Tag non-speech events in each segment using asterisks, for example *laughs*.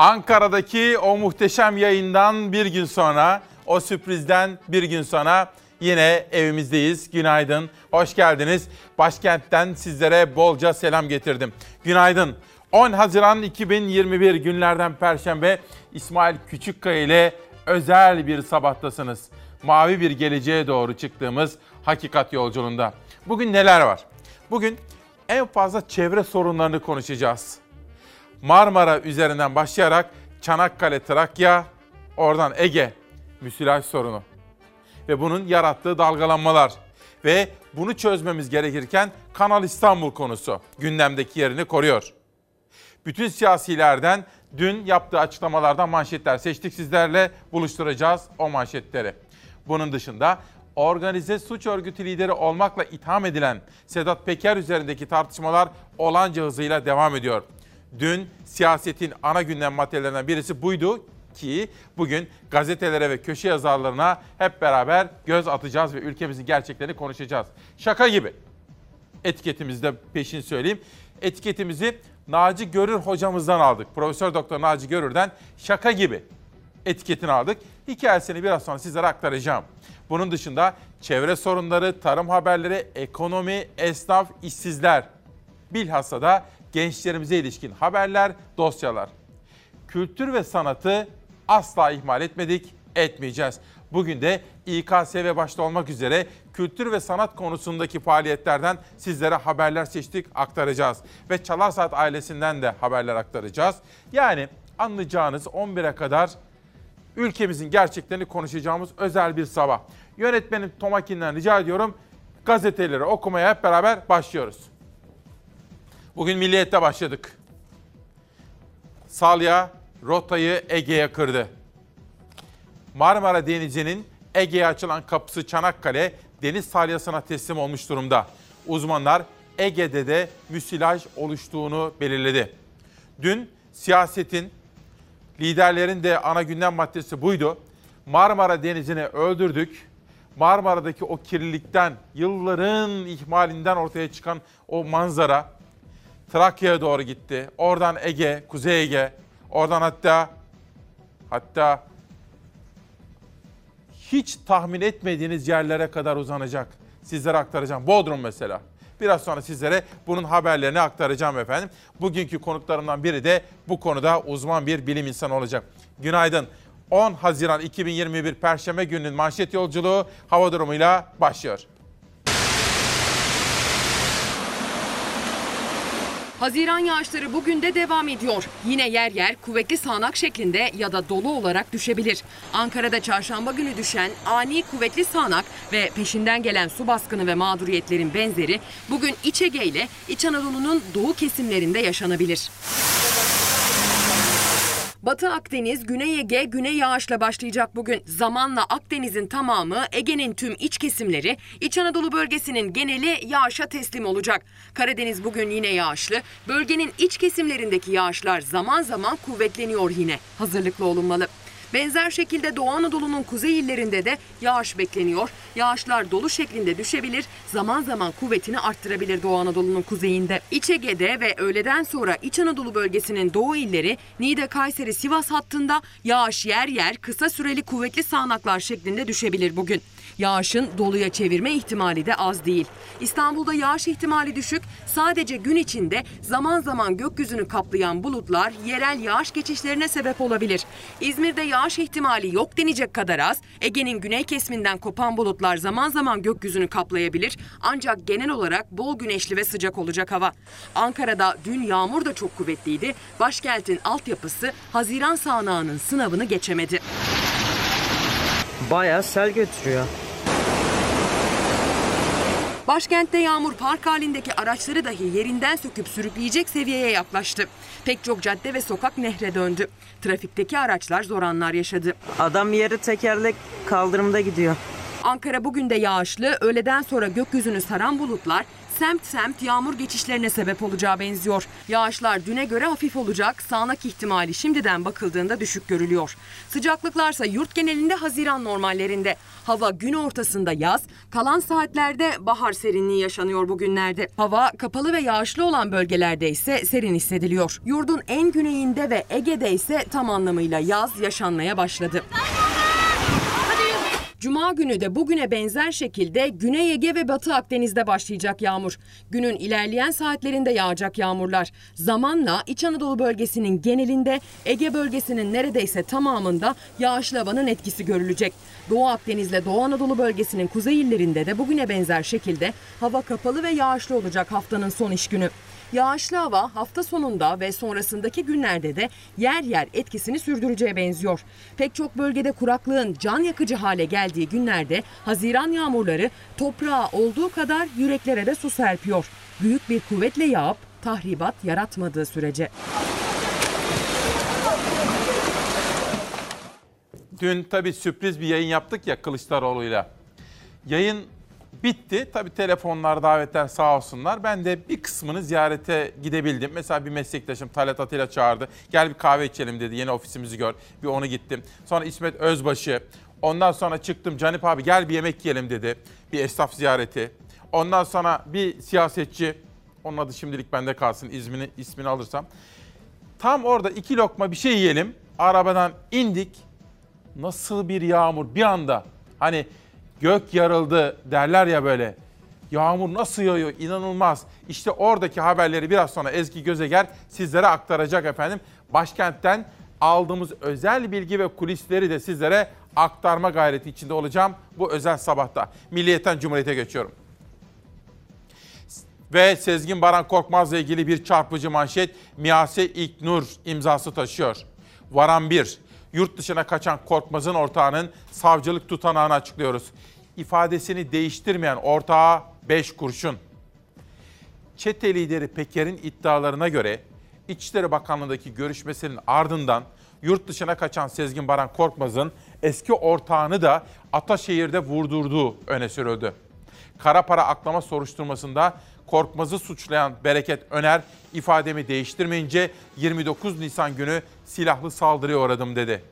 Ankara'daki o muhteşem yayından bir gün sonra, o sürprizden bir gün sonra yine evimizdeyiz. Günaydın, hoş geldiniz. Başkentten sizlere bolca selam getirdim. Günaydın. 10 Haziran 2021 günlerden Perşembe İsmail Küçükkaya ile özel bir sabahtasınız. Mavi bir geleceğe doğru çıktığımız hakikat yolculuğunda. Bugün neler var? Bugün en fazla çevre sorunlarını konuşacağız. Marmara üzerinden başlayarak Çanakkale, Trakya, oradan Ege müsilaj sorunu ve bunun yarattığı dalgalanmalar ve bunu çözmemiz gerekirken Kanal İstanbul konusu gündemdeki yerini koruyor. Bütün siyasilerden dün yaptığı açıklamalardan manşetler seçtik sizlerle buluşturacağız o manşetleri. Bunun dışında organize suç örgütü lideri olmakla itham edilen Sedat Peker üzerindeki tartışmalar olanca hızıyla devam ediyor. Dün siyasetin ana gündem maddelerinden birisi buydu ki bugün gazetelere ve köşe yazarlarına hep beraber göz atacağız ve ülkemizin gerçeklerini konuşacağız. Şaka gibi. Etiketimizde peşin söyleyeyim. Etiketimizi Naci Görür hocamızdan aldık. Profesör Doktor Naci Görür'den şaka gibi etiketini aldık. Hikayesini biraz sonra sizlere aktaracağım. Bunun dışında çevre sorunları, tarım haberleri, ekonomi, esnaf, işsizler. Bilhassa da gençlerimize ilişkin haberler, dosyalar. Kültür ve sanatı asla ihmal etmedik, etmeyeceğiz. Bugün de İKSV başta olmak üzere kültür ve sanat konusundaki faaliyetlerden sizlere haberler seçtik, aktaracağız. Ve Çalar Saat ailesinden de haberler aktaracağız. Yani anlayacağınız 11'e kadar ülkemizin gerçeklerini konuşacağımız özel bir sabah. Yönetmenim Tomakin'den rica ediyorum gazeteleri okumaya hep beraber başlıyoruz. Bugün Milliyet'te başladık. Salya rotayı Ege'ye kırdı. Marmara Denizi'nin Ege'ye açılan kapısı Çanakkale deniz salyasına teslim olmuş durumda. Uzmanlar Ege'de de müsilaj oluştuğunu belirledi. Dün siyasetin, liderlerin de ana gündem maddesi buydu. Marmara Denizi'ni öldürdük. Marmara'daki o kirlilikten, yılların ihmalinden ortaya çıkan o manzara Trakya'ya doğru gitti. Oradan Ege, Kuzey Ege, oradan hatta hatta hiç tahmin etmediğiniz yerlere kadar uzanacak. Sizlere aktaracağım. Bodrum mesela. Biraz sonra sizlere bunun haberlerini aktaracağım efendim. Bugünkü konuklarımdan biri de bu konuda uzman bir bilim insanı olacak. Günaydın. 10 Haziran 2021 Perşembe gününün manşet yolculuğu hava durumuyla başlıyor. Haziran yağışları bugün de devam ediyor. Yine yer yer kuvvetli sağanak şeklinde ya da dolu olarak düşebilir. Ankara'da çarşamba günü düşen ani kuvvetli sağanak ve peşinden gelen su baskını ve mağduriyetlerin benzeri bugün İç Ege ile İç Anadolu'nun doğu kesimlerinde yaşanabilir. Batı Akdeniz, Güney Ege güney yağışla başlayacak bugün. Zamanla Akdeniz'in tamamı, Ege'nin tüm iç kesimleri, İç Anadolu bölgesinin geneli yağışa teslim olacak. Karadeniz bugün yine yağışlı. Bölgenin iç kesimlerindeki yağışlar zaman zaman kuvvetleniyor yine. Hazırlıklı olunmalı. Benzer şekilde Doğu Anadolu'nun kuzey illerinde de yağış bekleniyor. Yağışlar dolu şeklinde düşebilir, zaman zaman kuvvetini arttırabilir Doğu Anadolu'nun kuzeyinde. İç Ege'de ve öğleden sonra İç Anadolu bölgesinin doğu illeri Niğde, Kayseri, Sivas hattında yağış yer yer kısa süreli kuvvetli sağanaklar şeklinde düşebilir bugün. Yağışın doluya çevirme ihtimali de az değil. İstanbul'da yağış ihtimali düşük. Sadece gün içinde zaman zaman gökyüzünü kaplayan bulutlar yerel yağış geçişlerine sebep olabilir. İzmir'de yağış ihtimali yok denecek kadar az. Ege'nin güney kesiminden kopan bulutlar zaman zaman gökyüzünü kaplayabilir. Ancak genel olarak bol güneşli ve sıcak olacak hava. Ankara'da dün yağmur da çok kuvvetliydi. Başkentin altyapısı Haziran sağanağının sınavını geçemedi. Bayağı sel götürüyor. Başkentte yağmur park halindeki araçları dahi yerinden söküp sürükleyecek seviyeye yaklaştı. Pek çok cadde ve sokak nehre döndü. Trafikteki araçlar zor anlar yaşadı. Adam yarı tekerlek kaldırımda gidiyor. Ankara bugün de yağışlı, öğleden sonra gökyüzünü saran bulutlar semt semt yağmur geçişlerine sebep olacağı benziyor. Yağışlar düne göre hafif olacak, sağanak ihtimali şimdiden bakıldığında düşük görülüyor. Sıcaklıklarsa yurt genelinde Haziran normallerinde. Hava gün ortasında yaz, kalan saatlerde bahar serinliği yaşanıyor bugünlerde. Hava kapalı ve yağışlı olan bölgelerde ise serin hissediliyor. Yurdun en güneyinde ve Ege'de ise tam anlamıyla yaz yaşanmaya başladı. Cuma günü de bugüne benzer şekilde Güney Ege ve Batı Akdeniz'de başlayacak yağmur. Günün ilerleyen saatlerinde yağacak yağmurlar. Zamanla İç Anadolu bölgesinin genelinde Ege bölgesinin neredeyse tamamında yağışlı havanın etkisi görülecek. Doğu Akdeniz ile Doğu Anadolu bölgesinin kuzey illerinde de bugüne benzer şekilde hava kapalı ve yağışlı olacak haftanın son iş günü. Yağışlı hava hafta sonunda ve sonrasındaki günlerde de yer yer etkisini sürdüreceğe benziyor. Pek çok bölgede kuraklığın can yakıcı hale geldiği günlerde Haziran yağmurları toprağa olduğu kadar yüreklere de su serpiyor. Büyük bir kuvvetle yağıp tahribat yaratmadığı sürece. Dün tabii sürpriz bir yayın yaptık ya Kılıçdaroğlu'yla. Yayın bitti. Tabii telefonlar, davetler sağ olsunlar. Ben de bir kısmını ziyarete gidebildim. Mesela bir meslektaşım Talat Atilla çağırdı. Gel bir kahve içelim dedi. Yeni ofisimizi gör. Bir onu gittim. Sonra İsmet Özbaşı. Ondan sonra çıktım. Canip abi gel bir yemek yiyelim dedi. Bir esnaf ziyareti. Ondan sonra bir siyasetçi. Onun adı şimdilik bende kalsın. İsmini, ismini alırsam. Tam orada iki lokma bir şey yiyelim. Arabadan indik. Nasıl bir yağmur bir anda. Hani gök yarıldı derler ya böyle. Yağmur nasıl yağıyor inanılmaz. İşte oradaki haberleri biraz sonra Ezgi Gözeger sizlere aktaracak efendim. Başkentten aldığımız özel bilgi ve kulisleri de sizlere aktarma gayreti içinde olacağım bu özel sabahta. Milliyetten Cumhuriyet'e geçiyorum. Ve Sezgin Baran Korkmaz'la ilgili bir çarpıcı manşet Miyase İknur imzası taşıyor. Varan 1. Yurt dışına kaçan Korkmaz'ın ortağının savcılık tutanağını açıklıyoruz. İfadesini değiştirmeyen ortağa 5 kurşun. Çete lideri Peker'in iddialarına göre İçişleri Bakanlığı'ndaki görüşmesinin ardından yurt dışına kaçan Sezgin Baran Korkmaz'ın eski ortağını da Ataşehir'de vurdurduğu öne sürüldü. Kara para aklama soruşturmasında Korkmaz'ı suçlayan Bereket Öner ifademi değiştirmeyince 29 Nisan günü silahlı saldırıya uğradım dedi.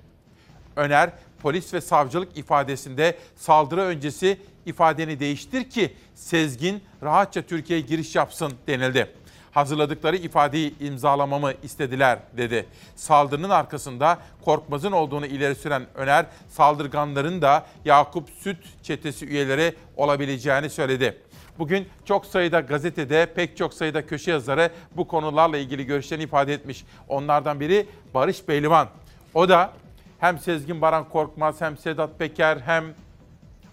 Öner polis ve savcılık ifadesinde saldırı öncesi ifadeni değiştir ki Sezgin rahatça Türkiye'ye giriş yapsın denildi. Hazırladıkları ifadeyi imzalamamı istediler dedi. Saldırının arkasında Korkmaz'ın olduğunu ileri süren Öner, saldırganların da Yakup Süt çetesi üyeleri olabileceğini söyledi. Bugün çok sayıda gazetede, pek çok sayıda köşe yazarı bu konularla ilgili görüşlerini ifade etmiş. Onlardan biri Barış Beylivan. O da hem Sezgin Baran Korkmaz hem Sedat Peker hem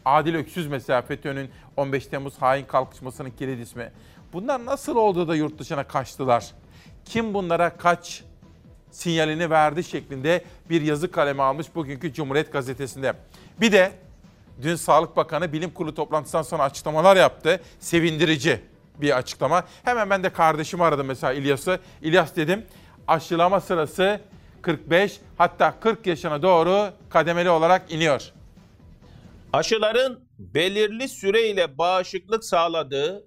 Adil Öksüz mesela FETÖ'nün 15 Temmuz hain kalkışmasının kilit ismi. Bunlar nasıl oldu da yurt dışına kaçtılar? Kim bunlara kaç sinyalini verdi şeklinde bir yazı kaleme almış bugünkü Cumhuriyet Gazetesi'nde. Bir de dün Sağlık Bakanı bilim kurulu toplantısından sonra açıklamalar yaptı. Sevindirici bir açıklama. Hemen ben de kardeşimi aradım mesela İlyas'ı. İlyas dedim aşılama sırası 45 hatta 40 yaşına doğru kademeli olarak iniyor. Aşıların belirli süreyle bağışıklık sağladığı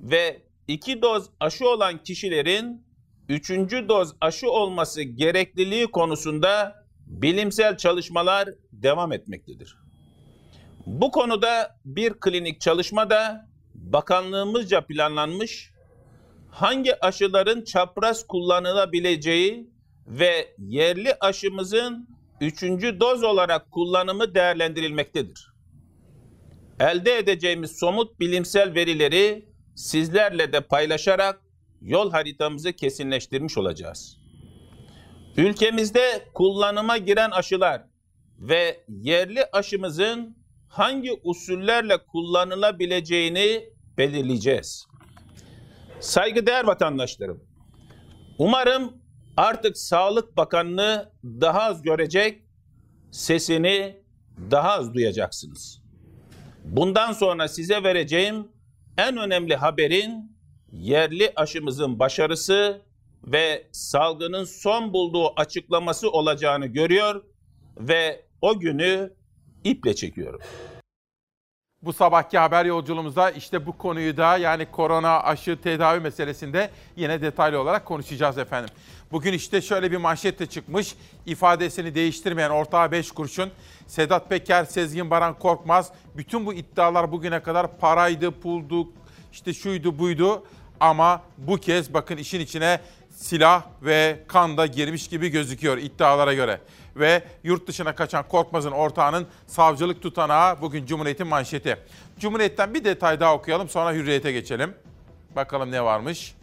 ve iki doz aşı olan kişilerin üçüncü doz aşı olması gerekliliği konusunda bilimsel çalışmalar devam etmektedir. Bu konuda bir klinik çalışma da bakanlığımızca planlanmış, hangi aşıların çapraz kullanılabileceği ve yerli aşımızın üçüncü doz olarak kullanımı değerlendirilmektedir. Elde edeceğimiz somut bilimsel verileri sizlerle de paylaşarak yol haritamızı kesinleştirmiş olacağız. Ülkemizde kullanıma giren aşılar ve yerli aşımızın hangi usullerle kullanılabileceğini belirleyeceğiz. Saygıdeğer vatandaşlarım, umarım artık Sağlık Bakanlığı daha az görecek, sesini daha az duyacaksınız. Bundan sonra size vereceğim en önemli haberin yerli aşımızın başarısı ve salgının son bulduğu açıklaması olacağını görüyor ve o günü iple çekiyorum. Bu sabahki haber yolculuğumuzda işte bu konuyu da yani korona aşı tedavi meselesinde yine detaylı olarak konuşacağız efendim. Bugün işte şöyle bir manşette çıkmış. ifadesini değiştirmeyen ortağı 5 kurşun. Sedat Peker, Sezgin Baran Korkmaz. Bütün bu iddialar bugüne kadar paraydı, puldu, işte şuydu buydu. Ama bu kez bakın işin içine silah ve kan da girmiş gibi gözüküyor iddialara göre. Ve yurt dışına kaçan Korkmaz'ın ortağının savcılık tutanağı bugün Cumhuriyet'in manşeti. Cumhuriyet'ten bir detay daha okuyalım sonra Hürriyet'e geçelim. Bakalım ne varmış.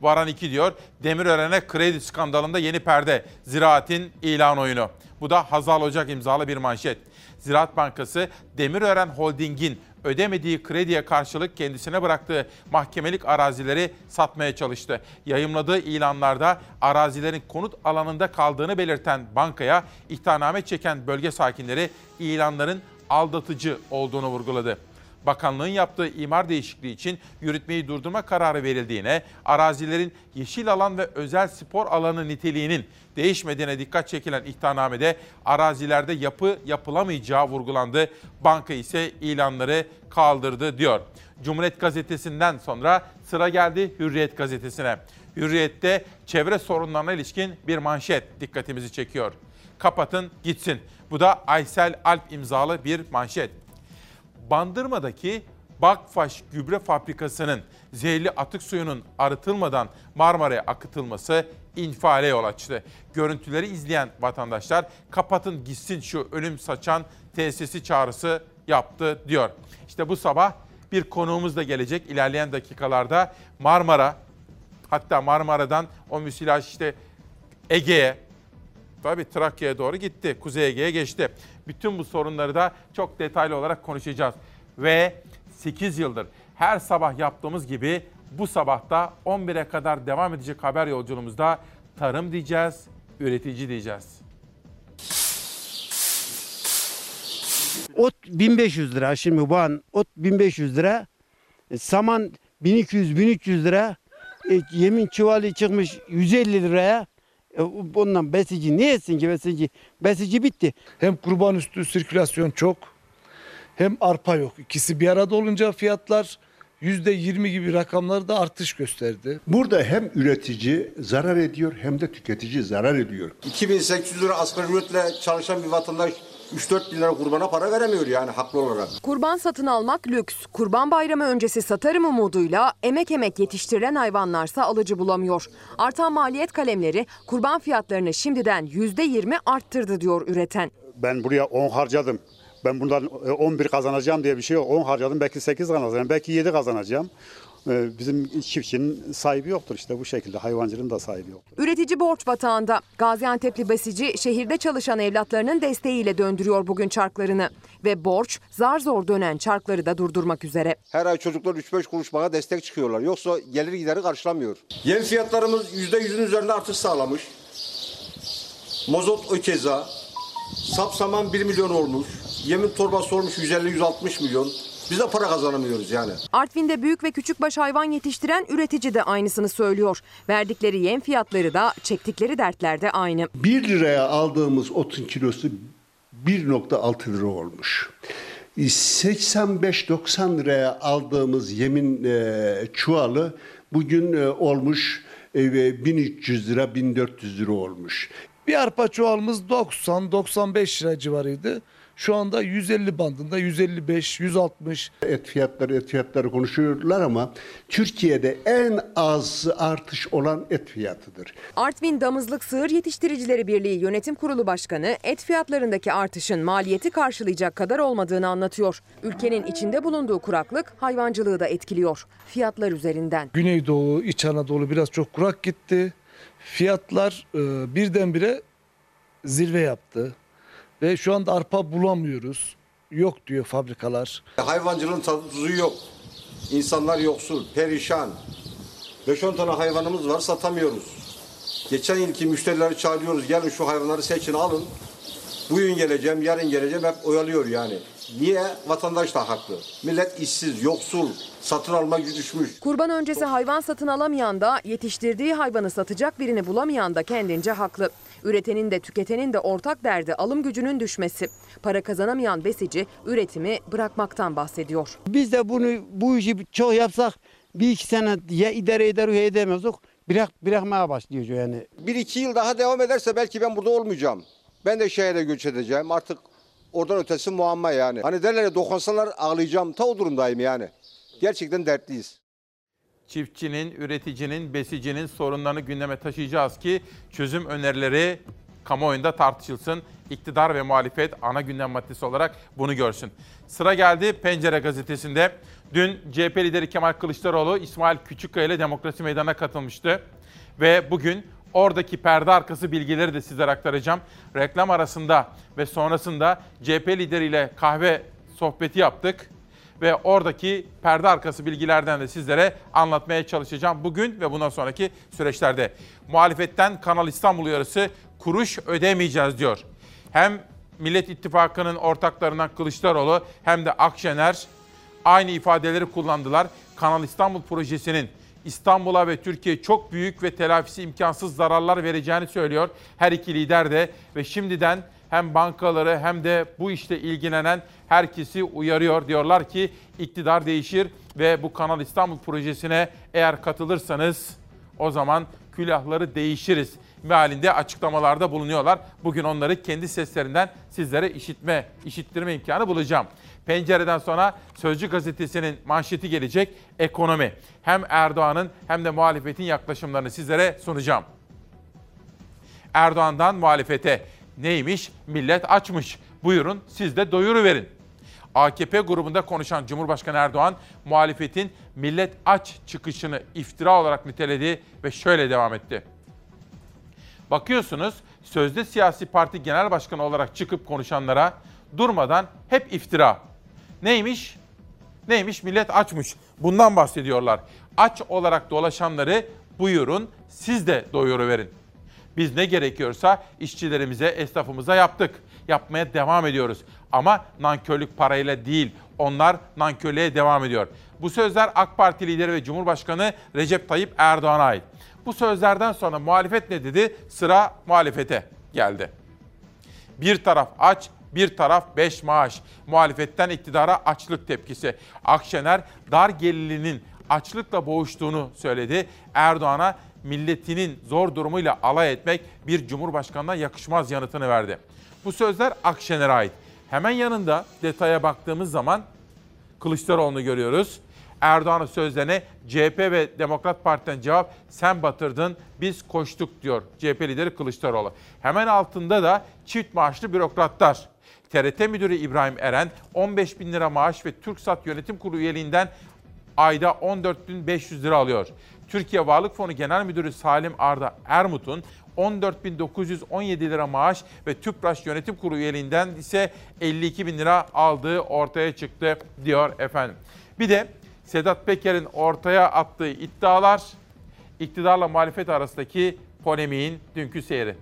Varan 2 diyor. Demirören'e kredi skandalında yeni perde. Ziraat'in ilan oyunu. Bu da Hazal Ocak imzalı bir manşet. Ziraat Bankası Demirören Holding'in ödemediği krediye karşılık kendisine bıraktığı mahkemelik arazileri satmaya çalıştı. Yayımladığı ilanlarda arazilerin konut alanında kaldığını belirten bankaya ihtarname çeken bölge sakinleri ilanların aldatıcı olduğunu vurguladı bakanlığın yaptığı imar değişikliği için yürütmeyi durdurma kararı verildiğine, arazilerin yeşil alan ve özel spor alanı niteliğinin değişmediğine dikkat çekilen ihtarnamede arazilerde yapı yapılamayacağı vurgulandı. Banka ise ilanları kaldırdı diyor. Cumhuriyet Gazetesi'nden sonra sıra geldi Hürriyet Gazetesi'ne. Hürriyet'te çevre sorunlarına ilişkin bir manşet dikkatimizi çekiyor. Kapatın gitsin. Bu da Aysel Alp imzalı bir manşet. Bandırma'daki Bakfaş gübre fabrikasının zehirli atık suyunun arıtılmadan Marmara'ya akıtılması infiale yol açtı. Görüntüleri izleyen vatandaşlar kapatın gitsin şu ölüm saçan tesisi çağrısı yaptı diyor. İşte bu sabah bir konuğumuz da gelecek ilerleyen dakikalarda Marmara hatta Marmara'dan o müsilaj işte Ege'ye tabii Trakya'ya doğru gitti. Kuzey Ege'ye geçti. Bütün bu sorunları da çok detaylı olarak konuşacağız. Ve 8 yıldır her sabah yaptığımız gibi bu sabahta 11'e kadar devam edecek haber yolculuğumuzda tarım diyeceğiz, üretici diyeceğiz. Ot 1500 lira şimdi bu an ot 1500 lira. E, saman 1200 1300 lira. E, yemin çuvalı çıkmış 150 liraya. E, ondan besici ne etsin ki besici? Besici bitti. Hem kurban üstü sirkülasyon çok hem arpa yok. İkisi bir arada olunca fiyatlar %20 gibi rakamlarda artış gösterdi. Burada hem üretici zarar ediyor hem de tüketici zarar ediyor. 2800 lira asgari ücretle çalışan bir vatandaş 3-4 bin lira kurbana para veremiyor yani haklı olarak. Kurban satın almak lüks. Kurban bayramı öncesi satarım umuduyla emek emek yetiştirilen hayvanlarsa alıcı bulamıyor. Artan maliyet kalemleri kurban fiyatlarını şimdiden %20 arttırdı diyor üreten. Ben buraya 10 harcadım. Ben bundan 11 kazanacağım diye bir şey yok. 10 harcadım belki 8 kazanacağım. Belki 7 kazanacağım. Ee, Bizim çiftçinin sahibi yoktur işte bu şekilde. Hayvancının da sahibi yoktur. Üretici borç batağında. Gaziantep'li besici şehirde çalışan evlatlarının desteğiyle döndürüyor bugün çarklarını. Ve borç zar zor dönen çarkları da durdurmak üzere. Her ay çocuklar 3-5 kuruş bana destek çıkıyorlar. Yoksa gelir gideri karşılamıyor. Yem fiyatlarımız %100'ün üzerinde artış sağlamış. Mozot ökeza. Sapsaman 1 milyon olmuş. Yemin torbası olmuş 150-160 milyon. Biz de para kazanamıyoruz yani. Artvin'de büyük ve küçükbaş hayvan yetiştiren üretici de aynısını söylüyor. Verdikleri yem fiyatları da çektikleri dertler de aynı. 1 liraya aldığımız otun kilosu 1.6 lira olmuş. 85-90 liraya aldığımız yemin e, çuvalı bugün e, olmuş e, 1300 lira 1400 lira olmuş. Bir arpa çuvalımız 90-95 lira civarıydı. Şu anda 150 bandında 155, 160. Et fiyatları et fiyatları konuşuyorlar ama Türkiye'de en az artış olan et fiyatıdır. Artvin Damızlık Sığır Yetiştiricileri Birliği Yönetim Kurulu Başkanı et fiyatlarındaki artışın maliyeti karşılayacak kadar olmadığını anlatıyor. Ülkenin içinde bulunduğu kuraklık hayvancılığı da etkiliyor. Fiyatlar üzerinden. Güneydoğu, İç Anadolu biraz çok kurak gitti. Fiyatlar e, birdenbire zirve yaptı. Ve şu anda arpa bulamıyoruz. Yok diyor fabrikalar. Hayvancılığın tadı tuzu yok. İnsanlar yoksul, perişan. 5-10 tane hayvanımız var satamıyoruz. Geçen yılki müşterileri çağırıyoruz. Gelin şu hayvanları seçin alın. Bugün geleceğim, yarın geleceğim hep oyalıyor yani. Niye? Vatandaş da haklı. Millet işsiz, yoksul, satın alma gücü düşmüş. Kurban öncesi hayvan satın alamayan da yetiştirdiği hayvanı satacak birini bulamayan da kendince haklı. Üretenin de tüketenin de ortak derdi alım gücünün düşmesi. Para kazanamayan besici üretimi bırakmaktan bahsediyor. Biz de bunu bu işi çok yapsak bir iki sene ya idare eder ya edemezdik. Bırak, bırakmaya başlıyor yani. Bir iki yıl daha devam ederse belki ben burada olmayacağım. Ben de şehre göç edeceğim. Artık oradan ötesi muamma yani. Hani derler ya dokunsalar ağlayacağım. Ta o durumdayım yani. Gerçekten dertliyiz. Çiftçinin, üreticinin, besicinin sorunlarını gündeme taşıyacağız ki çözüm önerileri kamuoyunda tartışılsın. İktidar ve muhalefet ana gündem maddesi olarak bunu görsün. Sıra geldi Pencere gazetesinde. Dün CHP lideri Kemal Kılıçdaroğlu İsmail Küçükkaya ile Demokrasi Meydanı'na katılmıştı. Ve bugün oradaki perde arkası bilgileri de sizlere aktaracağım. Reklam arasında ve sonrasında CHP lideriyle kahve sohbeti yaptık ve oradaki perde arkası bilgilerden de sizlere anlatmaya çalışacağım bugün ve bundan sonraki süreçlerde. Muhalefetten Kanal İstanbul uyarısı kuruş ödemeyeceğiz diyor. Hem Millet İttifakı'nın ortaklarından Kılıçdaroğlu hem de Akşener aynı ifadeleri kullandılar. Kanal İstanbul projesinin İstanbul'a ve Türkiye'ye çok büyük ve telafisi imkansız zararlar vereceğini söylüyor. Her iki lider de ve şimdiden hem bankaları hem de bu işte ilgilenen herkesi uyarıyor. Diyorlar ki iktidar değişir ve bu Kanal İstanbul projesine eğer katılırsanız o zaman külahları değişiriz mealinde açıklamalarda bulunuyorlar. Bugün onları kendi seslerinden sizlere işitme, işittirme imkanı bulacağım. Pencereden sonra Sözcü gazetesinin manşeti gelecek ekonomi. Hem Erdoğan'ın hem de muhalefetin yaklaşımlarını sizlere sunacağım. Erdoğan'dan muhalefete neymiş? Millet açmış. Buyurun siz de doyuru verin. AKP grubunda konuşan Cumhurbaşkanı Erdoğan muhalefetin millet aç çıkışını iftira olarak niteledi ve şöyle devam etti. Bakıyorsunuz sözde siyasi parti genel başkanı olarak çıkıp konuşanlara durmadan hep iftira. Neymiş? Neymiş? Millet açmış. Bundan bahsediyorlar. Aç olarak dolaşanları buyurun siz de doyuru verin. Biz ne gerekiyorsa işçilerimize, esnafımıza yaptık. Yapmaya devam ediyoruz. Ama nankörlük parayla değil. Onlar nankörlüğe devam ediyor. Bu sözler AK Parti lideri ve Cumhurbaşkanı Recep Tayyip Erdoğan'a ait. Bu sözlerden sonra muhalefet ne dedi? Sıra muhalefete geldi. Bir taraf aç, bir taraf beş maaş. Muhalefetten iktidara açlık tepkisi. Akşener dar gelirlinin açlıkla boğuştuğunu söyledi. Erdoğan'a milletinin zor durumuyla alay etmek bir cumhurbaşkanına yakışmaz yanıtını verdi. Bu sözler Akşener'e ait. Hemen yanında detaya baktığımız zaman Kılıçdaroğlu'nu görüyoruz. Erdoğan'ın sözlerine CHP ve Demokrat Parti'den cevap sen batırdın biz koştuk diyor CHP lideri Kılıçdaroğlu. Hemen altında da çift maaşlı bürokratlar. TRT Müdürü İbrahim Eren 15 bin lira maaş ve TürkSat Yönetim Kurulu üyeliğinden ayda 14.500 lira alıyor. Türkiye Varlık Fonu Genel Müdürü Salim Arda Ermut'un 14.917 lira maaş ve TÜPRAŞ Yönetim Kurulu üyeliğinden ise 52 bin lira aldığı ortaya çıktı diyor efendim. Bir de Sedat Peker'in ortaya attığı iddialar iktidarla muhalefet arasındaki polemiğin dünkü seyri.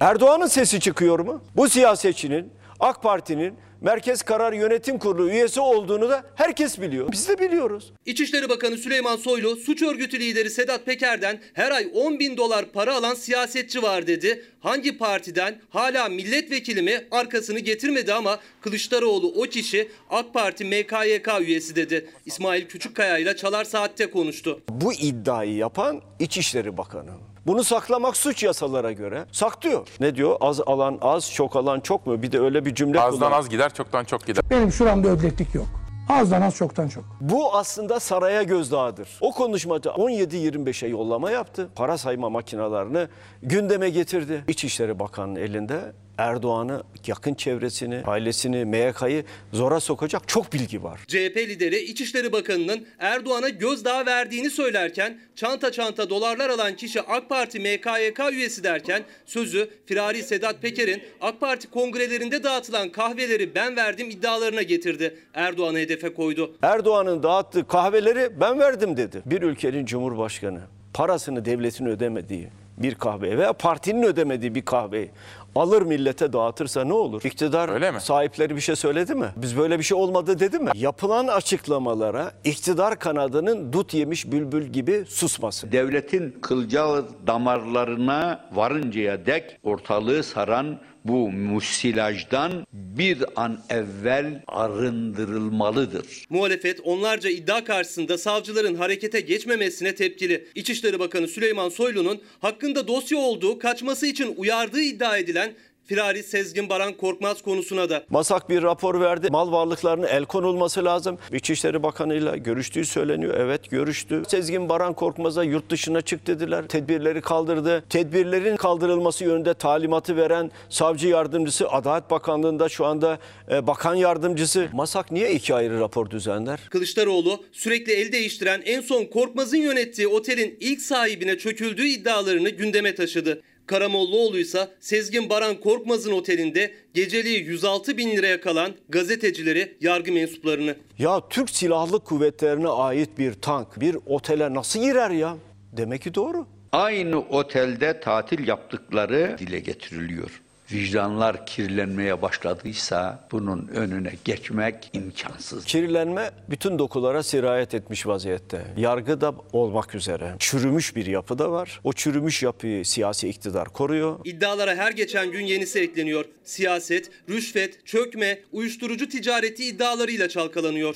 Erdoğan'ın sesi çıkıyor mu? Bu siyasetçinin AK Parti'nin Merkez Karar Yönetim Kurulu üyesi olduğunu da herkes biliyor. Biz de biliyoruz. İçişleri Bakanı Süleyman Soylu suç örgütü lideri Sedat Peker'den her ay 10 bin dolar para alan siyasetçi var dedi. Hangi partiden hala milletvekili mi arkasını getirmedi ama Kılıçdaroğlu o kişi AK Parti MKYK üyesi dedi. İsmail Küçükkaya ile Çalar Saat'te konuştu. Bu iddiayı yapan İçişleri Bakanı. Bunu saklamak suç yasalara göre saklıyor. Ne diyor? Az alan az, çok alan çok mu? Bir de öyle bir cümle Azdan kullan- az gider, çoktan çok gider. Benim şuramda ödleklik yok. Azdan az çoktan çok. Bu aslında saraya gözdağıdır. O konuşmada 17-25'e yollama yaptı. Para sayma makinalarını gündeme getirdi. İçişleri Bakanı'nın elinde Erdoğan'ı, yakın çevresini, ailesini, MYK'yı zora sokacak çok bilgi var. CHP lideri İçişleri Bakanı'nın Erdoğan'a gözdağı verdiğini söylerken çanta çanta dolarlar alan kişi AK Parti MKYK üyesi derken sözü Firari Sedat Peker'in AK Parti kongrelerinde dağıtılan kahveleri ben verdim iddialarına getirdi. Erdoğan'ı hedefe koydu. Erdoğan'ın dağıttığı kahveleri ben verdim dedi. Bir ülkenin cumhurbaşkanı parasını devletin ödemediği bir kahve veya partinin ödemediği bir kahveyi Alır millete dağıtırsa ne olur? İktidar Öyle mi? sahipleri bir şey söyledi mi? Biz böyle bir şey olmadı dedi mi? Yapılan açıklamalara iktidar kanadının dut yemiş bülbül gibi susması. Devletin kılcal damarlarına varıncaya dek ortalığı saran bu musilajdan bir an evvel arındırılmalıdır. Muhalefet onlarca iddia karşısında savcıların harekete geçmemesine tepkili. İçişleri Bakanı Süleyman Soylu'nun hakkında dosya olduğu kaçması için uyardığı iddia edilen Firari Sezgin Baran Korkmaz konusuna da. Masak bir rapor verdi. Mal varlıklarının el konulması lazım. İçişleri Bakanı'yla görüştüğü söyleniyor. Evet görüştü. Sezgin Baran Korkmaz'a yurt dışına çık dediler. Tedbirleri kaldırdı. Tedbirlerin kaldırılması yönünde talimatı veren savcı yardımcısı Adalet Bakanlığı'nda şu anda e, bakan yardımcısı. Masak niye iki ayrı rapor düzenler? Kılıçdaroğlu sürekli el değiştiren en son Korkmaz'ın yönettiği otelin ilk sahibine çöküldüğü iddialarını gündeme taşıdı. Karamollaoğlu ise Sezgin Baran Korkmaz'ın otelinde geceliği 106 bin liraya kalan gazetecileri, yargı mensuplarını. Ya Türk Silahlı Kuvvetlerine ait bir tank bir otele nasıl girer ya? Demek ki doğru. Aynı otelde tatil yaptıkları dile getiriliyor. Vicdanlar kirlenmeye başladıysa bunun önüne geçmek imkansız. Kirlenme bütün dokulara sirayet etmiş vaziyette. Yargı da olmak üzere. Çürümüş bir yapı da var. O çürümüş yapıyı siyasi iktidar koruyor. İddialara her geçen gün yenisi ekleniyor. Siyaset, rüşvet, çökme, uyuşturucu ticareti iddialarıyla çalkalanıyor.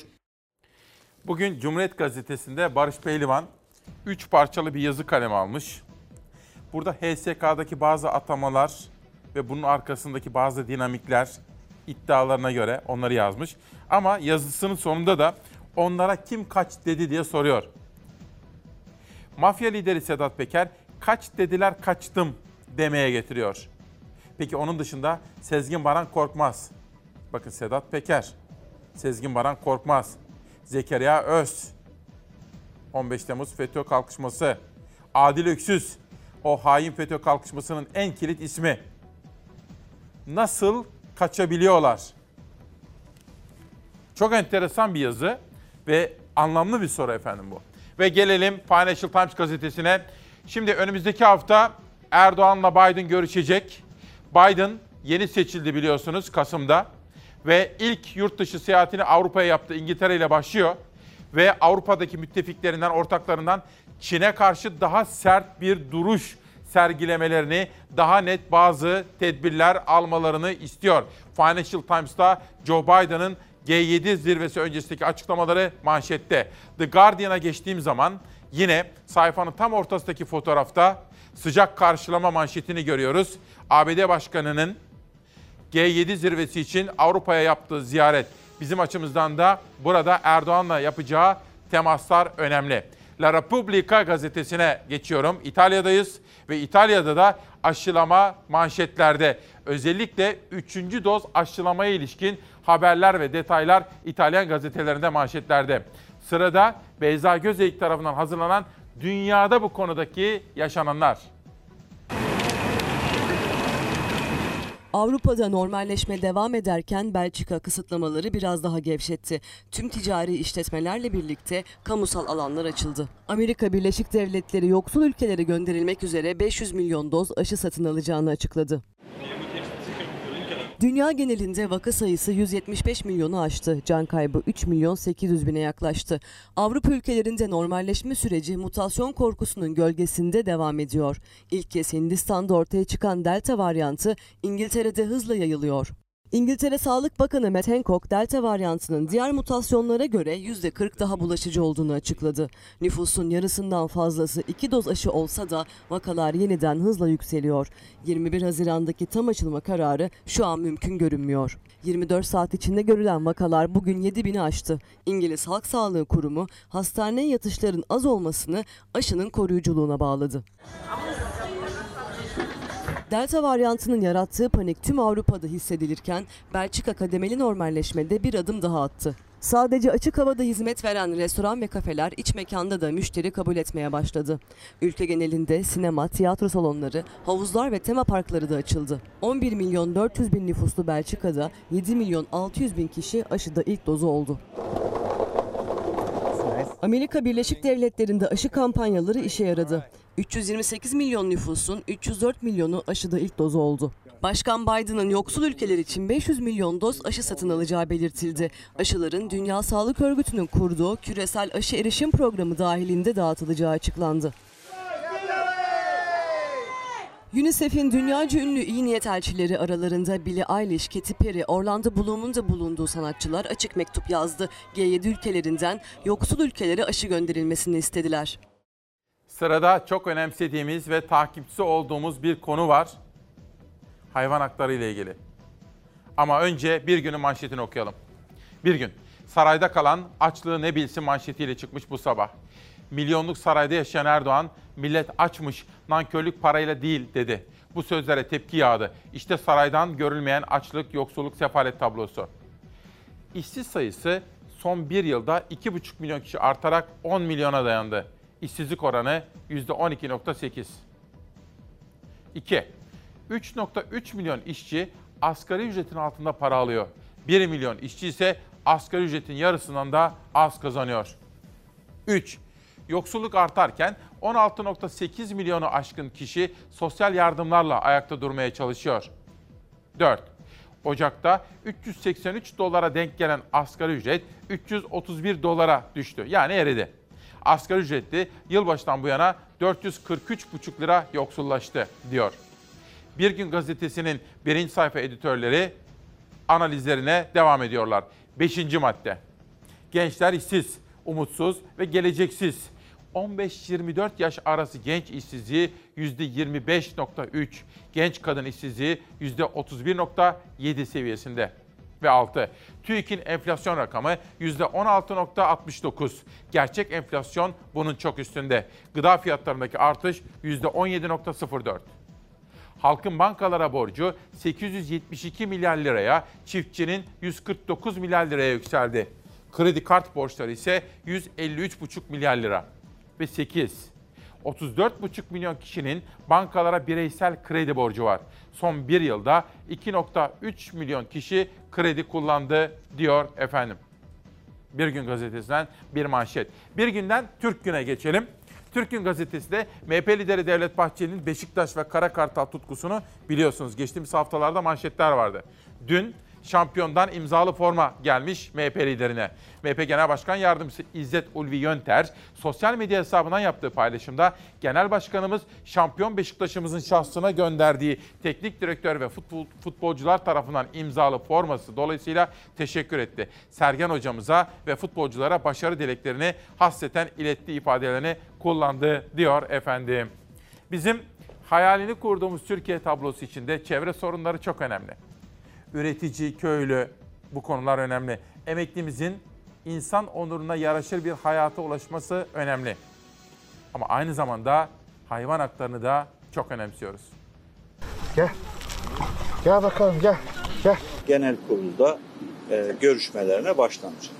Bugün Cumhuriyet Gazetesi'nde Barış Pehlivan 3 parçalı bir yazı kaleme almış. Burada HSK'daki bazı atamalar ve bunun arkasındaki bazı dinamikler iddialarına göre onları yazmış. Ama yazısının sonunda da onlara kim kaç dedi diye soruyor. Mafya lideri Sedat Peker kaç dediler kaçtım demeye getiriyor. Peki onun dışında Sezgin Baran Korkmaz. Bakın Sedat Peker, Sezgin Baran Korkmaz, Zekeriya Öz, 15 Temmuz FETÖ kalkışması, Adil Öksüz, o hain FETÖ kalkışmasının en kilit ismi. Nasıl kaçabiliyorlar? Çok enteresan bir yazı ve anlamlı bir soru efendim bu. Ve gelelim Financial Times gazetesine. Şimdi önümüzdeki hafta Erdoğan'la Biden görüşecek. Biden yeni seçildi biliyorsunuz Kasım'da ve ilk yurt dışı seyahatini Avrupa'ya yaptı. İngiltere ile başlıyor ve Avrupa'daki müttefiklerinden, ortaklarından Çin'e karşı daha sert bir duruş sergilemelerini, daha net bazı tedbirler almalarını istiyor. Financial Times'ta Joe Biden'ın G7 zirvesi öncesindeki açıklamaları manşette. The Guardian'a geçtiğim zaman yine sayfanın tam ortasındaki fotoğrafta sıcak karşılama manşetini görüyoruz. ABD Başkanı'nın G7 zirvesi için Avrupa'ya yaptığı ziyaret bizim açımızdan da burada Erdoğan'la yapacağı temaslar önemli. La Repubblica gazetesine geçiyorum. İtalya'dayız ve İtalya'da da aşılama manşetlerde. Özellikle 3. doz aşılamaya ilişkin haberler ve detaylar İtalyan gazetelerinde manşetlerde. Sırada Beyza Gözeyik tarafından hazırlanan dünyada bu konudaki yaşananlar. Avrupa'da normalleşme devam ederken Belçika kısıtlamaları biraz daha gevşetti. Tüm ticari işletmelerle birlikte kamusal alanlar açıldı. Amerika Birleşik Devletleri yoksul ülkelere gönderilmek üzere 500 milyon doz aşı satın alacağını açıkladı. Dünya genelinde vaka sayısı 175 milyonu aştı. Can kaybı 3 milyon 800 bine yaklaştı. Avrupa ülkelerinde normalleşme süreci mutasyon korkusunun gölgesinde devam ediyor. İlk kez Hindistan'da ortaya çıkan delta varyantı İngiltere'de hızla yayılıyor. İngiltere Sağlık Bakanı Matt Hancock, delta varyantının diğer mutasyonlara göre %40 daha bulaşıcı olduğunu açıkladı. Nüfusun yarısından fazlası iki doz aşı olsa da vakalar yeniden hızla yükseliyor. 21 Haziran'daki tam açılma kararı şu an mümkün görünmüyor. 24 saat içinde görülen vakalar bugün 7 bini aştı. İngiliz Halk Sağlığı Kurumu hastaneye yatışların az olmasını aşının koruyuculuğuna bağladı. Delta varyantının yarattığı panik tüm Avrupa'da hissedilirken Belçika kademeli normalleşmede bir adım daha attı. Sadece açık havada hizmet veren restoran ve kafeler iç mekanda da müşteri kabul etmeye başladı. Ülke genelinde sinema, tiyatro salonları, havuzlar ve tema parkları da açıldı. 11 milyon 400 bin nüfuslu Belçika'da 7 milyon 600 bin kişi aşıda ilk dozu oldu. Amerika Birleşik Devletleri'nde aşı kampanyaları işe yaradı. 328 milyon nüfusun 304 milyonu aşıda ilk dozu oldu. Başkan Biden'ın yoksul ülkeler için 500 milyon doz aşı satın alacağı belirtildi. Aşıların Dünya Sağlık Örgütü'nün kurduğu küresel aşı erişim programı dahilinde dağıtılacağı açıklandı. UNICEF'in dünyaca ünlü iyi niyet elçileri aralarında Billie Eilish, Katy Perry, Orlando Bloom'un da bulunduğu sanatçılar açık mektup yazdı. G7 ülkelerinden yoksul ülkelere aşı gönderilmesini istediler. Sırada çok önemsediğimiz ve takipçisi olduğumuz bir konu var. Hayvan hakları ile ilgili. Ama önce bir günün manşetini okuyalım. Bir gün sarayda kalan açlığı ne bilsin manşetiyle çıkmış bu sabah. Milyonluk sarayda yaşayan Erdoğan, millet açmış, nankörlük parayla değil dedi. Bu sözlere tepki yağdı. İşte saraydan görülmeyen açlık, yoksulluk, sefalet tablosu. İşsiz sayısı son bir yılda 2,5 milyon kişi artarak 10 milyona dayandı. İşsizlik oranı %12.8. 2. 3.3 milyon işçi asgari ücretin altında para alıyor. 1 milyon işçi ise asgari ücretin yarısından da az kazanıyor. 3. Yoksulluk artarken 16.8 milyonu aşkın kişi sosyal yardımlarla ayakta durmaya çalışıyor. 4. Ocak'ta 383 dolara denk gelen asgari ücret 331 dolara düştü. Yani eridi. Asgari ücretli yılbaşından bu yana 443,5 lira yoksullaştı diyor. Bir Gün Gazetesi'nin birinci sayfa editörleri analizlerine devam ediyorlar. Beşinci madde. Gençler işsiz, umutsuz ve geleceksiz. 15-24 yaş arası genç işsizliği %25.3, genç kadın işsizliği %31.7 seviyesinde. Ve 6. TÜİK'in enflasyon rakamı %16.69. Gerçek enflasyon bunun çok üstünde. Gıda fiyatlarındaki artış %17.04. Halkın bankalara borcu 872 milyar liraya, çiftçinin 149 milyar liraya yükseldi. Kredi kart borçları ise 153,5 milyar lira. Ve 8. 34,5 milyon kişinin bankalara bireysel kredi borcu var. Son bir yılda 2,3 milyon kişi kredi kullandı diyor efendim. Bir Gün Gazetesi'nden bir manşet. Bir günden Türk Gün'e geçelim. Türk Gün Gazetesi de MHP lideri Devlet Bahçeli'nin Beşiktaş ve Kara Kartal tutkusunu biliyorsunuz. Geçtiğimiz haftalarda manşetler vardı. Dün şampiyondan imzalı forma gelmiş MHP liderine. MHP Genel Başkan Yardımcısı İzzet Ulvi Yönter sosyal medya hesabından yaptığı paylaşımda Genel Başkanımız şampiyon Beşiktaş'ımızın şahsına gönderdiği teknik direktör ve futbol, futbolcular tarafından imzalı forması dolayısıyla teşekkür etti. Sergen hocamıza ve futbolculara başarı dileklerini hasreten ilettiği ifadelerini kullandı diyor efendim. Bizim hayalini kurduğumuz Türkiye tablosu içinde çevre sorunları çok önemli üretici, köylü bu konular önemli. Emeklimizin insan onuruna yaraşır bir hayata ulaşması önemli. Ama aynı zamanda hayvan haklarını da çok önemsiyoruz. Gel. Gel bakalım gel. Gel. Genel kurulda e, görüşmelerine başlanacak.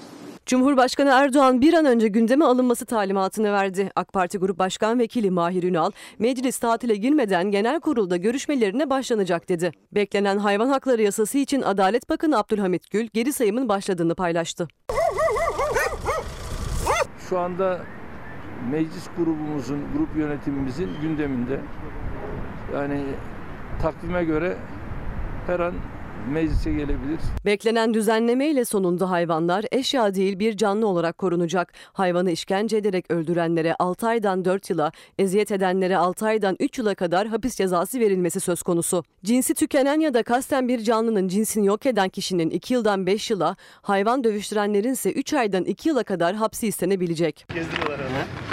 Cumhurbaşkanı Erdoğan bir an önce gündeme alınması talimatını verdi. AK Parti Grup Başkan Vekili Mahir Ünal, meclis tatile girmeden genel kurulda görüşmelerine başlanacak dedi. Beklenen hayvan hakları yasası için Adalet Bakanı Abdülhamit Gül geri sayımın başladığını paylaştı. Şu anda meclis grubumuzun, grup yönetimimizin gündeminde. Yani takvime göre her an meclise gelebilir. Beklenen düzenleme ile sonunda hayvanlar eşya değil bir canlı olarak korunacak. Hayvanı işkence ederek öldürenlere 6 aydan 4 yıla, eziyet edenlere 6 aydan 3 yıla kadar hapis cezası verilmesi söz konusu. Cinsi tükenen ya da kasten bir canlının cinsini yok eden kişinin 2 yıldan 5 yıla, hayvan dövüştürenlerin ise 3 aydan 2 yıla kadar hapsi istenebilecek. Gezdiriyorlar onu.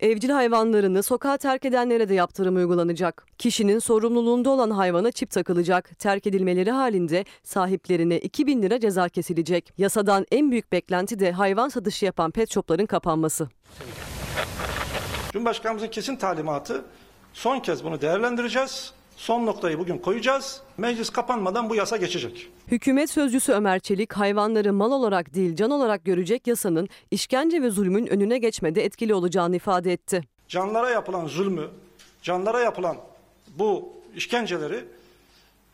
Evcil hayvanlarını sokağa terk edenlere de yaptırım uygulanacak. Kişinin sorumluluğunda olan hayvana çip takılacak. Terk edilmeleri halinde sahiplerine 2000 lira ceza kesilecek. Yasadan en büyük beklenti de hayvan satışı yapan pet shopların kapanması. Cumhurbaşkanımızın kesin talimatı son kez bunu değerlendireceğiz. Son noktayı bugün koyacağız. Meclis kapanmadan bu yasa geçecek. Hükümet sözcüsü Ömer Çelik hayvanları mal olarak değil can olarak görecek yasanın işkence ve zulmün önüne geçmede etkili olacağını ifade etti. Canlara yapılan zulmü, canlara yapılan bu işkenceleri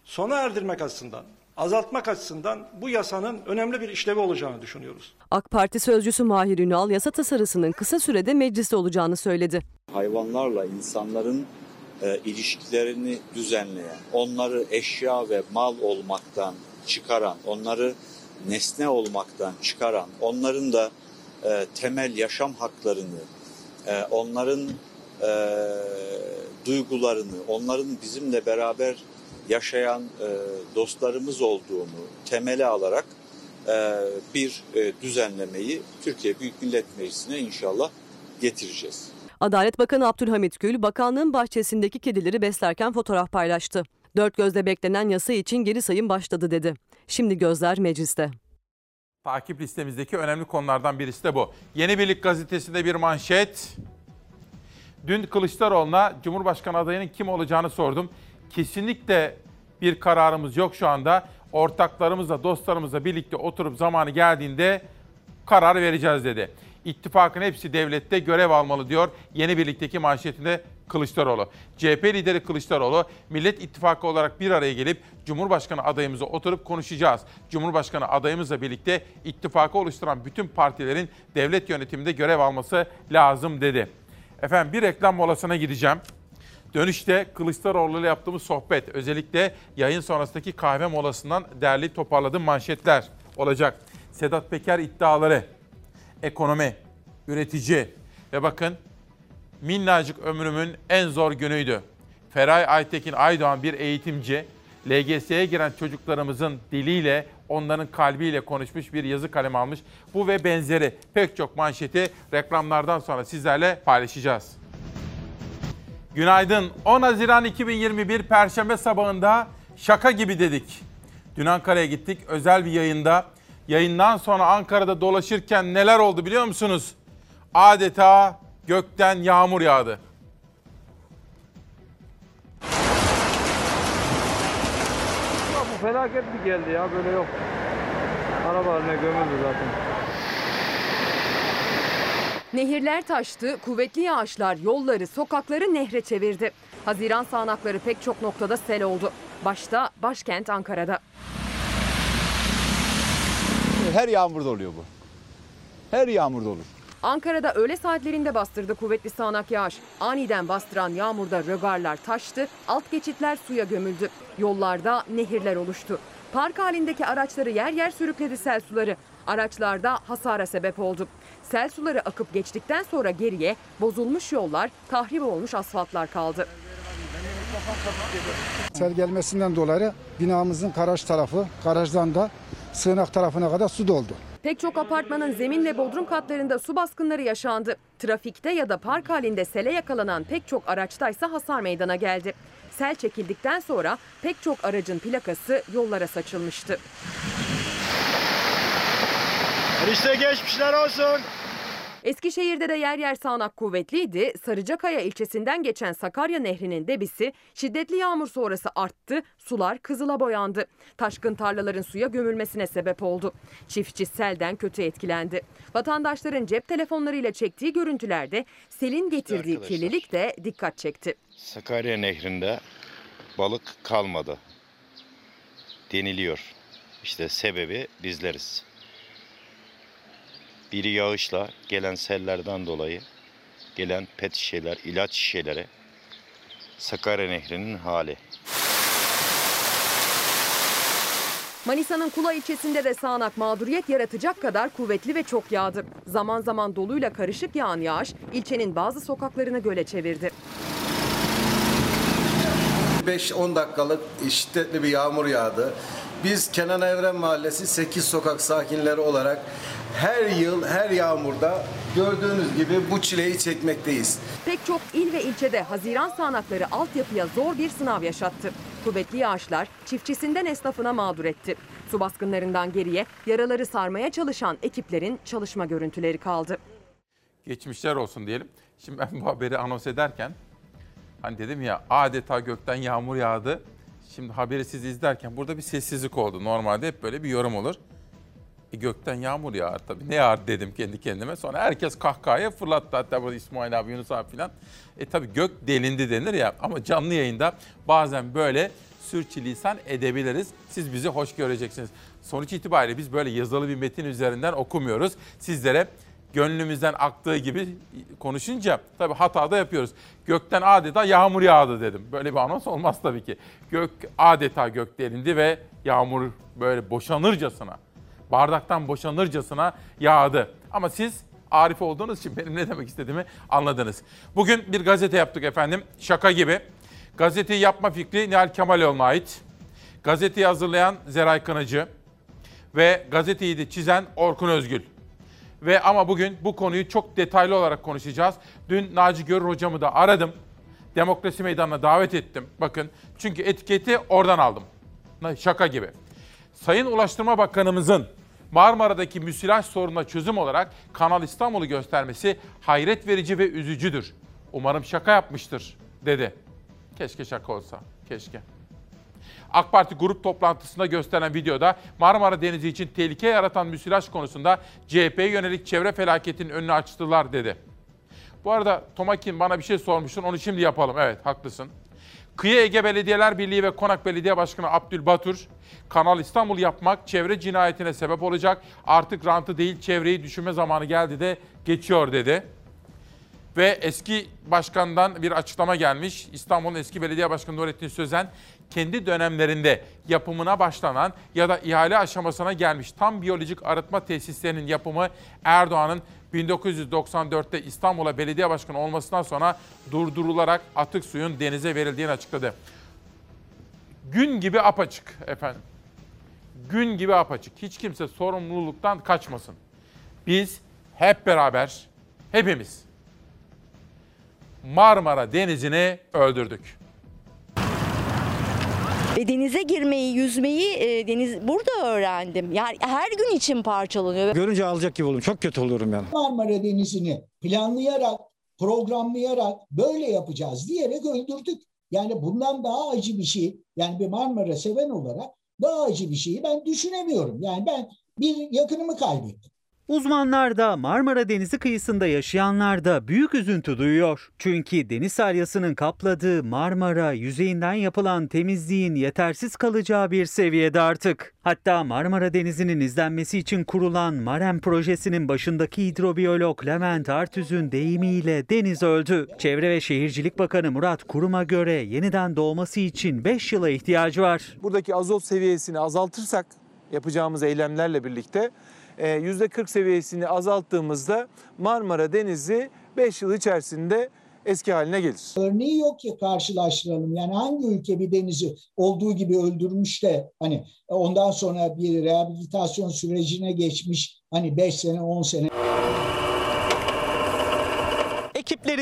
sona erdirmek açısından, azaltmak açısından bu yasanın önemli bir işlevi olacağını düşünüyoruz. AK Parti sözcüsü Mahir Ünal yasa tasarısının kısa sürede mecliste olacağını söyledi. Hayvanlarla insanların e, ilişkilerini düzenleyen, onları eşya ve mal olmaktan çıkaran, onları nesne olmaktan çıkaran, onların da e, temel yaşam haklarını, e, onların e, duygularını, onların bizimle beraber yaşayan e, dostlarımız olduğunu temele alarak e, bir e, düzenlemeyi Türkiye Büyük Millet Meclisi'ne inşallah getireceğiz. Adalet Bakanı Abdülhamit Gül, bakanlığın bahçesindeki kedileri beslerken fotoğraf paylaştı. Dört gözle beklenen yasa için geri sayım başladı dedi. Şimdi gözler mecliste. Takip listemizdeki önemli konulardan birisi de bu. Yeni Birlik gazetesinde bir manşet. Dün Kılıçdaroğlu'na Cumhurbaşkanı adayının kim olacağını sordum. Kesinlikle bir kararımız yok şu anda. Ortaklarımızla, dostlarımızla birlikte oturup zamanı geldiğinde karar vereceğiz dedi. İttifakın hepsi devlette görev almalı diyor Yeni Birlik'teki manşetinde Kılıçdaroğlu. CHP lideri Kılıçdaroğlu, Millet İttifakı olarak bir araya gelip Cumhurbaşkanı adayımızı oturup konuşacağız. Cumhurbaşkanı adayımızla birlikte ittifakı oluşturan bütün partilerin devlet yönetiminde görev alması lazım dedi. Efendim bir reklam molasına gideceğim. Dönüşte Kılıçdaroğlu ile yaptığımız sohbet, özellikle yayın sonrasındaki kahve molasından derli toparladığım manşetler olacak. Sedat Peker iddiaları, ekonomi, üretici ve bakın minnacık ömrümün en zor günüydü. Feray Aytekin Aydoğan bir eğitimci, LGS'ye giren çocuklarımızın diliyle, onların kalbiyle konuşmuş bir yazı kalem almış. Bu ve benzeri pek çok manşeti reklamlardan sonra sizlerle paylaşacağız. Günaydın. 10 Haziran 2021 Perşembe sabahında şaka gibi dedik. Dün Ankara'ya gittik özel bir yayında. Yayından sonra Ankara'da dolaşırken neler oldu biliyor musunuz? Adeta gökten yağmur yağdı. Ya bu felaket bir geldi ya böyle yok. Araba haline gömüldü zaten. Nehirler taştı, kuvvetli yağışlar yolları, sokakları nehre çevirdi. Haziran sağanakları pek çok noktada sel oldu. Başta başkent Ankara'da. Her yağmurda oluyor bu. Her yağmurda olur. Ankara'da öğle saatlerinde bastırdı kuvvetli sağanak yağış. Aniden bastıran yağmurda rögarlar taştı, alt geçitler suya gömüldü. Yollarda nehirler oluştu. Park halindeki araçları yer yer sürükledi sel suları. Araçlarda hasara sebep oldu. Sel suları akıp geçtikten sonra geriye bozulmuş yollar, tahrip olmuş asfaltlar kaldı. Sel gelmesinden dolayı binamızın garaj tarafı, garajdan da sığınak tarafına kadar su doldu. Pek çok apartmanın zemin ve bodrum katlarında su baskınları yaşandı. Trafikte ya da park halinde sele yakalanan pek çok araçtaysa hasar meydana geldi. Sel çekildikten sonra pek çok aracın plakası yollara saçılmıştı. İşte geçmişler olsun. Eskişehir'de de yer yer sağanak kuvvetliydi. Sarıcakaya ilçesinden geçen Sakarya Nehri'nin debisi şiddetli yağmur sonrası arttı. Sular kızıla boyandı. Taşkın tarlaların suya gömülmesine sebep oldu. Çiftçi selden kötü etkilendi. Vatandaşların cep telefonlarıyla çektiği görüntülerde selin getirdiği Arkadaşlar. kirlilik de dikkat çekti. Sakarya Nehri'nde balık kalmadı deniliyor. İşte sebebi bizleriz. Biri yağışla gelen sellerden dolayı gelen pet şişeler, ilaç şişeleri Sakarya Nehri'nin hali. Manisa'nın Kula ilçesinde de sağanak mağduriyet yaratacak kadar kuvvetli ve çok yağdı. Zaman zaman doluyla karışık yağan yağış ilçenin bazı sokaklarını göle çevirdi. 5-10 dakikalık şiddetli bir yağmur yağdı. Biz Kenan Evren Mahallesi 8 sokak sakinleri olarak her yıl her yağmurda gördüğünüz gibi bu çileyi çekmekteyiz. Pek çok il ve ilçede Haziran sağanakları altyapıya zor bir sınav yaşattı. Kuvvetli yağışlar çiftçisinden esnafına mağdur etti. Su baskınlarından geriye yaraları sarmaya çalışan ekiplerin çalışma görüntüleri kaldı. Geçmişler olsun diyelim. Şimdi ben bu haberi anons ederken hani dedim ya adeta gökten yağmur yağdı. Şimdi haberi siz izlerken burada bir sessizlik oldu. Normalde hep böyle bir yorum olur. E gökten yağmur yağar tabii. Ne yağar dedim kendi kendime. Sonra herkes kahkahaya fırlattı. Hatta burada İsmail abi, Yunus abi falan. E tabii gök delindi denir ya. Ama canlı yayında bazen böyle sürçülisan edebiliriz. Siz bizi hoş göreceksiniz. Sonuç itibariyle biz böyle yazılı bir metin üzerinden okumuyoruz. Sizlere gönlümüzden aktığı gibi konuşunca tabii hata da yapıyoruz. Gökten adeta yağmur yağdı dedim. Böyle bir anons olmaz tabii ki. Gök adeta gök delindi ve yağmur böyle boşanırcasına, bardaktan boşanırcasına yağdı. Ama siz Arif olduğunuz için benim ne demek istediğimi anladınız. Bugün bir gazete yaptık efendim. Şaka gibi. Gazeteyi yapma fikri Nihal Kemaloğlu'na ait. Gazeteyi hazırlayan Zeray Kınacı ve gazeteyi de çizen Orkun Özgül. Ve ama bugün bu konuyu çok detaylı olarak konuşacağız. Dün Naci Görür hocamı da aradım. Demokrasi Meydanı'na davet ettim. Bakın çünkü etiketi oradan aldım. Şaka gibi. Sayın Ulaştırma Bakanımızın Marmara'daki müsilaj sorununa çözüm olarak Kanal İstanbul'u göstermesi hayret verici ve üzücüdür. Umarım şaka yapmıştır dedi. Keşke şaka olsa. Keşke. AK Parti grup toplantısında gösteren videoda Marmara Denizi için tehlike yaratan müsilaj konusunda CHP'ye yönelik çevre felaketinin önünü açtılar dedi. Bu arada Tomakin bana bir şey sormuştun onu şimdi yapalım. Evet haklısın. Kıyı Ege Belediyeler Birliği ve Konak Belediye Başkanı Abdülbatur, Kanal İstanbul yapmak çevre cinayetine sebep olacak. Artık rantı değil çevreyi düşünme zamanı geldi de geçiyor dedi. Ve eski başkandan bir açıklama gelmiş. İstanbul'un eski belediye başkanı Nurettin Sözen kendi dönemlerinde yapımına başlanan ya da ihale aşamasına gelmiş tam biyolojik arıtma tesislerinin yapımı Erdoğan'ın 1994'te İstanbul'a belediye başkanı olmasından sonra durdurularak atık suyun denize verildiğini açıkladı. Gün gibi apaçık efendim. Gün gibi apaçık. Hiç kimse sorumluluktan kaçmasın. Biz hep beraber, hepimiz Marmara Denizi'ni öldürdük. Ve denize girmeyi, yüzmeyi e, deniz burada öğrendim. Yani her gün için parçalanıyor. Görünce alacak gibi olurum. Çok kötü oluyorum yani. Marmara Denizi'ni planlayarak, programlayarak böyle yapacağız diyerek öldürdük. Yani bundan daha acı bir şey, yani bir Marmara seven olarak daha acı bir şeyi ben düşünemiyorum. Yani ben bir yakınımı kaybettim. Uzmanlar da Marmara Denizi kıyısında yaşayanlar da büyük üzüntü duyuyor. Çünkü deniz salyasının kapladığı Marmara yüzeyinden yapılan temizliğin yetersiz kalacağı bir seviyede artık. Hatta Marmara Denizi'nin izlenmesi için kurulan MAREM projesinin başındaki hidrobiyolog Levent Artüz'ün deyimiyle deniz öldü. Çevre ve Şehircilik Bakanı Murat Kurum'a göre yeniden doğması için 5 yıla ihtiyacı var. Buradaki azot seviyesini azaltırsak yapacağımız eylemlerle birlikte %40 e, seviyesini azalttığımızda Marmara Denizi 5 yıl içerisinde eski haline gelir. Örneği yok ki karşılaştıralım. Yani hangi ülke bir denizi olduğu gibi öldürmüş de hani ondan sonra bir rehabilitasyon sürecine geçmiş hani 5 sene 10 sene.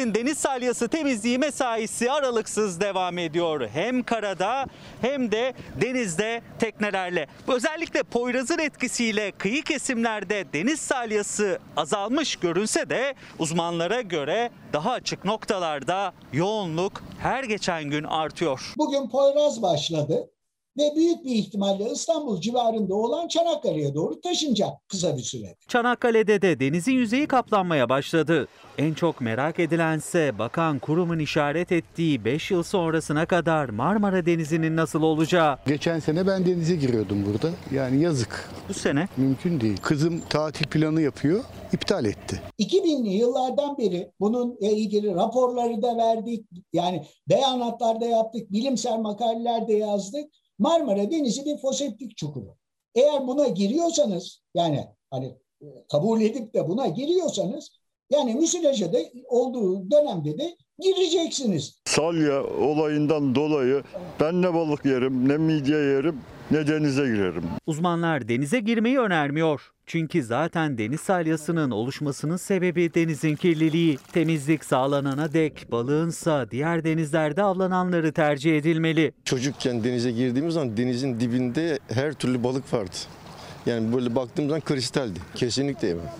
Ekiplerin deniz salyası temizliği mesaisi aralıksız devam ediyor. Hem karada hem de denizde teknelerle. Özellikle Poyraz'ın etkisiyle kıyı kesimlerde deniz salyası azalmış görünse de uzmanlara göre daha açık noktalarda yoğunluk her geçen gün artıyor. Bugün Poyraz başladı ve büyük bir ihtimalle İstanbul civarında olan Çanakkale'ye doğru taşınacak kısa bir süre. Çanakkale'de de denizin yüzeyi kaplanmaya başladı. En çok merak edilense bakan kurumun işaret ettiği 5 yıl sonrasına kadar Marmara Denizi'nin nasıl olacağı. Geçen sene ben denize giriyordum burada. Yani yazık. Bu sene? Mümkün değil. Kızım tatil planı yapıyor, iptal etti. 2000'li yıllardan beri bununla ilgili raporları da verdik. Yani beyanatlarda yaptık, bilimsel makalelerde yazdık. Marmara Denizi bir foseptik çukuru. Eğer buna giriyorsanız yani hani e, kabul edip de buna giriyorsanız yani müsilaja da olduğu dönemde de gireceksiniz. Salya olayından dolayı ben ne balık yerim ne midye yerim ne denize girerim. Uzmanlar denize girmeyi önermiyor. Çünkü zaten deniz salyasının oluşmasının sebebi denizin kirliliği. Temizlik sağlanana dek balığınsa diğer denizlerde avlananları tercih edilmeli. Çocukken denize girdiğimiz zaman denizin dibinde her türlü balık vardı. Yani böyle baktığım zaman kristaldi. Kesinlikle yemem.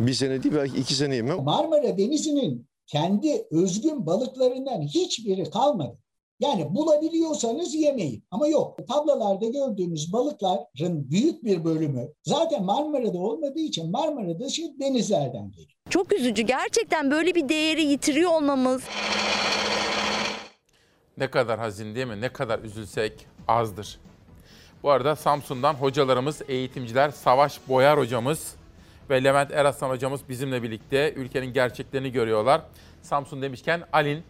Bir sene değil belki iki sene yemem. Marmara Denizi'nin kendi özgün balıklarından hiçbiri kalmadı. Yani bulabiliyorsanız yemeyin. Ama yok. Tablalarda gördüğünüz balıkların büyük bir bölümü zaten Marmara'da olmadığı için Marmara dışı denizlerden geliyor. Çok üzücü. Gerçekten böyle bir değeri yitiriyor olmamız. Ne kadar hazin değil mi? Ne kadar üzülsek azdır. Bu arada Samsun'dan hocalarımız, eğitimciler Savaş Boyar hocamız ve Levent Eraslan hocamız bizimle birlikte ülkenin gerçeklerini görüyorlar. Samsun demişken Alin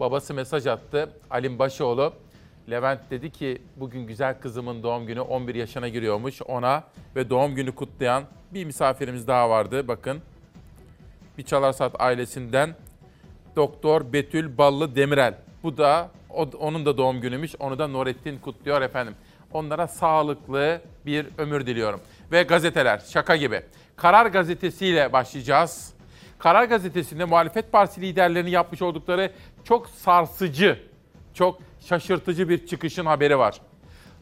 babası mesaj attı. Alin Başoğlu Levent dedi ki bugün güzel kızımın doğum günü 11 yaşına giriyormuş ona ve doğum günü kutlayan bir misafirimiz daha vardı bakın. Bir Çalarsat ailesinden Doktor Betül Ballı Demirel. Bu da o, onun da doğum günümüş. Onu da Nurettin kutluyor efendim. Onlara sağlıklı bir ömür diliyorum. Ve gazeteler şaka gibi. Karar gazetesiyle başlayacağız. Karar gazetesinde muhalefet partisi liderlerinin yapmış oldukları çok sarsıcı, çok şaşırtıcı bir çıkışın haberi var.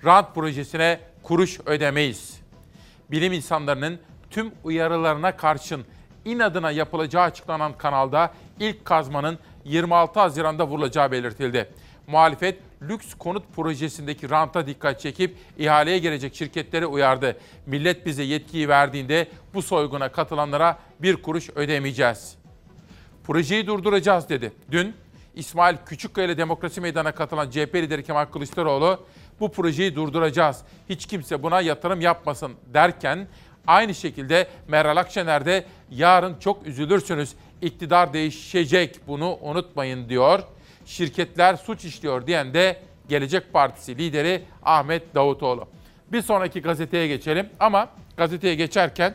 Rant projesine kuruş ödemeyiz. Bilim insanlarının tüm uyarılarına karşın inadına yapılacağı açıklanan kanalda ilk kazmanın 26 Haziran'da vurulacağı belirtildi. Muhalefet lüks konut projesindeki ranta dikkat çekip ihaleye gelecek şirketlere uyardı. Millet bize yetkiyi verdiğinde bu soyguna katılanlara bir kuruş ödemeyeceğiz. Projeyi durduracağız dedi. Dün İsmail Küçükkaya ile Demokrasi Meydanı'na katılan CHP lideri Kemal Kılıçdaroğlu bu projeyi durduracağız. Hiç kimse buna yatırım yapmasın derken aynı şekilde Meral Akşener de yarın çok üzülürsünüz. İktidar değişecek bunu unutmayın diyor. Şirketler suç işliyor diyen de Gelecek Partisi lideri Ahmet Davutoğlu. Bir sonraki gazeteye geçelim ama gazeteye geçerken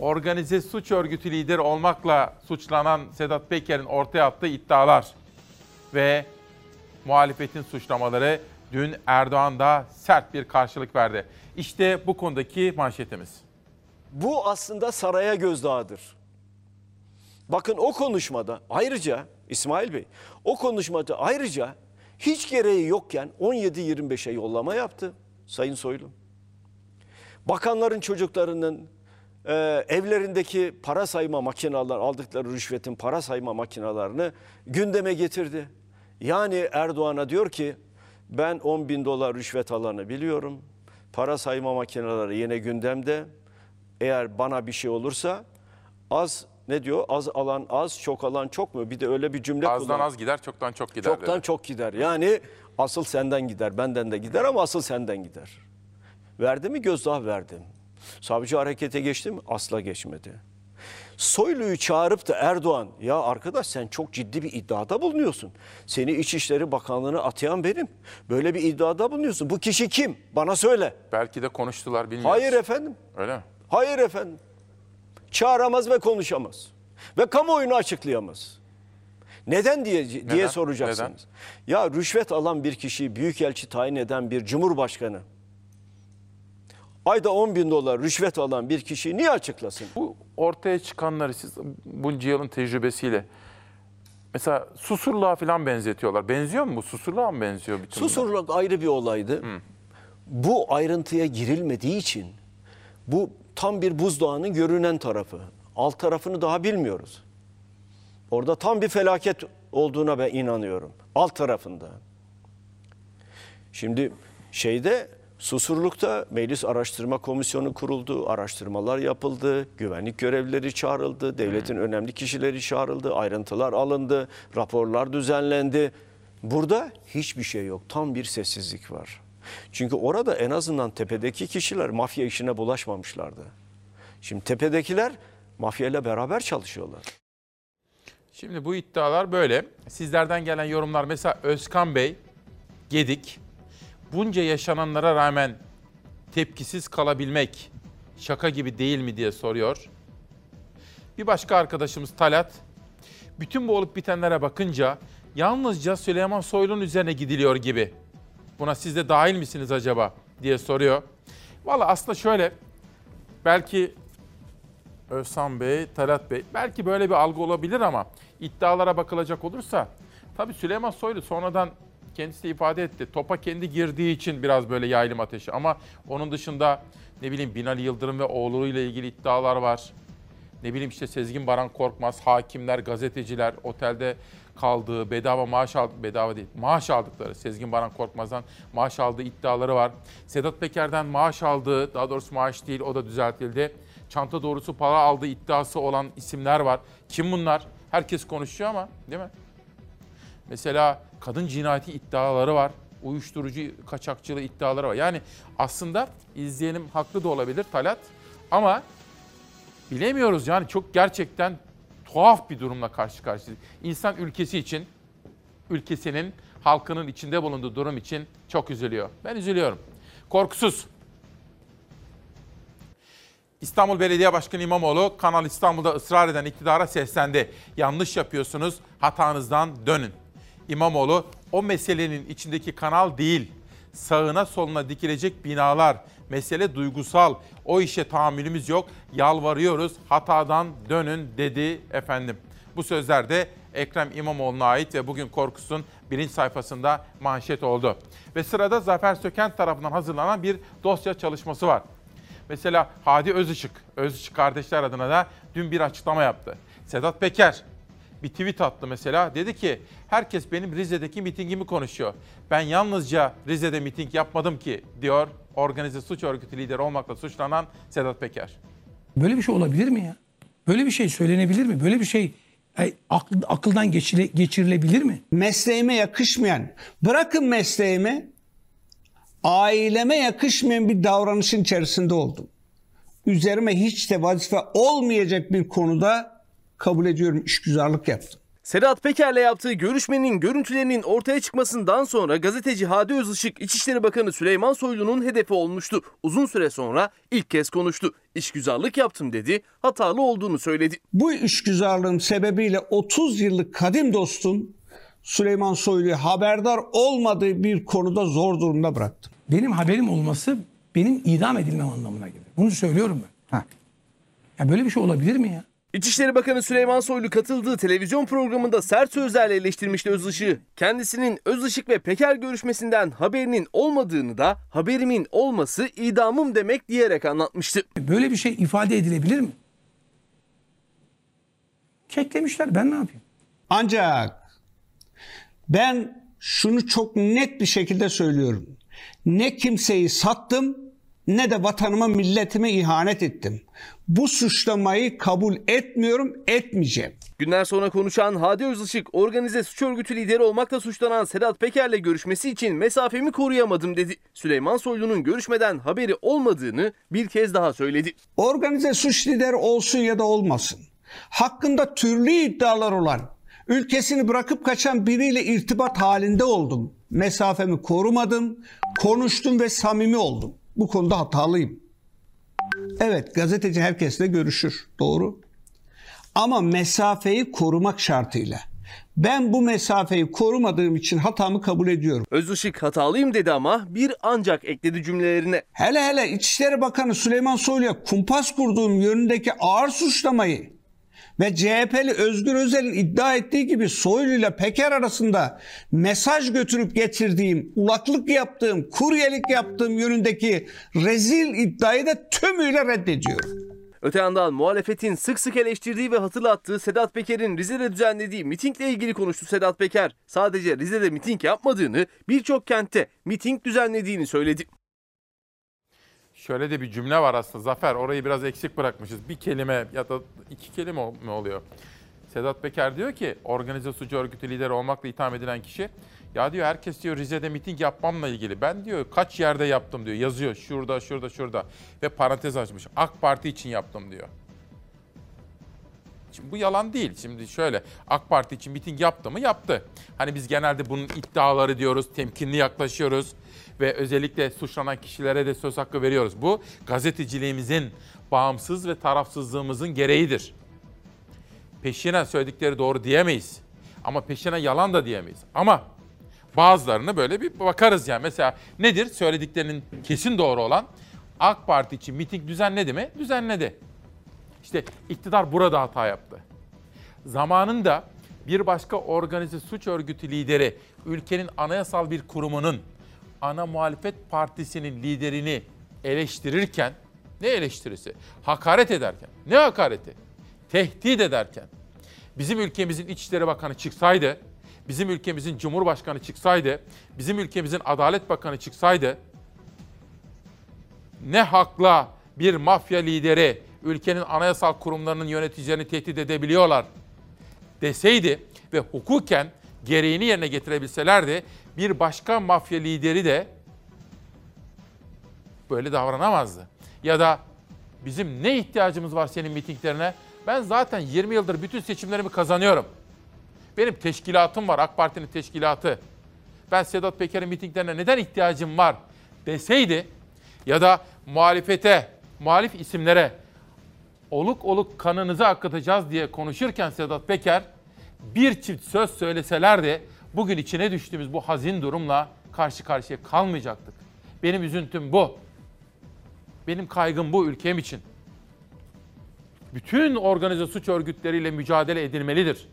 organize suç örgütü lideri olmakla suçlanan Sedat Peker'in ortaya attığı iddialar ve muhalefetin suçlamaları dün Erdoğan da sert bir karşılık verdi. İşte bu konudaki manşetimiz. Bu aslında saraya gözdağıdır. Bakın o konuşmada ayrıca İsmail Bey o konuşmada ayrıca hiç gereği yokken 17-25'e yollama yaptı Sayın Soylu. Bakanların çocuklarının e, evlerindeki para sayma makineler aldıkları rüşvetin para sayma makinalarını gündeme getirdi. Yani Erdoğan'a diyor ki ben 10 bin dolar rüşvet alanı biliyorum. Para sayma makineleri yine gündemde. Eğer bana bir şey olursa az ne diyor? Az alan az, çok alan çok mu? Bir de öyle bir cümle Azdan kullan- az gider, çoktan çok gider. Çoktan dedi. çok gider. Yani asıl senden gider, benden de gider ama asıl senden gider. Verdi mi gözdağı verdim. Savcı harekete geçti mi? Asla geçmedi. Soylu'yu çağırıp da Erdoğan ya arkadaş sen çok ciddi bir iddiada bulunuyorsun. Seni İçişleri Bakanlığı'na atayan benim. Böyle bir iddiada bulunuyorsun. Bu kişi kim? Bana söyle. Belki de konuştular bilmiyoruz. Hayır efendim. Öyle mi? Hayır efendim. Çağıramaz ve konuşamaz. Ve kamuoyunu açıklayamaz. Neden diye diye Neden? soracaksınız. Ya rüşvet alan bir kişiyi büyükelçi tayin eden bir cumhurbaşkanı ayda 10 bin dolar rüşvet alan bir kişiyi niye açıklasın? Bu ortaya çıkanları siz bunca yılın tecrübesiyle mesela Susurluğa falan benzetiyorlar. Benziyor mu bu? Susurluğa mı benziyor bütün bunlar? Susurluk ayrı bir olaydı. Bu ayrıntıya girilmediği için bu tam bir buzdağının görünen tarafı. Alt tarafını daha bilmiyoruz. Orada tam bir felaket olduğuna ben inanıyorum. Alt tarafında. Şimdi şeyde Susurluk'ta Meclis Araştırma Komisyonu kuruldu, araştırmalar yapıldı, güvenlik görevlileri çağrıldı, devletin önemli kişileri çağrıldı, ayrıntılar alındı, raporlar düzenlendi. Burada hiçbir şey yok, tam bir sessizlik var. Çünkü orada en azından tepedeki kişiler mafya işine bulaşmamışlardı. Şimdi tepedekiler mafyayla beraber çalışıyorlar. Şimdi bu iddialar böyle. Sizlerden gelen yorumlar mesela Özkan Bey, Gedik, bunca yaşananlara rağmen tepkisiz kalabilmek şaka gibi değil mi diye soruyor. Bir başka arkadaşımız Talat, bütün bu olup bitenlere bakınca yalnızca Süleyman Soylu'nun üzerine gidiliyor gibi. Buna siz de dahil misiniz acaba diye soruyor. Valla aslında şöyle, belki Özhan Bey, Talat Bey, belki böyle bir algı olabilir ama iddialara bakılacak olursa, tabii Süleyman Soylu sonradan kendisi de ifade etti. Topa kendi girdiği için biraz böyle yaylım ateşi ama onun dışında ne bileyim Binali Yıldırım ve oğluyla ilgili iddialar var. Ne bileyim işte Sezgin Baran Korkmaz, hakimler, gazeteciler otelde kaldığı, bedava maaş aldı, bedava değil, maaş aldıkları, Sezgin Baran Korkmaz'dan maaş aldığı iddiaları var. Sedat Peker'den maaş aldığı, daha doğrusu maaş değil o da düzeltildi. Çanta doğrusu para aldığı iddiası olan isimler var. Kim bunlar? Herkes konuşuyor ama değil mi? Mesela kadın cinayeti iddiaları var. Uyuşturucu kaçakçılığı iddiaları var. Yani aslında izleyenim haklı da olabilir Talat. Ama bilemiyoruz yani çok gerçekten tuhaf bir durumla karşı karşıyayız. İnsan ülkesi için, ülkesinin, halkının içinde bulunduğu durum için çok üzülüyor. Ben üzülüyorum. Korkusuz. İstanbul Belediye Başkanı İmamoğlu Kanal İstanbul'da ısrar eden iktidara seslendi. Yanlış yapıyorsunuz, hatanızdan dönün. İmamoğlu o meselenin içindeki kanal değil, sağına soluna dikilecek binalar, mesele duygusal, o işe tahammülümüz yok, yalvarıyoruz, hatadan dönün dedi efendim. Bu sözler de Ekrem İmamoğlu'na ait ve bugün Korkus'un birinci sayfasında manşet oldu. Ve sırada Zafer Söken tarafından hazırlanan bir dosya çalışması var. Mesela Hadi Özışık, Özışık kardeşler adına da dün bir açıklama yaptı. Sedat Peker bir tweet attı mesela. Dedi ki herkes benim Rize'deki mitingimi konuşuyor. Ben yalnızca Rize'de miting yapmadım ki diyor organize suç örgütü lideri olmakla suçlanan Sedat Peker. Böyle bir şey olabilir mi ya? Böyle bir şey söylenebilir mi? Böyle bir şey akl, akıldan geçire, geçirilebilir mi? Mesleğime yakışmayan, bırakın mesleğime, aileme yakışmayan bir davranışın içerisinde oldum. Üzerime hiç de vazife olmayacak bir konuda kabul ediyorum işgüzarlık yaptım. Sedat Peker'le yaptığı görüşmenin görüntülerinin ortaya çıkmasından sonra gazeteci Hadi Özışık İçişleri Bakanı Süleyman Soylu'nun hedefi olmuştu. Uzun süre sonra ilk kez konuştu. İşgüzarlık yaptım dedi, hatalı olduğunu söyledi. Bu işgüzarlığım sebebiyle 30 yıllık kadim dostum Süleyman Soylu'yu haberdar olmadığı bir konuda zor durumda bıraktım. Benim haberim olması benim idam edilmem anlamına gelir. Bunu söylüyorum ben. Ha. Ya böyle bir şey olabilir mi ya? İçişleri Bakanı Süleyman Soylu katıldığı televizyon programında sert sözlerle eleştirmişti Özışık'ı. Kendisinin Özışık ve Peker görüşmesinden haberinin olmadığını da haberimin olması idamım demek diyerek anlatmıştı. Böyle bir şey ifade edilebilir mi? Keklemişler ben ne yapayım? Ancak ben şunu çok net bir şekilde söylüyorum. Ne kimseyi sattım ne de vatanıma milletime ihanet ettim. Bu suçlamayı kabul etmiyorum, etmeyeceğim. Günler sonra konuşan Hadi Özışık, organize suç örgütü lideri olmakla suçlanan Sedat Peker'le görüşmesi için mesafemi koruyamadım dedi. Süleyman Soylu'nun görüşmeden haberi olmadığını bir kez daha söyledi. Organize suç lideri olsun ya da olmasın. Hakkında türlü iddialar olan, ülkesini bırakıp kaçan biriyle irtibat halinde oldum. Mesafemi korumadım, konuştum ve samimi oldum. Bu konuda hatalıyım. Evet gazeteci herkesle görüşür. Doğru. Ama mesafeyi korumak şartıyla. Ben bu mesafeyi korumadığım için hatamı kabul ediyorum. Özışık hatalıyım dedi ama bir ancak ekledi cümlelerine. Hele hele İçişleri Bakanı Süleyman Soylu'ya kumpas kurduğum yönündeki ağır suçlamayı ve CHP'li Özgür Özel'in iddia ettiği gibi Soylu ile Peker arasında mesaj götürüp getirdiğim, ulaklık yaptığım, kuryelik yaptığım yönündeki rezil iddiayı da tümüyle reddediyorum. Öte yandan muhalefetin sık sık eleştirdiği ve hatırlattığı Sedat Peker'in Rize'de düzenlediği mitingle ilgili konuştu Sedat Peker. Sadece Rize'de miting yapmadığını, birçok kentte miting düzenlediğini söyledi. Şöyle de bir cümle var aslında Zafer. Orayı biraz eksik bırakmışız. Bir kelime ya da iki kelime mi oluyor? Sedat Peker diyor ki organize suç örgütü lideri olmakla itham edilen kişi ya diyor herkes diyor Rize'de miting yapmamla ilgili. Ben diyor kaç yerde yaptım diyor. Yazıyor şurada şurada şurada ve parantez açmış. AK Parti için yaptım diyor. Şimdi bu yalan değil. Şimdi şöyle AK Parti için miting yaptı mı? Yaptı. Hani biz genelde bunun iddiaları diyoruz, temkinli yaklaşıyoruz ve özellikle suçlanan kişilere de söz hakkı veriyoruz. Bu gazeteciliğimizin bağımsız ve tarafsızlığımızın gereğidir. Peşine söyledikleri doğru diyemeyiz. Ama peşine yalan da diyemeyiz. Ama bazılarını böyle bir bakarız yani. Mesela nedir söylediklerinin kesin doğru olan? AK Parti için miting düzenledi mi? Düzenledi. İşte iktidar burada hata yaptı. Zamanında bir başka organize suç örgütü lideri ülkenin anayasal bir kurumunun ana muhalefet partisinin liderini eleştirirken ne eleştirisi? Hakaret ederken. Ne hakareti? Tehdit ederken. Bizim ülkemizin İçişleri Bakanı çıksaydı, bizim ülkemizin Cumhurbaşkanı çıksaydı, bizim ülkemizin Adalet Bakanı çıksaydı ne hakla bir mafya lideri ülkenin anayasal kurumlarının yöneticilerini tehdit edebiliyorlar deseydi ve hukuken gereğini yerine getirebilselerdi bir başka mafya lideri de böyle davranamazdı. Ya da Bizim ne ihtiyacımız var senin mitinglerine? Ben zaten 20 yıldır bütün seçimlerimi kazanıyorum. Benim teşkilatım var, AK Parti'nin teşkilatı. Ben Sedat Peker'in mitinglerine neden ihtiyacım var deseydi ya da muhalefete, muhalif isimlere oluk oluk kanınızı akıtacağız diye konuşurken Sedat Peker bir çift söz söyleselerdi bugün içine düştüğümüz bu hazin durumla karşı karşıya kalmayacaktık. Benim üzüntüm bu. Benim kaygım bu ülkem için. Bütün organize suç örgütleriyle mücadele edilmelidir.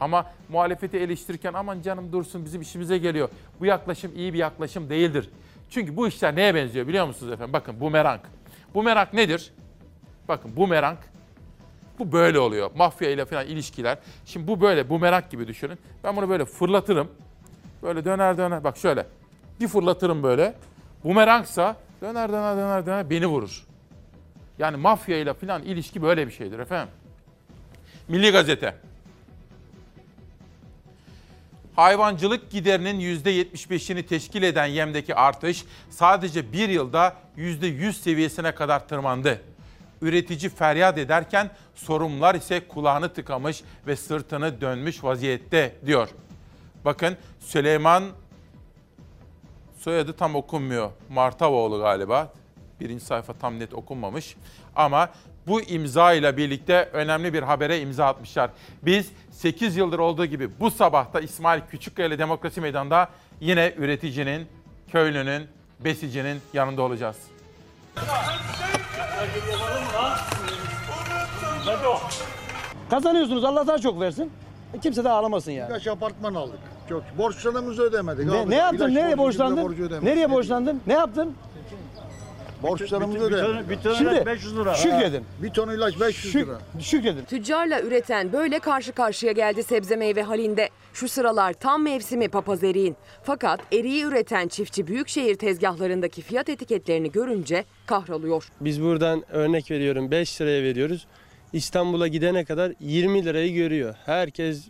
Ama muhalefeti eleştirirken aman canım dursun bizim işimize geliyor. Bu yaklaşım iyi bir yaklaşım değildir. Çünkü bu işler neye benziyor biliyor musunuz efendim? Bakın bumerang. Bumerang nedir? Bakın bumerang. Bu böyle oluyor. Mafya ile falan ilişkiler. Şimdi bu böyle bumerang gibi düşünün. Ben bunu böyle fırlatırım. Böyle döner döner. Bak şöyle. Bir fırlatırım böyle. Bumerangsa döner döner döner döner beni vurur. Yani mafya ile falan ilişki böyle bir şeydir efendim. Milli Gazete. Hayvancılık giderinin %75'ini teşkil eden yemdeki artış sadece bir yılda %100 seviyesine kadar tırmandı. Üretici feryat ederken sorumlular ise kulağını tıkamış ve sırtını dönmüş vaziyette diyor. Bakın Süleyman soyadı tam okunmuyor. Martavoğlu galiba. Birinci sayfa tam net okunmamış. Ama bu imza ile birlikte önemli bir habere imza atmışlar. Biz 8 yıldır olduğu gibi bu sabahta İsmail Küçükkaya Demokrasi Meydanı'nda yine üreticinin, köylünün, besicinin yanında olacağız. Kazanıyorsunuz Allah daha çok versin. E, Kimse de ağlamasın yani. Birkaç apartman aldık. Çok. Borçlarımızı ödemedik. Ne, Aldık. ne yaptın? İlaç Nereye borcu borçlandın? ödemedik. Nereye borçlandın? Ne yaptın? Borçlarımızı ton- bir ton Şimdi ilaç 500 lira. şükredin. Bir ton ilaç 500 Şük- lira. Şükredin. Tüccarla üreten böyle karşı karşıya geldi sebze meyve halinde. Şu sıralar tam mevsimi papaz eriğin. Fakat eriği üreten çiftçi büyükşehir tezgahlarındaki fiyat etiketlerini görünce kahroluyor. Biz buradan örnek veriyorum 5 liraya veriyoruz. İstanbul'a gidene kadar 20 lirayı görüyor. Herkes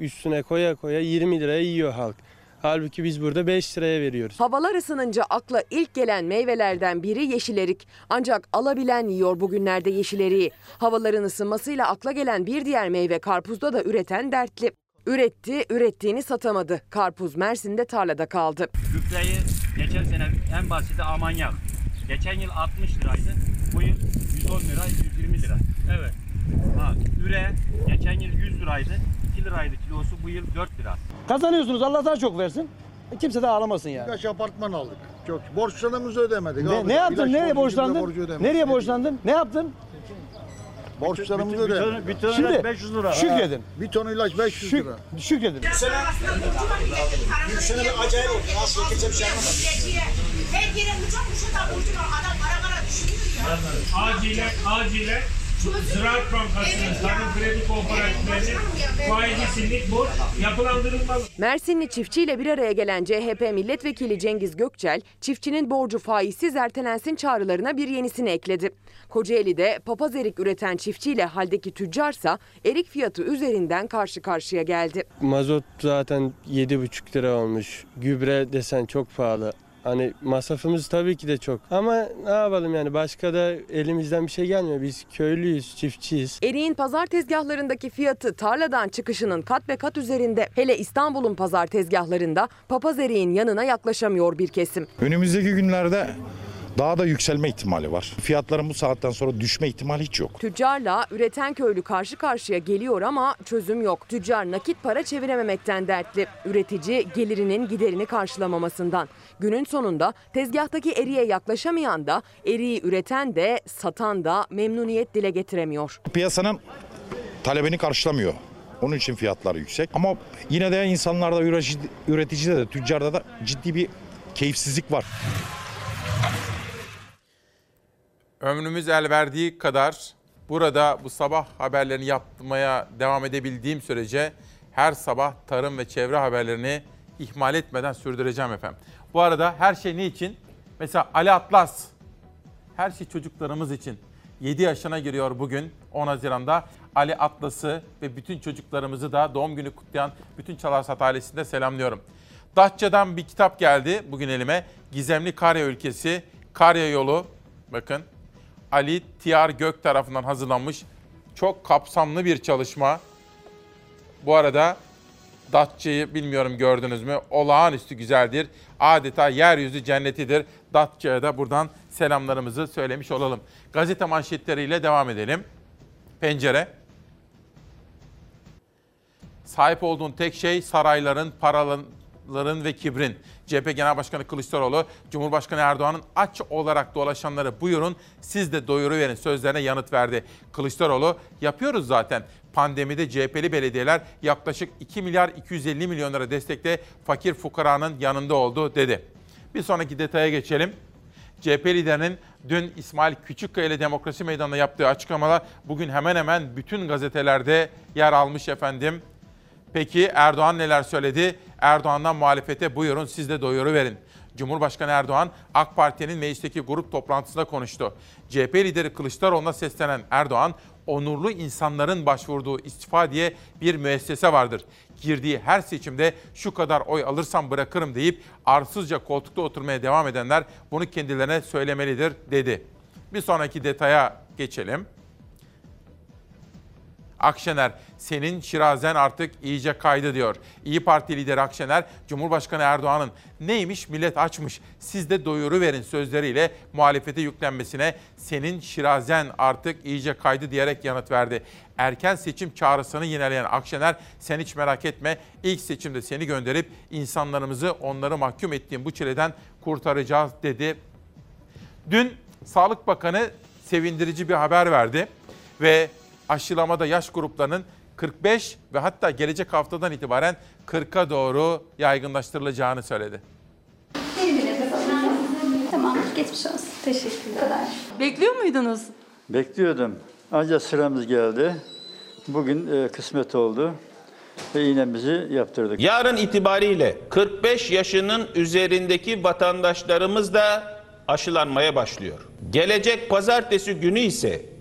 üstüne koya koya 20 liraya yiyor halk. Halbuki biz burada 5 liraya veriyoruz. Havalar ısınınca akla ilk gelen meyvelerden biri yeşil erik. Ancak alabilen yiyor bugünlerde yeşil eriği. Havaların ısınmasıyla akla gelen bir diğer meyve karpuzda da üreten dertli. Üretti, ürettiğini satamadı. Karpuz Mersin'de tarlada kaldı. Gübreyi geçen sene en basiti amanyak. Geçen yıl 60 liraydı. Bu yıl 110 lira, 120 lira. Evet. Ha, üre geçen yıl 100 liraydı. 2 liraydı kilosu. Bu yıl 4 lira. Kazanıyorsunuz Allah daha çok versin. E, Kimse de ağlamasın yani. Birkaç apartman aldık. Çok. Borçlarımızı ödemedik. Ne, Aldık. ne yaptın? İlaç Nereye borcu, borçlandın? ödemedik. Nereye borçlandın? Ne yaptın? Borçlarımızı Bir- bir- bir ton- ödemedik. bir ton Şimdi ilaç 500 lira. şükredin. Bir ton ilaç 500 lira. Şükredin. Yüksene bir acayip oldu. Nasıl kimse bir şey anlamadı. Her yere uçak uçak da borcu var. Adam para para düşünüyor ya. Acilen, acilen Ziraat Bankası'nın, Tarım Kredi Kooperatiflerinin faizi sildik borç yapılandırılmalı. Mersinli çiftçiyle bir araya gelen CHP milletvekili Cengiz Gökçel, çiftçinin borcu faizsiz ertelensin çağrılarına bir yenisini ekledi. Kocaeli'de papaz erik üreten çiftçiyle haldeki tüccarsa erik fiyatı üzerinden karşı karşıya geldi. Mazot zaten 7,5 lira olmuş. Gübre desen çok pahalı. Hani masrafımız tabii ki de çok. Ama ne yapalım yani başka da elimizden bir şey gelmiyor. Biz köylüyüz, çiftçiyiz. Eriğin pazar tezgahlarındaki fiyatı tarladan çıkışının kat be kat üzerinde. Hele İstanbul'un pazar tezgahlarında papaz eriğin yanına yaklaşamıyor bir kesim. Önümüzdeki günlerde daha da yükselme ihtimali var. Fiyatların bu saatten sonra düşme ihtimali hiç yok. Tüccarla üreten köylü karşı karşıya geliyor ama çözüm yok. Tüccar nakit para çevirememekten dertli. Üretici gelirinin giderini karşılamamasından. Günün sonunda tezgahtaki eriğe yaklaşamayan da eriği üreten de satan da memnuniyet dile getiremiyor. Piyasanın talebini karşılamıyor. Onun için fiyatlar yüksek. Ama yine de insanlarda, üretici- üreticide de, tüccarda da ciddi bir keyifsizlik var. Ömrümüz el verdiği kadar burada bu sabah haberlerini yapmaya devam edebildiğim sürece her sabah tarım ve çevre haberlerini ihmal etmeden sürdüreceğim efendim. Bu arada her şey ne için? Mesela Ali Atlas. Her şey çocuklarımız için. 7 yaşına giriyor bugün 10 Haziran'da. Ali Atlas'ı ve bütün çocuklarımızı da doğum günü kutlayan bütün Çalarsat ailesinde selamlıyorum. Datça'dan bir kitap geldi bugün elime. Gizemli Karya Ülkesi, Karya Yolu. Bakın Ali Tiyar Gök tarafından hazırlanmış çok kapsamlı bir çalışma. Bu arada Datça'yı bilmiyorum gördünüz mü? Olağanüstü güzeldir. Adeta yeryüzü cennetidir. Datça'ya da buradan selamlarımızı söylemiş olalım. Gazete manşetleriyle devam edelim. Pencere. Sahip olduğun tek şey sarayların, paraların ve kibrin. CHP Genel Başkanı Kılıçdaroğlu, Cumhurbaşkanı Erdoğan'ın aç olarak dolaşanları buyurun siz de doyuruverin sözlerine yanıt verdi. Kılıçdaroğlu yapıyoruz zaten. Pandemide CHP'li belediyeler yaklaşık 2 milyar 250 milyon lira destekle fakir fukaranın yanında oldu dedi. Bir sonraki detaya geçelim. CHP liderinin dün İsmail Küçükkaya ile Demokrasi Meydanı'nda yaptığı açıklamalar bugün hemen hemen bütün gazetelerde yer almış efendim. Peki Erdoğan neler söyledi? Erdoğan'dan muhalefete buyurun siz de doyuru verin. Cumhurbaşkanı Erdoğan AK Parti'nin meclisteki grup toplantısında konuştu. CHP lideri Kılıçdaroğlu'na seslenen Erdoğan, onurlu insanların başvurduğu istifa diye bir müessese vardır. Girdiği her seçimde şu kadar oy alırsam bırakırım deyip arsızca koltukta oturmaya devam edenler bunu kendilerine söylemelidir dedi. Bir sonraki detaya geçelim. Akşener senin şirazen artık iyice kaydı diyor. İyi Parti lideri Akşener, Cumhurbaşkanı Erdoğan'ın neymiş millet açmış siz de doyuru verin sözleriyle muhalefete yüklenmesine senin şirazen artık iyice kaydı diyerek yanıt verdi. Erken seçim çağrısını yineleyen Akşener sen hiç merak etme ilk seçimde seni gönderip insanlarımızı onları mahkum ettiğim bu çileden kurtaracağız dedi. Dün Sağlık Bakanı sevindirici bir haber verdi ve aşılamada yaş gruplarının 45 ve hatta gelecek haftadan itibaren 40'a doğru yaygınlaştırılacağını söyledi. Tamam, geçmiş olsun. Teşekkürler. Bekliyor muydunuz? Bekliyordum. Ancak sıramız geldi. Bugün e, kısmet oldu ve iğnemizi yaptırdık. Yarın itibariyle 45 yaşının üzerindeki vatandaşlarımız da aşılanmaya başlıyor. Gelecek pazartesi günü ise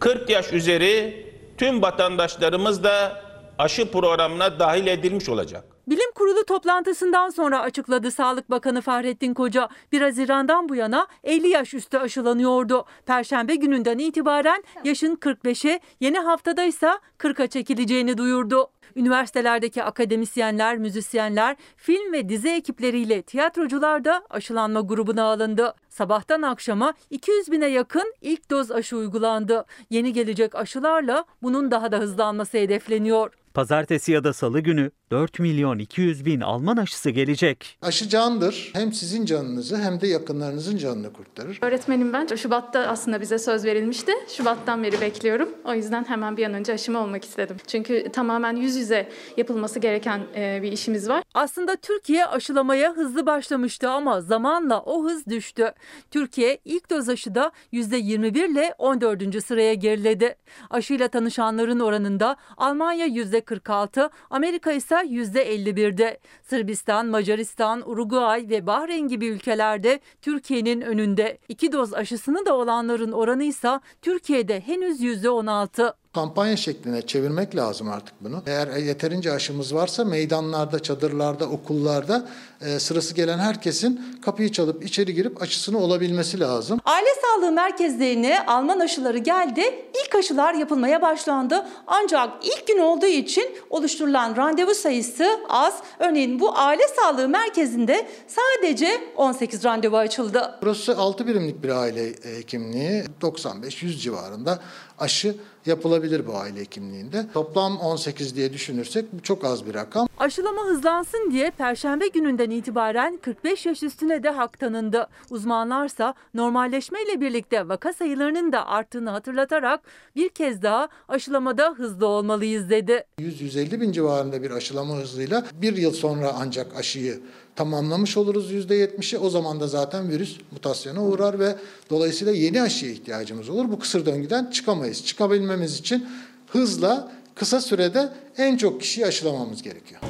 40 yaş üzeri tüm vatandaşlarımız da aşı programına dahil edilmiş olacak. Bilim Kurulu toplantısından sonra açıkladı Sağlık Bakanı Fahrettin Koca. 1 Haziran'dan bu yana 50 yaş üstü aşılanıyordu. Perşembe gününden itibaren yaşın 45'e, yeni haftada ise 40'a çekileceğini duyurdu. Üniversitelerdeki akademisyenler, müzisyenler, film ve dizi ekipleriyle tiyatrocular da aşılanma grubuna alındı. Sabahtan akşama 200 bine yakın ilk doz aşı uygulandı. Yeni gelecek aşılarla bunun daha da hızlanması hedefleniyor. Pazartesi ya da salı günü 4 milyon 200 bin Alman aşısı gelecek. Aşı candır. Hem sizin canınızı hem de yakınlarınızın canını kurtarır. Öğretmenim ben. Şubat'ta aslında bize söz verilmişti. Şubat'tan beri bekliyorum. O yüzden hemen bir an önce aşımı olmak istedim. Çünkü tamamen yüz yüze yapılması gereken e, bir işimiz var. Aslında Türkiye aşılamaya hızlı başlamıştı ama zamanla o hız düştü. Türkiye ilk doz aşıda %21 ile 14. sıraya geriledi. Aşıyla tanışanların oranında Almanya %46, Amerika ise %51'de. Sırbistan, Macaristan, Uruguay ve Bahreyn gibi ülkelerde Türkiye'nin önünde. İki doz aşısını da olanların oranı ise Türkiye'de henüz %16. Kampanya şekline çevirmek lazım artık bunu. Eğer yeterince aşımız varsa meydanlarda, çadırlarda, okullarda e, sırası gelen herkesin kapıyı çalıp içeri girip aşısını olabilmesi lazım. Aile sağlığı merkezlerine Alman aşıları geldi. İlk aşılar yapılmaya başlandı. Ancak ilk gün olduğu için oluşturulan randevu sayısı az. Örneğin bu aile sağlığı merkezinde sadece 18 randevu açıldı. Burası 6 birimlik bir aile hekimliği. 95-100 civarında aşı yapılabilir bu aile hekimliğinde. Toplam 18 diye düşünürsek bu çok az bir rakam. Aşılama hızlansın diye perşembe gününden itibaren 45 yaş üstüne de hak tanındı. Uzmanlarsa normalleşmeyle birlikte vaka sayılarının da arttığını hatırlatarak bir kez daha aşılamada hızlı olmalıyız dedi. 100-150 bin civarında bir aşılama hızıyla bir yıl sonra ancak aşıyı tamamlamış oluruz %70'i. O zaman da zaten virüs mutasyona uğrar ve dolayısıyla yeni aşıya ihtiyacımız olur. Bu kısır döngüden çıkamayız. Çıkabilmemiz için hızla kısa sürede en çok kişiyi aşılamamız gerekiyor.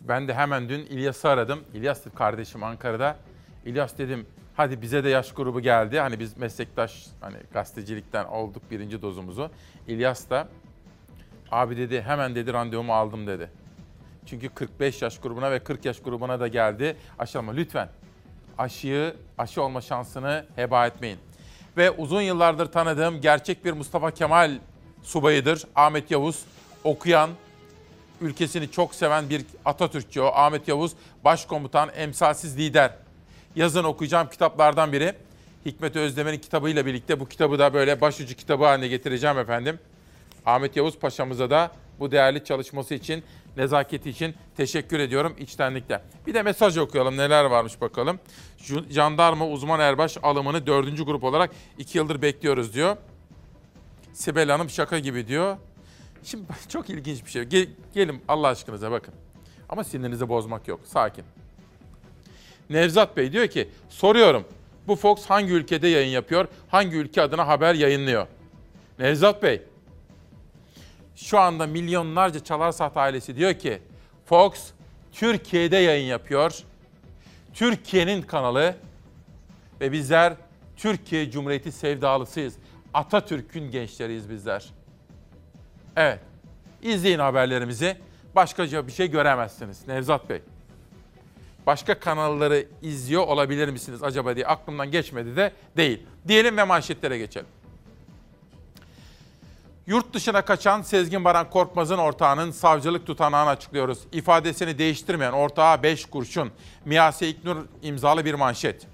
Ben de hemen dün İlyas'ı aradım. İlyas kardeşim Ankara'da. İlyas dedim hadi bize de yaş grubu geldi. Hani biz meslektaş hani gazetecilikten olduk birinci dozumuzu. İlyas da abi dedi hemen dedi randevumu aldım dedi. Çünkü 45 yaş grubuna ve 40 yaş grubuna da geldi. Aşılama lütfen. aşıyı, aşı olma şansını heba etmeyin. Ve uzun yıllardır tanıdığım gerçek bir Mustafa Kemal subayıdır. Ahmet Yavuz okuyan, ülkesini çok seven bir Atatürkçü o. Ahmet Yavuz başkomutan, emsalsiz lider. Yazın okuyacağım kitaplardan biri. Hikmet Özdemir'in kitabıyla birlikte bu kitabı da böyle başucu kitabı haline getireceğim efendim. Ahmet Yavuz Paşa'mıza da bu değerli çalışması için, nezaketi için teşekkür ediyorum içtenlikle. Bir de mesaj okuyalım neler varmış bakalım. Jandarma uzman erbaş alımını dördüncü grup olarak iki yıldır bekliyoruz diyor. Sibel Hanım şaka gibi diyor. Şimdi *laughs* çok ilginç bir şey. Gel, gelin Allah aşkınıza bakın. Ama sinirinizi bozmak yok. Sakin. Nevzat Bey diyor ki soruyorum bu Fox hangi ülkede yayın yapıyor? Hangi ülke adına haber yayınlıyor? Nevzat Bey şu anda milyonlarca Çalarsat ailesi diyor ki Fox Türkiye'de yayın yapıyor. Türkiye'nin kanalı ve bizler Türkiye Cumhuriyeti sevdalısıyız. Atatürk'ün gençleriyiz bizler. Evet. İzleyin haberlerimizi. Başkaca bir şey göremezsiniz Nevzat Bey. Başka kanalları izliyor olabilir misiniz acaba diye aklımdan geçmedi de değil. Diyelim ve manşetlere geçelim. Yurt dışına kaçan Sezgin Baran Korkmaz'ın ortağının savcılık tutanağını açıklıyoruz. İfadesini değiştirmeyen ortağa 5 kurşun. Miyase İknur imzalı bir manşet.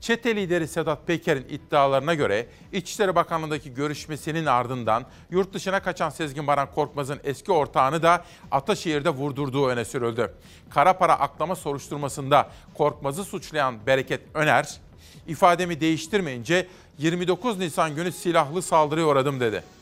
Çete lideri Sedat Peker'in iddialarına göre İçişleri Bakanlığı'ndaki görüşmesinin ardından yurt dışına kaçan Sezgin Baran Korkmaz'ın eski ortağını da Ataşehir'de vurdurduğu öne sürüldü. Kara para aklama soruşturmasında Korkmaz'ı suçlayan Bereket Öner, ifademi değiştirmeyince 29 Nisan günü silahlı saldırıya uğradım dedi.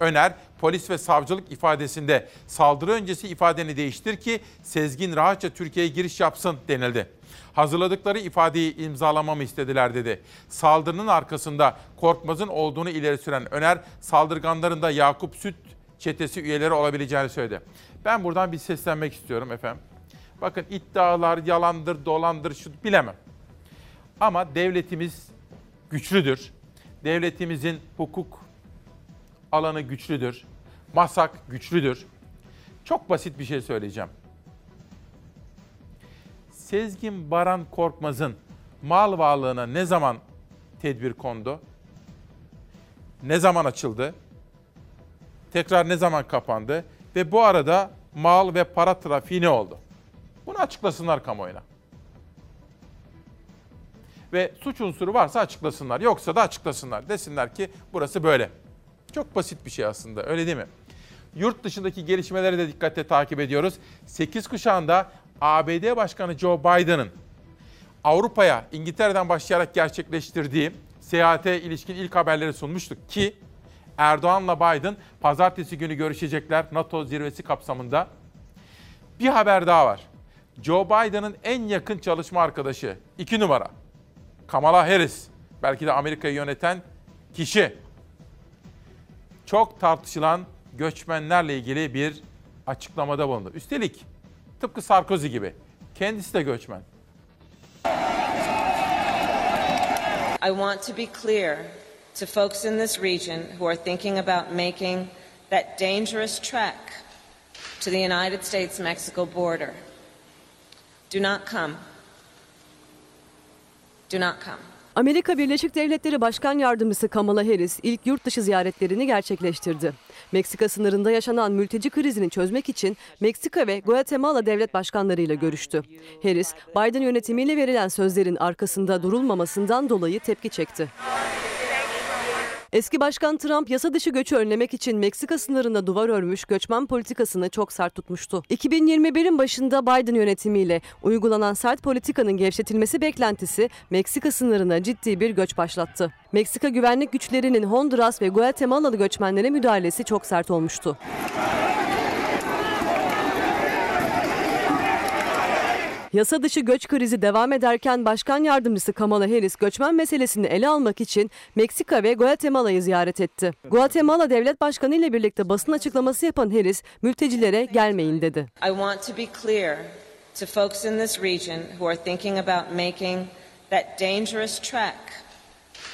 Öner, polis ve savcılık ifadesinde saldırı öncesi ifadeni değiştir ki Sezgin rahatça Türkiye'ye giriş yapsın denildi. Hazırladıkları ifadeyi imzalamamı istediler dedi. Saldırının arkasında Korkmaz'ın olduğunu ileri süren Öner, saldırganların da Yakup Süt çetesi üyeleri olabileceğini söyledi. Ben buradan bir seslenmek istiyorum efendim. Bakın iddialar yalandır, dolandır, şu bilemem. Ama devletimiz güçlüdür. Devletimizin hukuk alanı güçlüdür. Masak güçlüdür. Çok basit bir şey söyleyeceğim. Sezgin Baran Korkmaz'ın mal varlığına ne zaman tedbir kondu? Ne zaman açıldı? Tekrar ne zaman kapandı? Ve bu arada mal ve para trafiği ne oldu? Bunu açıklasınlar kamuoyuna. Ve suç unsuru varsa açıklasınlar. Yoksa da açıklasınlar. Desinler ki burası böyle. Çok basit bir şey aslında öyle değil mi? Yurt dışındaki gelişmeleri de dikkatle takip ediyoruz. 8 kuşağında ABD Başkanı Joe Biden'ın Avrupa'ya İngiltere'den başlayarak gerçekleştirdiği seyahate ilişkin ilk haberleri sunmuştuk ki Erdoğan'la Biden pazartesi günü görüşecekler NATO zirvesi kapsamında. Bir haber daha var. Joe Biden'ın en yakın çalışma arkadaşı, iki numara, Kamala Harris, belki de Amerika'yı yöneten kişi. Çok tartışılan göçmenlerle ilgili bir açıklamada bulundu. Üstelik tıpkı Sarkozy gibi kendisi de göçmen. I want to be clear to folks in this region who are thinking about making that dangerous trek to the United States-Mexico border. Do not come. Do not come. Amerika Birleşik Devletleri Başkan Yardımcısı Kamala Harris ilk yurt dışı ziyaretlerini gerçekleştirdi. Meksika sınırında yaşanan mülteci krizini çözmek için Meksika ve Guatemala devlet başkanlarıyla görüştü. Harris, Biden yönetimiyle verilen sözlerin arkasında durulmamasından dolayı tepki çekti. Eski Başkan Trump yasa dışı göçü önlemek için Meksika sınırında duvar örmüş göçmen politikasını çok sert tutmuştu. 2021'in başında Biden yönetimiyle uygulanan sert politikanın gevşetilmesi beklentisi Meksika sınırına ciddi bir göç başlattı. Meksika güvenlik güçlerinin Honduras ve Guatemala'lı göçmenlere müdahalesi çok sert olmuştu. Yasa dışı göç krizi devam ederken Başkan Yardımcısı Kamala Harris göçmen meselesini ele almak için Meksika ve Guatemala'yı ziyaret etti. Guatemala Devlet Başkanı ile birlikte basın açıklaması yapan Harris, mültecilere gelmeyin dedi. I want to be clear to folks in this region who are thinking about making that dangerous trek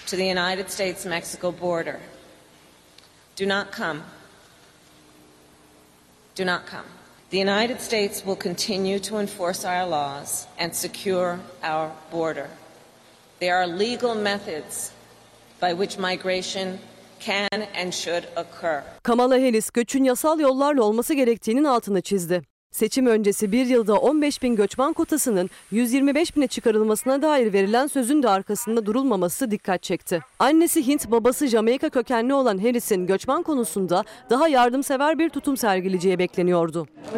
to the United States-Mexico border. Do not come. Do not come. The United States will continue to enforce our laws and secure our border. There are legal methods by which migration can and should occur. Kamala Harris göçün yasal yollarla olması gerektiğinin altını çizdi. Seçim öncesi bir yılda 15 bin göçmen kotasının 125 bine çıkarılmasına dair verilen sözün de arkasında durulmaması dikkat çekti. Annesi Hint, babası Jamaika kökenli olan Harris'in göçmen konusunda daha yardımsever bir tutum sergileyeceği bekleniyordu. *laughs*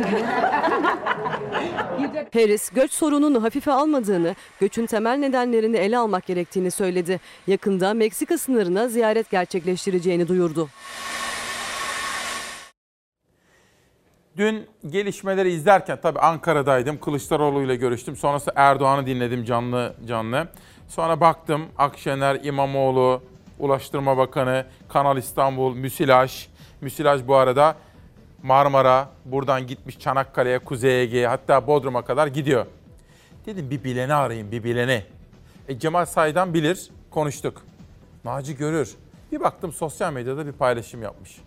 Harris, göç sorununu hafife almadığını, göçün temel nedenlerini ele almak gerektiğini söyledi. Yakında Meksika sınırına ziyaret gerçekleştireceğini duyurdu. Dün gelişmeleri izlerken tabii Ankara'daydım. Kılıçdaroğlu ile görüştüm. Sonrası Erdoğan'ı dinledim canlı canlı. Sonra baktım Akşener, İmamoğlu, Ulaştırma Bakanı, Kanal İstanbul, Müsilaj. Müsilaj bu arada Marmara, buradan gitmiş Çanakkale'ye, Kuzey Ege'ye hatta Bodrum'a kadar gidiyor. Dedim bir bileni arayayım, bir bileni. E, Cemal Say'dan bilir, konuştuk. Naci görür. Bir baktım sosyal medyada bir paylaşım yapmış.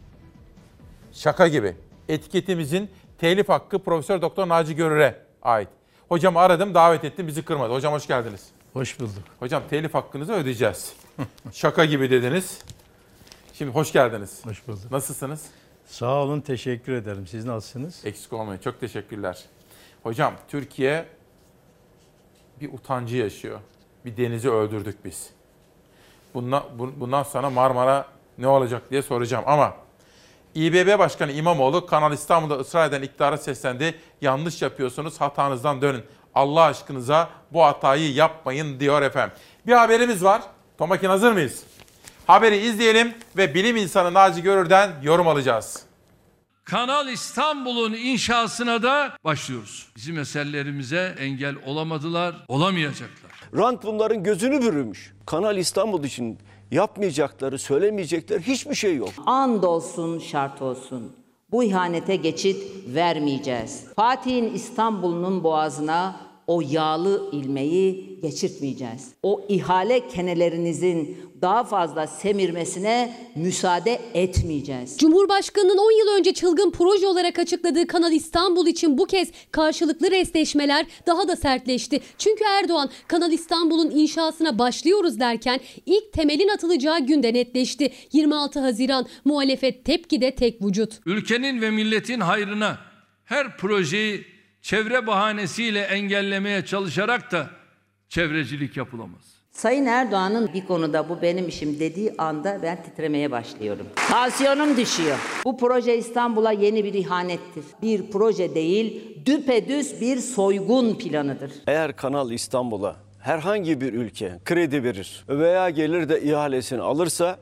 Şaka gibi. Etiketimizin telif hakkı Profesör Doktor Naci Görür'e ait. Hocam aradım, davet ettim, bizi kırmadı. Hocam hoş geldiniz. Hoş bulduk. Hocam telif hakkınızı ödeyeceğiz. Şaka gibi dediniz. Şimdi hoş geldiniz. Hoş bulduk. Nasılsınız? Sağ olun, teşekkür ederim. Siz nasılsınız? Eksik olmayın. Çok teşekkürler. Hocam Türkiye bir utancı yaşıyor. Bir denizi öldürdük biz. Bundan, bundan sonra Marmara ne olacak diye soracağım ama İBB Başkanı İmamoğlu Kanal İstanbul'da ısrar eden iktidara seslendi. Yanlış yapıyorsunuz hatanızdan dönün. Allah aşkınıza bu hatayı yapmayın diyor efendim. Bir haberimiz var. Tomakin hazır mıyız? Haberi izleyelim ve bilim insanı Naci Görür'den yorum alacağız. Kanal İstanbul'un inşasına da başlıyoruz. Bizim eserlerimize engel olamadılar, olamayacaklar. Rant bunların gözünü bürümüş. Kanal İstanbul için yapmayacakları, söylemeyecekleri hiçbir şey yok. And olsun, şart olsun. Bu ihanete geçit vermeyeceğiz. Fatih'in İstanbul'un boğazına o yağlı ilmeği geçirtmeyeceğiz. O ihale kenelerinizin daha fazla semirmesine müsaade etmeyeceğiz. Cumhurbaşkanının 10 yıl önce çılgın proje olarak açıkladığı Kanal İstanbul için bu kez karşılıklı restleşmeler daha da sertleşti. Çünkü Erdoğan Kanal İstanbul'un inşasına başlıyoruz derken ilk temelin atılacağı günde netleşti. 26 Haziran muhalefet tepkide tek vücut. Ülkenin ve milletin hayrına her projeyi çevre bahanesiyle engellemeye çalışarak da çevrecilik yapılamaz. Sayın Erdoğan'ın bir konuda bu benim işim dediği anda ben titremeye başlıyorum. Tansiyonum düşüyor. Bu proje İstanbul'a yeni bir ihanettir. Bir proje değil, düpedüz bir soygun planıdır. Eğer Kanal İstanbul'a herhangi bir ülke kredi verir veya gelir de ihalesini alırsa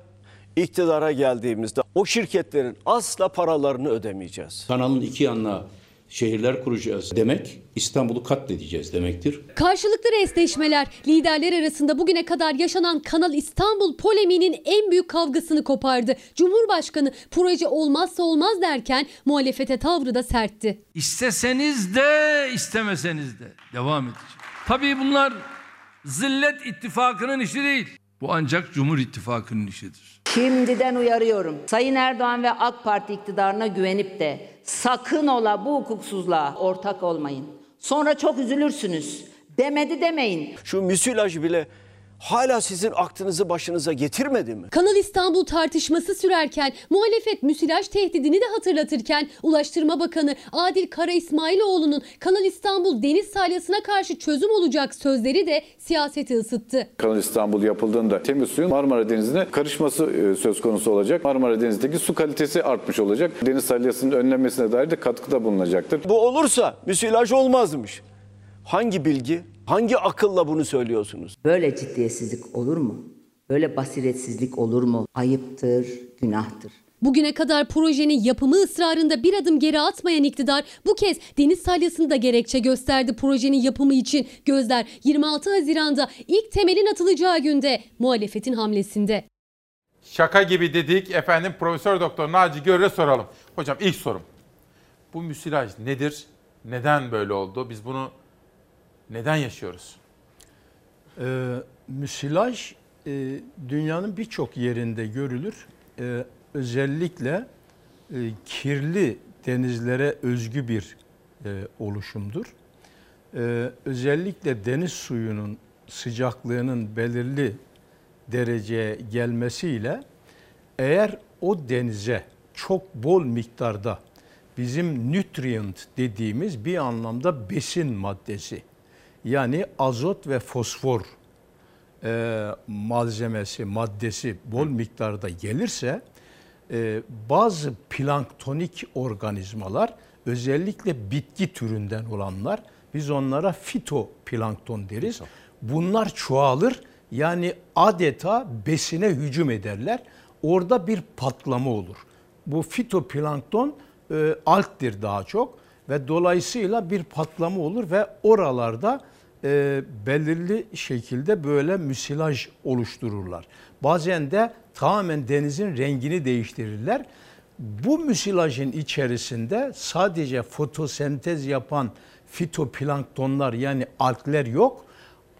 iktidara geldiğimizde o şirketlerin asla paralarını ödemeyeceğiz. Kanalın iki yanına şehirler kuracağız demek İstanbul'u katledeceğiz demektir. Karşılıklı restleşmeler liderler arasında bugüne kadar yaşanan Kanal İstanbul polemiğinin en büyük kavgasını kopardı. Cumhurbaşkanı proje olmazsa olmaz derken muhalefete tavrı da sertti. İsteseniz de istemeseniz de devam edecek. Tabii bunlar zillet ittifakının işi değil. Bu ancak Cumhur İttifakı'nın işidir. Şimdiden uyarıyorum. Sayın Erdoğan ve AK Parti iktidarına güvenip de sakın ola bu hukuksuzluğa ortak olmayın. Sonra çok üzülürsünüz. Demedi demeyin. Şu müsilaj bile hala sizin aklınızı başınıza getirmedi mi? Kanal İstanbul tartışması sürerken muhalefet müsilaj tehdidini de hatırlatırken Ulaştırma Bakanı Adil Kara İsmailoğlu'nun Kanal İstanbul deniz salyasına karşı çözüm olacak sözleri de siyaseti ısıttı. Kanal İstanbul yapıldığında temiz suyun Marmara Denizi'ne karışması e, söz konusu olacak. Marmara Denizi'ndeki su kalitesi artmış olacak. Deniz salyasının önlenmesine dair de katkıda bulunacaktır. Bu olursa müsilaj olmazmış. Hangi bilgi, hangi akılla bunu söylüyorsunuz? Böyle ciddiyetsizlik olur mu? Böyle basiretsizlik olur mu? Ayıptır, günahtır. Bugüne kadar projenin yapımı ısrarında bir adım geri atmayan iktidar bu kez deniz salyasını da gerekçe gösterdi projenin yapımı için. Gözler 26 Haziran'da ilk temelin atılacağı günde muhalefetin hamlesinde. Şaka gibi dedik. Efendim Profesör Doktor Naci Görür'e soralım. Hocam ilk sorum. Bu müsilaj nedir? Neden böyle oldu? Biz bunu neden yaşıyoruz? Ee, müsilaj e, dünyanın birçok yerinde görülür. Ee, özellikle e, kirli denizlere özgü bir e, oluşumdur. E, özellikle deniz suyunun sıcaklığının belirli dereceye gelmesiyle eğer o denize çok bol miktarda bizim nutrient dediğimiz bir anlamda besin maddesi yani azot ve fosfor e, malzemesi, maddesi bol miktarda gelirse e, bazı planktonik organizmalar özellikle bitki türünden olanlar biz onlara fitoplankton deriz. Bunlar çoğalır yani adeta besine hücum ederler. Orada bir patlama olur. Bu fitoplankton e, algdir daha çok ve dolayısıyla bir patlama olur ve oralarda e, belirli şekilde böyle müsilaj oluştururlar. Bazen de tamamen denizin rengini değiştirirler. Bu müsilajın içerisinde sadece fotosentez yapan fitoplanktonlar yani algler yok.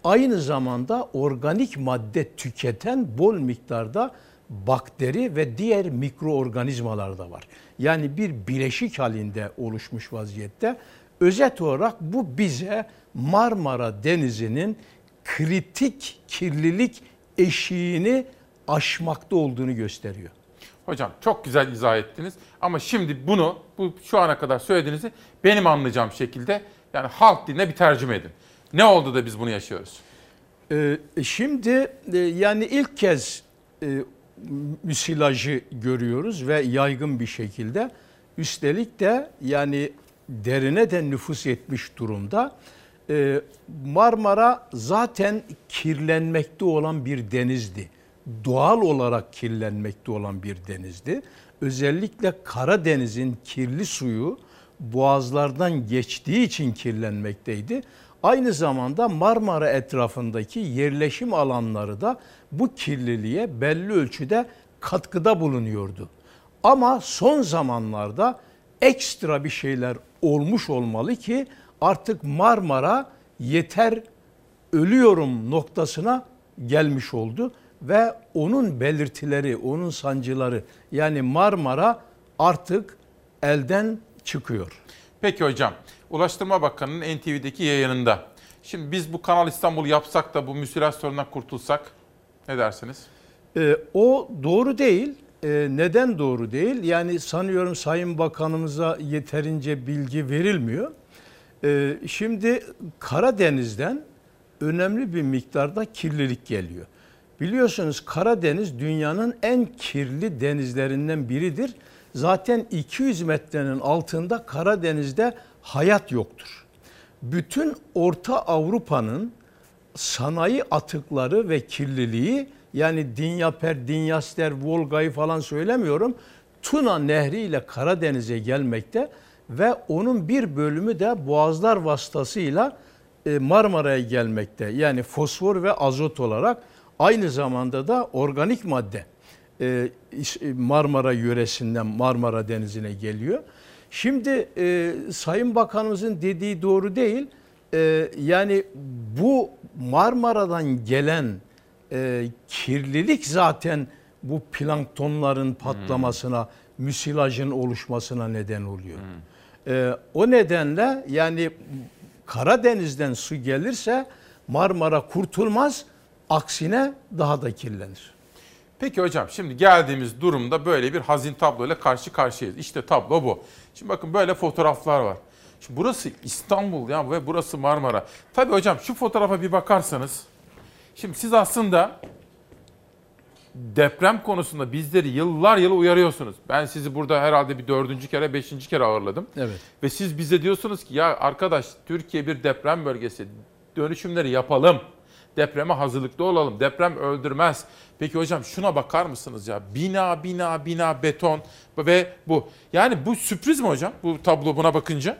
Aynı zamanda organik madde tüketen bol miktarda bakteri ve diğer mikroorganizmalar da var. Yani bir bileşik halinde oluşmuş vaziyette. Özet olarak bu bize Marmara Denizi'nin kritik kirlilik eşiğini aşmakta olduğunu gösteriyor. Hocam çok güzel izah ettiniz ama şimdi bunu bu şu ana kadar söylediğinizi benim anlayacağım şekilde yani halk diline bir tercüme edin. Ne oldu da biz bunu yaşıyoruz? Ee, şimdi e, yani ilk kez e, müsilajı görüyoruz ve yaygın bir şekilde. Üstelik de yani derine de nüfus etmiş durumda. Ee, Marmara zaten kirlenmekte olan bir denizdi. Doğal olarak kirlenmekte olan bir denizdi. Özellikle Karadeniz'in kirli suyu boğazlardan geçtiği için kirlenmekteydi. Aynı zamanda Marmara etrafındaki yerleşim alanları da bu kirliliğe belli ölçüde katkıda bulunuyordu. Ama son zamanlarda ekstra bir şeyler olmuş olmalı ki artık Marmara yeter ölüyorum noktasına gelmiş oldu ve onun belirtileri, onun sancıları yani Marmara artık elden çıkıyor. Peki hocam, Ulaştırma Bakanı'nın NTV'deki yayınında. Şimdi biz bu Kanal İstanbul yapsak da bu müsilaj sorundan kurtulsak ne dersiniz? Ee, o doğru değil. Ee, neden doğru değil? Yani sanıyorum Sayın Bakanımıza yeterince bilgi verilmiyor. Ee, şimdi Karadeniz'den önemli bir miktarda kirlilik geliyor. Biliyorsunuz Karadeniz dünyanın en kirli denizlerinden biridir. Zaten 200 metrenin altında Karadeniz'de hayat yoktur. Bütün Orta Avrupa'nın sanayi atıkları ve kirliliği yani Dinyaper, Dinyaster, Volga'yı falan söylemiyorum. Tuna Nehri ile Karadeniz'e gelmekte ve onun bir bölümü de boğazlar vasıtasıyla e, Marmara'ya gelmekte. Yani fosfor ve azot olarak aynı zamanda da organik madde e, Marmara yöresinden Marmara Denizi'ne geliyor. Şimdi e, Sayın Bakanımızın dediği doğru değil. E, yani bu Marmara'dan gelen e, kirlilik zaten bu planktonların patlamasına, hmm. müsilajın oluşmasına neden oluyor. Hmm. E, o nedenle yani Karadeniz'den su gelirse Marmara kurtulmaz, aksine daha da kirlenir. Peki hocam şimdi geldiğimiz durumda böyle bir hazin tabloyla karşı karşıyayız. İşte tablo bu. Şimdi bakın böyle fotoğraflar var. Şimdi burası İstanbul ya ve burası Marmara. Tabii hocam şu fotoğrafa bir bakarsanız. Şimdi siz aslında deprem konusunda bizleri yıllar yılı uyarıyorsunuz. Ben sizi burada herhalde bir dördüncü kere, beşinci kere ağırladım. Evet. Ve siz bize diyorsunuz ki ya arkadaş Türkiye bir deprem bölgesi. Dönüşümleri yapalım. Depreme hazırlıklı olalım. Deprem öldürmez. Peki hocam şuna bakar mısınız ya? Bina, bina, bina, beton ve bu. Yani bu sürpriz mi hocam? Bu tablo buna bakınca?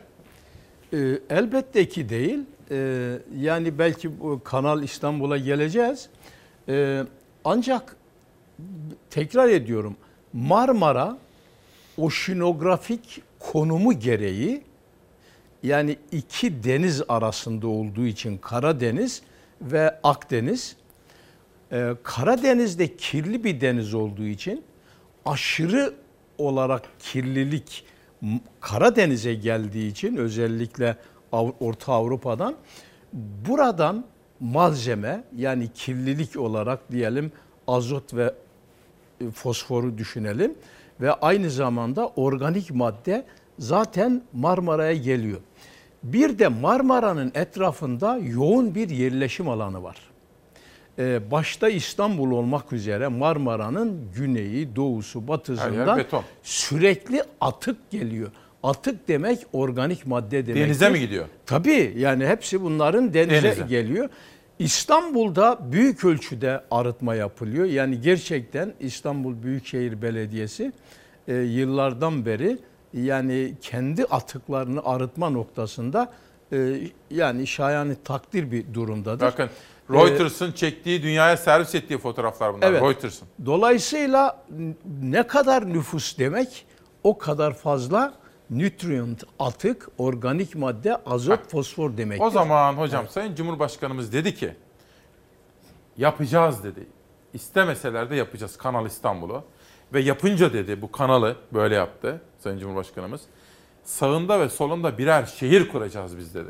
Ee, elbette ki değil. Ee, yani belki bu Kanal İstanbul'a geleceğiz. Ee, ancak tekrar ediyorum Marmara oşinografik konumu gereği yani iki deniz arasında olduğu için Karadeniz ve Akdeniz ee, Karadeniz'de kirli bir deniz olduğu için aşırı olarak kirlilik Karadeniz'e geldiği için özellikle Orta Avrupa'dan buradan malzeme yani kirlilik olarak diyelim azot ve fosforu düşünelim ve aynı zamanda organik madde zaten Marmara'ya geliyor. Bir de Marmara'nın etrafında yoğun bir yerleşim alanı var. Ee, başta İstanbul olmak üzere Marmara'nın güneyi, doğusu, batısından sürekli atık geliyor. Atık demek organik madde demek. Denize mi gidiyor? Tabii yani hepsi bunların denize, Denize. geliyor. İstanbul'da büyük ölçüde arıtma yapılıyor. Yani gerçekten İstanbul Büyükşehir Belediyesi e, yıllardan beri yani kendi atıklarını arıtma noktasında e, yani şayani takdir bir durumdadır. Bakın Ee, Reuters'ın çektiği dünyaya servis ettiği fotoğraflar bunlar. Evet. Reuters'ın. Dolayısıyla ne kadar nüfus demek o kadar fazla nutrient, atık, organik madde, azot, fosfor demek. O zaman hocam Sayın Cumhurbaşkanımız dedi ki yapacağız dedi. İstemeseler de yapacağız Kanal İstanbul'u. Ve yapınca dedi bu kanalı böyle yaptı Sayın Cumhurbaşkanımız. Sağında ve solunda birer şehir kuracağız biz dedi.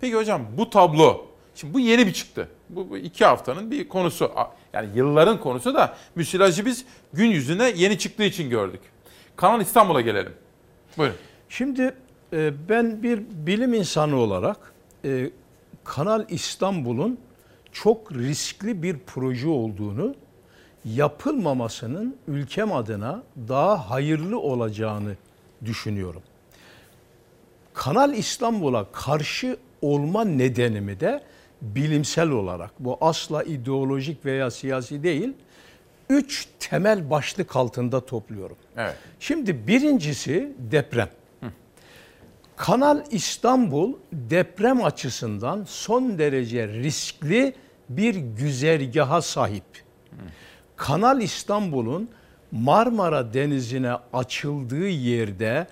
Peki hocam bu tablo, şimdi bu yeni bir çıktı. Bu, bu iki haftanın bir konusu. Yani yılların konusu da müsilajı biz gün yüzüne yeni çıktığı için gördük. Kanal İstanbul'a gelelim. Buyurun. Şimdi e, ben bir bilim insanı olarak e, Kanal İstanbul'un çok riskli bir proje olduğunu, yapılmamasının ülkem adına daha hayırlı olacağını düşünüyorum. Kanal İstanbul'a karşı olma nedenimi de bilimsel olarak, bu asla ideolojik veya siyasi değil, üç temel başlık altında topluyorum. Evet. Şimdi birincisi deprem. Kanal İstanbul deprem açısından son derece riskli bir güzergaha sahip. Kanal İstanbul'un Marmara Denizi'ne açıldığı yerde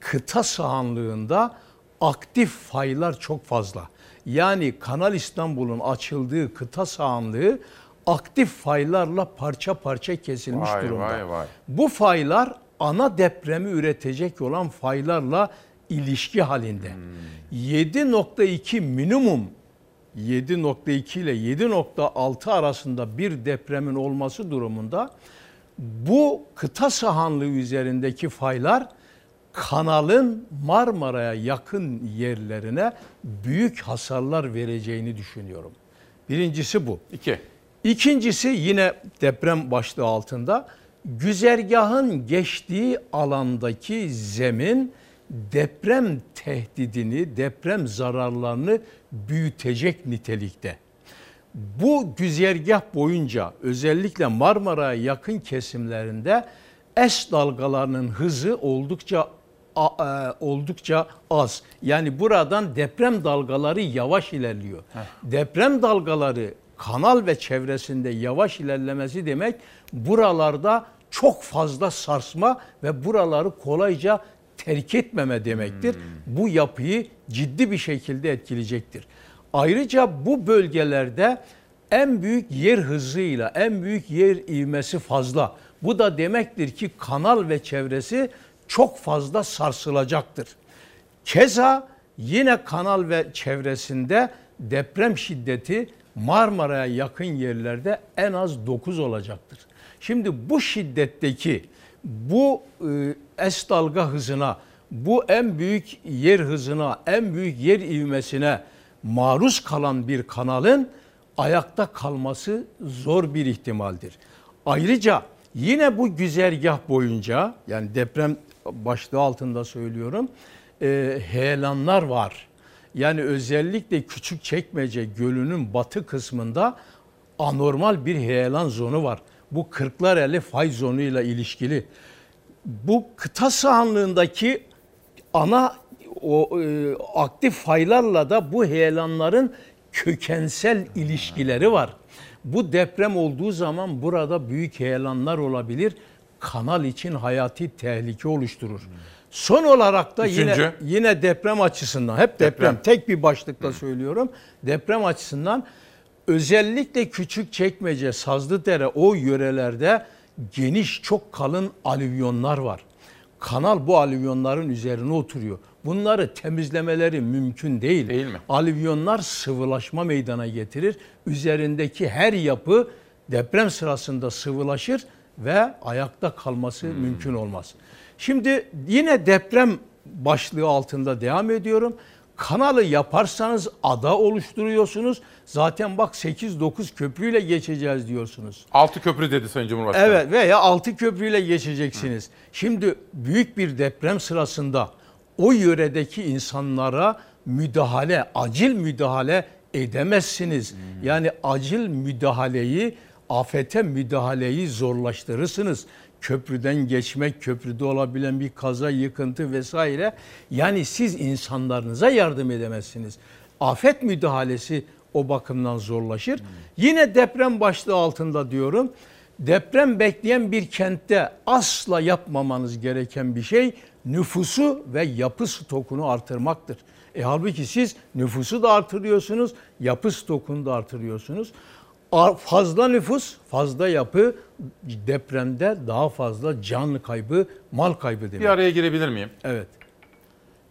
kıta sahanlığında aktif faylar çok fazla. Yani Kanal İstanbul'un açıldığı kıta sahanlığı aktif faylarla parça parça kesilmiş Vay, durumda. vay, vay. Bu faylar ana depremi üretecek olan faylarla ilişki halinde. 7.2 minimum 7.2 ile 7.6 arasında bir depremin olması durumunda bu kıta sahanlığı üzerindeki faylar kanalın Marmara'ya yakın yerlerine büyük hasarlar vereceğini düşünüyorum. Birincisi bu. İki. İkincisi yine deprem başlığı altında güzergahın geçtiği alandaki zemin deprem tehdidini, deprem zararlarını büyütecek nitelikte. Bu güzergah boyunca özellikle Marmara'ya yakın kesimlerinde es dalgalarının hızı oldukça e, oldukça az. Yani buradan deprem dalgaları yavaş ilerliyor. Deprem dalgaları kanal ve çevresinde yavaş ilerlemesi demek buralarda çok fazla sarsma ve buraları kolayca terk etmeme demektir. Bu yapıyı ciddi bir şekilde etkileyecektir. Ayrıca bu bölgelerde en büyük yer hızıyla, en büyük yer ivmesi fazla. Bu da demektir ki kanal ve çevresi çok fazla sarsılacaktır. Keza yine kanal ve çevresinde deprem şiddeti Marmara'ya yakın yerlerde en az 9 olacaktır. Şimdi bu şiddetteki bu e, es dalga hızına, bu en büyük yer hızına, en büyük yer ivmesine maruz kalan bir kanalın ayakta kalması zor bir ihtimaldir. Ayrıca yine bu güzergah boyunca yani deprem başlığı altında söylüyorum e, heyelanlar var. Yani özellikle Küçükçekmece Gölü'nün batı kısmında anormal bir heyelan zonu var. Bu Kırklareli fay zonuyla ilişkili. Bu kıta sahanlığındaki ana o e, aktif faylarla da bu heyelanların kökensel ilişkileri var. Bu deprem olduğu zaman burada büyük heyelanlar olabilir. Kanal için hayati tehlike oluşturur. Son olarak da yine Üçüncü. yine deprem açısından hep deprem, Deprem. tek bir başlıkla söylüyorum. Deprem açısından özellikle küçük çekmece, Sazlıdere o yörelerde geniş çok kalın alüvyonlar var. Kanal bu alüvyonların üzerine oturuyor. Bunları temizlemeleri mümkün değil. Değil mi? Alüvyonlar sıvılaşma meydana getirir. Üzerindeki her yapı deprem sırasında sıvılaşır ve ayakta kalması mümkün olmaz. Şimdi yine deprem başlığı altında devam ediyorum. Kanalı yaparsanız ada oluşturuyorsunuz. Zaten bak 8-9 köprüyle geçeceğiz diyorsunuz. Altı köprü dedi Sayın Cumhurbaşkanı. Evet veya altı köprüyle geçeceksiniz. Şimdi büyük bir deprem sırasında o yöredeki insanlara müdahale, acil müdahale edemezsiniz. Yani acil müdahaleyi, afete müdahaleyi zorlaştırırsınız. Köprüden geçmek, köprüde olabilen bir kaza, yıkıntı vesaire. Yani siz insanlarınıza yardım edemezsiniz. Afet müdahalesi o bakımdan zorlaşır. Yine deprem başlığı altında diyorum. Deprem bekleyen bir kentte asla yapmamanız gereken bir şey nüfusu ve yapı stokunu artırmaktır. E halbuki siz nüfusu da artırıyorsunuz, yapı stokunu da artırıyorsunuz. Fazla nüfus, fazla yapı depremde daha fazla can kaybı, mal kaybı demek. Bir araya girebilir miyim? Evet.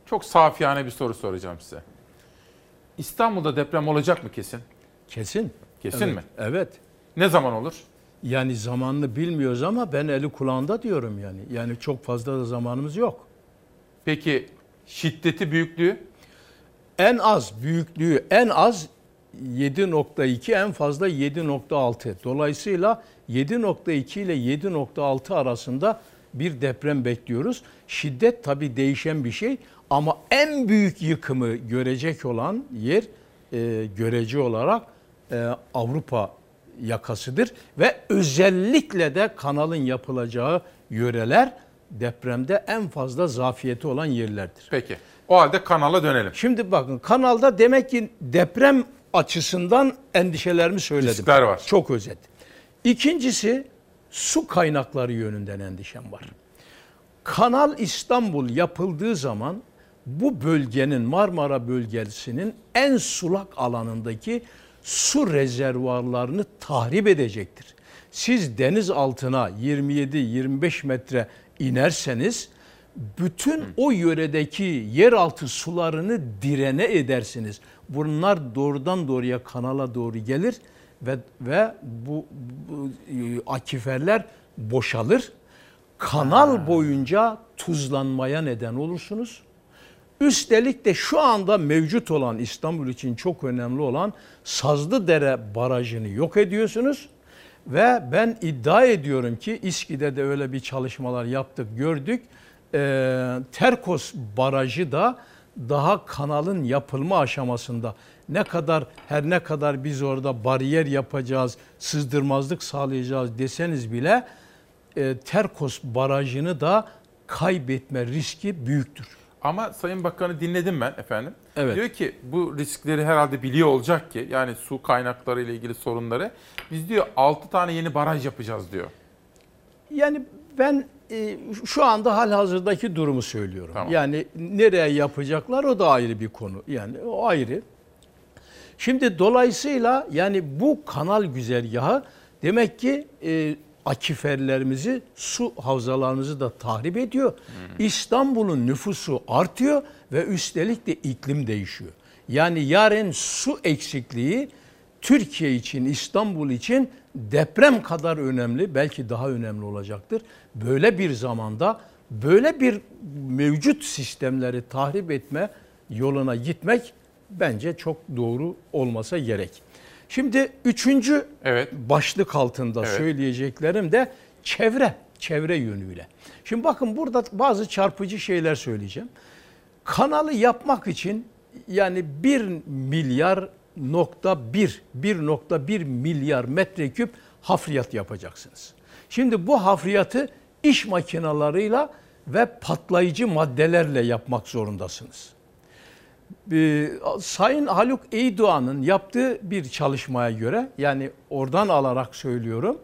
Çok safiyane bir soru soracağım size. İstanbul'da deprem olacak mı kesin? Kesin. Kesin Evet, mi? Evet. Ne zaman olur? Yani zamanını bilmiyoruz ama ben eli kulağında diyorum yani. Yani çok fazla da zamanımız yok. Peki şiddeti, büyüklüğü? En az büyüklüğü en az 7.2 en fazla 7.6. Dolayısıyla 7.2 ile 7.6 arasında bir deprem bekliyoruz. Şiddet tabii değişen bir şey ama en büyük yıkımı görecek olan yer e, görece olarak e, Avrupa yakasıdır ve özellikle de kanalın yapılacağı yöreler depremde en fazla zafiyeti olan yerlerdir. Peki. O halde kanala dönelim. Şimdi bakın kanalda demek ki deprem açısından endişelerimi söyledim. Riskler var. Çok özet. İkincisi su kaynakları yönünden endişem var. Kanal İstanbul yapıldığı zaman bu bölgenin Marmara bölgesinin en sulak alanındaki su rezervuarlarını tahrip edecektir. Siz deniz altına 27-25 metre inerseniz bütün o yöredeki yeraltı sularını direne edersiniz. Bunlar doğrudan doğruya kanala doğru gelir ve ve bu, bu e, akiferler boşalır. Kanal boyunca tuzlanmaya neden olursunuz. Üstelik de şu anda mevcut olan İstanbul için çok önemli olan Sazlıdere Barajı'nı yok ediyorsunuz. Ve ben iddia ediyorum ki İSKİ'de de öyle bir çalışmalar yaptık, gördük. Ee, Terkos Barajı da daha kanalın yapılma aşamasında. Ne kadar her ne kadar biz orada bariyer yapacağız, sızdırmazlık sağlayacağız deseniz bile e, Terkos Barajı'nı da kaybetme riski büyüktür. Ama Sayın Bakan'ı dinledim ben efendim. Evet. Diyor ki bu riskleri herhalde biliyor olacak ki yani su kaynakları ile ilgili sorunları. Biz diyor 6 tane yeni baraj yapacağız diyor. Yani ben e, şu anda halihazırdaki durumu söylüyorum. Tamam. Yani nereye yapacaklar o da ayrı bir konu. Yani o ayrı. Şimdi dolayısıyla yani bu kanal güzergahı demek ki e, akiferlerimizi, su havzalarımızı da tahrip ediyor. İstanbul'un nüfusu artıyor ve üstelik de iklim değişiyor. Yani yarın su eksikliği Türkiye için, İstanbul için deprem kadar önemli, belki daha önemli olacaktır. Böyle bir zamanda böyle bir mevcut sistemleri tahrip etme yoluna gitmek bence çok doğru olmasa gerek. Şimdi üçüncü Evet. başlık altında Evet. söyleyeceklerim de çevre, çevre yönüyle. Şimdi bakın burada bazı çarpıcı şeyler söyleyeceğim. Kanalı yapmak için yani 1 milyar nokta 1, 1.1 milyar metreküp hafriyat yapacaksınız. Şimdi bu hafriyatı iş makinalarıyla ve patlayıcı maddelerle yapmak zorundasınız. Ee, Sayın Haluk Eydoğan'ın yaptığı bir çalışmaya göre yani oradan alarak söylüyorum.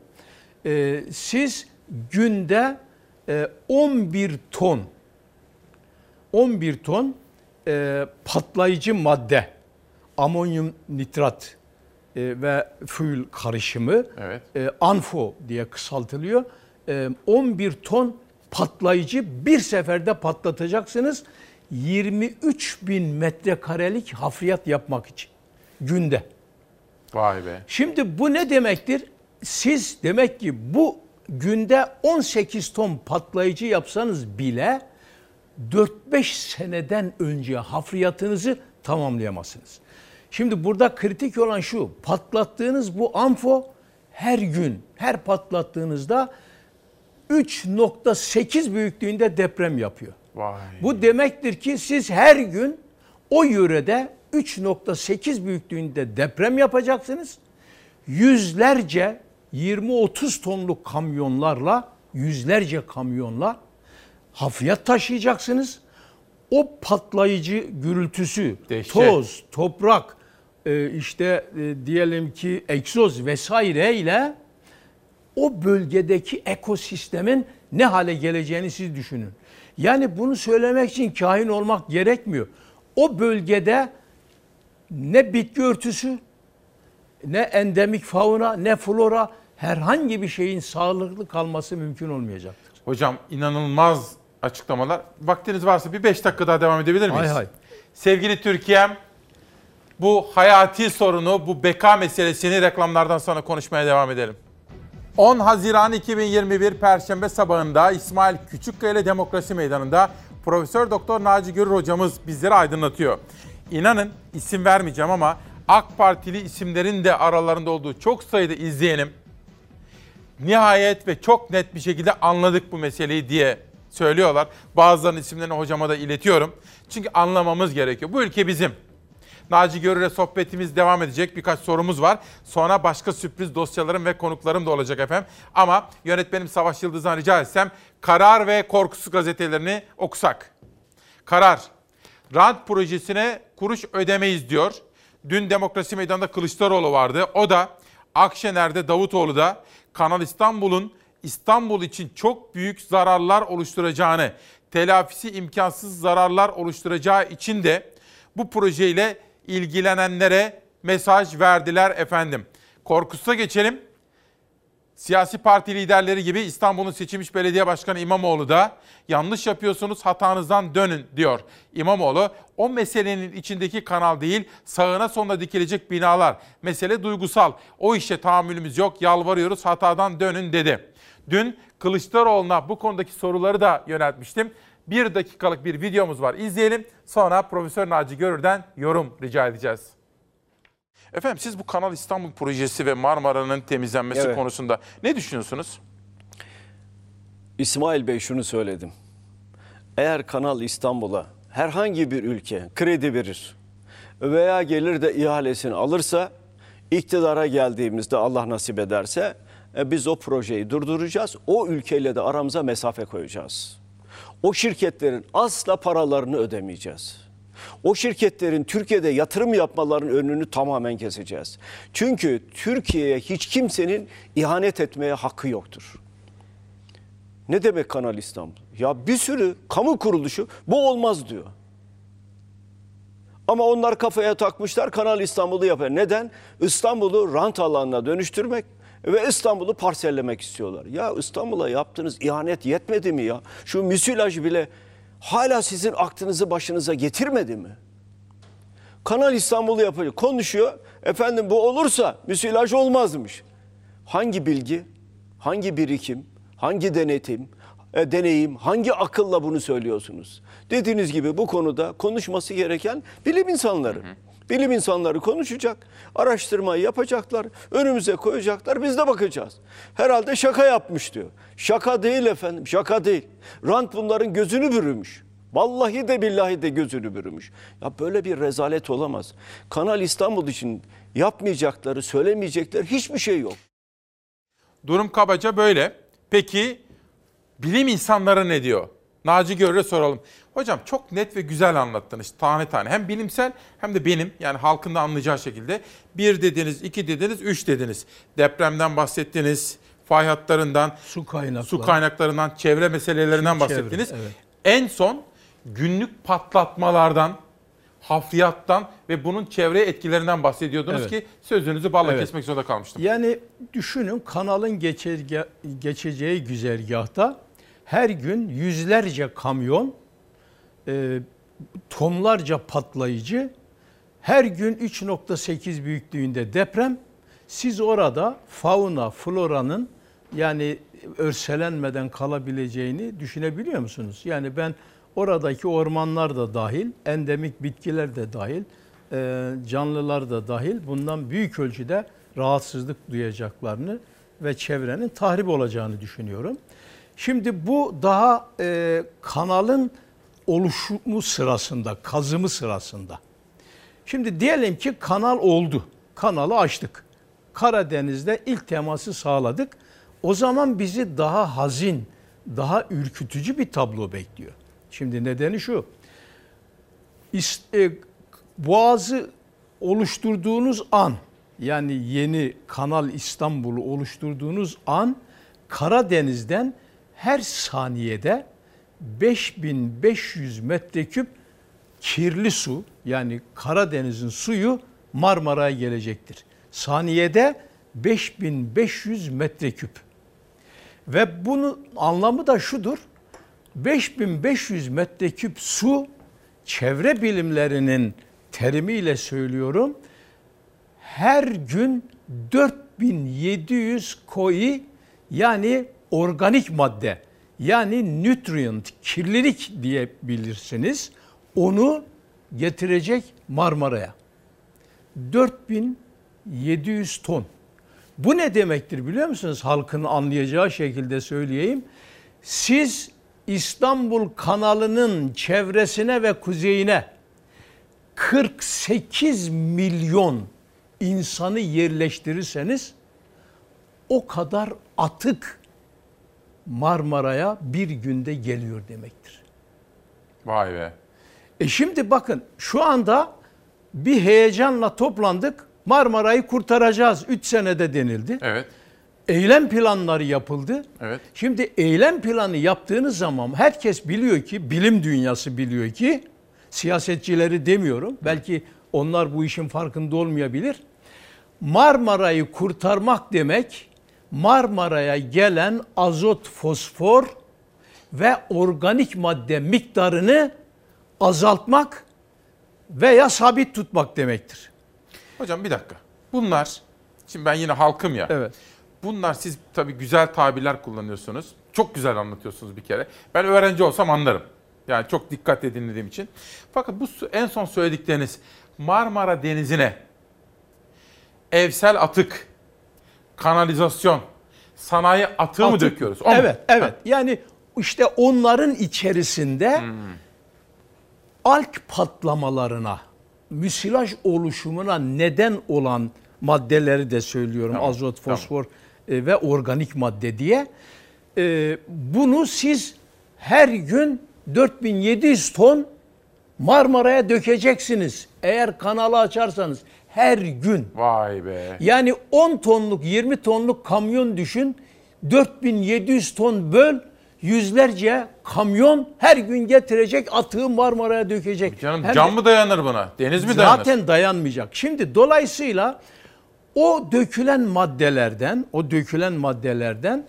e, siz günde e, 11 ton 11 ton e, patlayıcı madde amonyum nitrat e, ve fuel karışımı Evet. e, ANFO diye kısaltılıyor. E, 11 ton patlayıcı bir seferde patlatacaksınız. 23 bin metrekarelik hafriyat yapmak için günde. Vay be. Şimdi bu ne demektir? Siz demek ki bu günde 18 ton patlayıcı yapsanız bile 4-5 seneden önce hafriyatınızı tamamlayamazsınız. Şimdi burada kritik olan şu, patlattığınız bu amfo her gün, her patlattığınızda 3.8 büyüklüğünde deprem yapıyor. Vay. Bu demektir ki siz her gün o yörede 3.8 büyüklüğünde deprem yapacaksınız. Yüzlerce 20-30 tonluk kamyonlarla, yüzlerce kamyonla hafriyat taşıyacaksınız. O patlayıcı gürültüsü, Dehşet. toz, toprak, işte e, diyelim ki egzoz vesaire ile o bölgedeki ekosistemin ne hale geleceğini siz düşünün. Yani bunu söylemek için kahin olmak gerekmiyor. O bölgede ne bitki örtüsü, ne endemik fauna, ne flora herhangi bir şeyin sağlıklı kalması mümkün olmayacaktır. Hocam inanılmaz açıklamalar. Vaktiniz varsa bir 5 dakika daha devam edebilir miyiz? Hay hay. Sevgili Türkiye'm bu hayati sorunu, bu beka meselesini reklamlardan sonra konuşmaya devam edelim. 10 Haziran 2021 Perşembe sabahında İsmail Küçükkaya Demokrasi Meydanı'nda Profesör Doktor Naci Görür hocamız bizleri aydınlatıyor. İnanın isim vermeyeceğim ama AK Partili isimlerin de aralarında olduğu çok sayıda izleyenim nihayet ve çok net bir şekilde anladık bu meseleyi diye söylüyorlar. Bazılarının isimlerini hocama da iletiyorum. Çünkü anlamamız gerekiyor. Bu ülke bizim. Naci Görür'e sohbetimiz devam edecek. Birkaç sorumuz var. Sonra başka sürpriz dosyalarım ve konuklarım da olacak efendim. Ama yönetmenim Savaş Yıldız'dan rica etsem Karar ve Korkusu gazetelerini okusak. Karar. Rant projesine kuruş ödemeyiz diyor. Dün Demokrasi Meydanı'nda Kılıçdaroğlu vardı. O da Akşener'de Davutoğlu da Kanal İstanbul'un İstanbul için çok büyük zararlar oluşturacağını, telafisi imkansız zararlar oluşturacağı için de bu projeyle ilgilenenlere mesaj verdiler efendim. Korkus'a geçelim. Siyasi parti liderleri gibi İstanbul'un seçilmiş belediye başkanı İmamoğlu da yanlış yapıyorsunuz hatanızdan dönün diyor. İmamoğlu o meselenin içindeki kanal değil sağına sonuna dikilecek binalar. Mesele duygusal. O işe tahammülümüz yok yalvarıyoruz hatadan dönün dedi. Dün Kılıçdaroğlu'na bu konudaki soruları da yöneltmiştim. Bir dakikalık bir videomuz var izleyelim. Sonra Profesör Naci Görür'den yorum rica edeceğiz. Efendim siz bu Kanal İstanbul projesi ve Marmara'nın temizlenmesi Evet. konusunda ne düşünüyorsunuz? İsmail Bey şunu söyledim. Eğer Kanal İstanbul'a herhangi bir ülke kredi verir veya gelir de ihalesini alırsa iktidara geldiğimizde Allah nasip ederse e, biz o projeyi durduracağız. O ülkeyle de aramıza mesafe koyacağız. O şirketlerin asla paralarını ödemeyeceğiz. O şirketlerin Türkiye'de yatırım yapmalarının önünü tamamen keseceğiz. Çünkü Türkiye'ye hiç kimsenin ihanet etmeye hakkı yoktur. Ne demek Kanal İstanbul? Ya bir sürü kamu kuruluşu bu olmaz diyor. Ama onlar kafaya takmışlar Kanal İstanbul'u yapar. Neden? İstanbul'u rant alanına dönüştürmek ve İstanbul'u parsellemek istiyorlar. Ya İstanbul'a yaptığınız ihanet yetmedi mi ya? Şu müsilaj bile hala sizin aklınızı başınıza getirmedi mi? Kanal İstanbul'u yapıyor. Konuşuyor. Efendim bu olursa müsilaj olmazmış. Hangi bilgi, hangi birikim, hangi denetim, e, deneyim, hangi akılla bunu söylüyorsunuz? Dediğiniz gibi bu konuda konuşması gereken bilim insanları. Bilim insanları konuşacak, araştırmayı yapacaklar, önümüze koyacaklar, biz de bakacağız. Herhalde şaka yapmış diyor. Şaka değil efendim, şaka değil. Rant bunların gözünü bürümüş. Vallahi de billahi de gözünü bürümüş. Ya böyle bir rezalet olamaz. Kanal İstanbul için yapmayacakları, söylemeyecekleri hiçbir şey yok. Durum kabaca böyle. Peki bilim insanları ne diyor? Naci Görür'e soralım. Hocam çok net ve güzel anlattınız tane tane. Hem bilimsel hem de benim yani halkın da anlayacağı şekilde. Bir dediniz, iki dediniz, üç dediniz. Depremden bahsettiniz, fay hatlarından, su, kaynakları. su kaynaklarından, çevre meselelerinden Çevre, bahsettiniz. evet. En son günlük patlatmalardan, hafriyattan ve bunun çevre etkilerinden bahsediyordunuz Evet. ki sözünüzü balla Evet. kesmek zorunda kalmıştım. Yani düşünün kanalın geçerge- geçeceği güzergahta her gün yüzlerce kamyon, e, tonlarca patlayıcı, her gün 3.8 büyüklüğünde deprem. Siz orada fauna, floranın yani örselenmeden kalabileceğini düşünebiliyor musunuz? Yani ben oradaki ormanlar da dahil, endemik bitkiler de dahil, e, canlılar da dahil bundan büyük ölçüde rahatsızlık duyacaklarını ve çevrenin tahrip olacağını düşünüyorum. Şimdi bu daha e, kanalın oluşumu sırasında, kazımı sırasında. Şimdi diyelim ki kanal oldu. Kanalı açtık. Karadeniz'de ilk teması sağladık. O zaman bizi daha hazin, daha ürkütücü bir tablo bekliyor. Şimdi nedeni şu. E, boğazı oluşturduğunuz an yani yeni Kanal İstanbul'u oluşturduğunuz an Karadeniz'den her saniyede 5500 metreküp kirli su yani Karadeniz'in suyu Marmara'ya gelecektir. Saniyede 5500 metreküp. Ve bunun anlamı da şudur. 5500 metreküp su çevre bilimlerinin terimiyle söylüyorum. Her gün 4700 koi yani organik madde yani nutrient, kirlilik diyebilirsiniz. Onu getirecek Marmara'ya. 4700 ton. Bu ne demektir biliyor musunuz? Halkın anlayacağı şekilde söyleyeyim. Siz İstanbul kanalının çevresine ve kuzeyine 48 milyon insanı yerleştirirseniz o kadar atık Marmara'ya bir günde geliyor demektir. Vay be. E şimdi bakın şu anda bir heyecanla toplandık. Marmara'yı kurtaracağız 3 senede denildi. Evet. Eylem planları yapıldı. Evet. Şimdi eylem planı yaptığınız zaman herkes biliyor ki, bilim dünyası biliyor ki, siyasetçileri demiyorum. Belki onlar bu işin farkında olmayabilir. Marmara'yı kurtarmak demek Marmara'ya gelen azot, fosfor ve organik madde miktarını azaltmak veya sabit tutmak demektir. Hocam bir dakika. Bunlar, şimdi ben yine halkım ya. Evet. Bunlar siz tabii güzel tabirler kullanıyorsunuz. Çok güzel anlatıyorsunuz bir kere. Ben öğrenci olsam anlarım. Yani çok dikkat dinlediğim için. Fakat bu en son söyledikleriniz Marmara Denizi'ne evsel atık, kanalizasyon, sanayi atığı Atık. mı döküyoruz? O evet, mu? evet. Ha. Yani işte onların içerisinde Hmm. alk patlamalarına, müsilaj oluşumuna neden olan maddeleri de söylüyorum. Tamam, Azot, fosfor e, ve organik madde diye. E, bunu siz her gün 4700 ton Marmara'ya dökeceksiniz. Eğer kanalı açarsanız her gün. Vay be. Yani 10 tonluk 20 tonluk kamyon düşün. 4700 ton böl yüzlerce kamyon her gün getirecek atığı Marmara'ya dökecek. Canım Hem cam mı dayanır buna? Deniz mi dayanır? Zaten dayanmayacak. Şimdi dolayısıyla o dökülen maddelerden, o dökülen maddelerden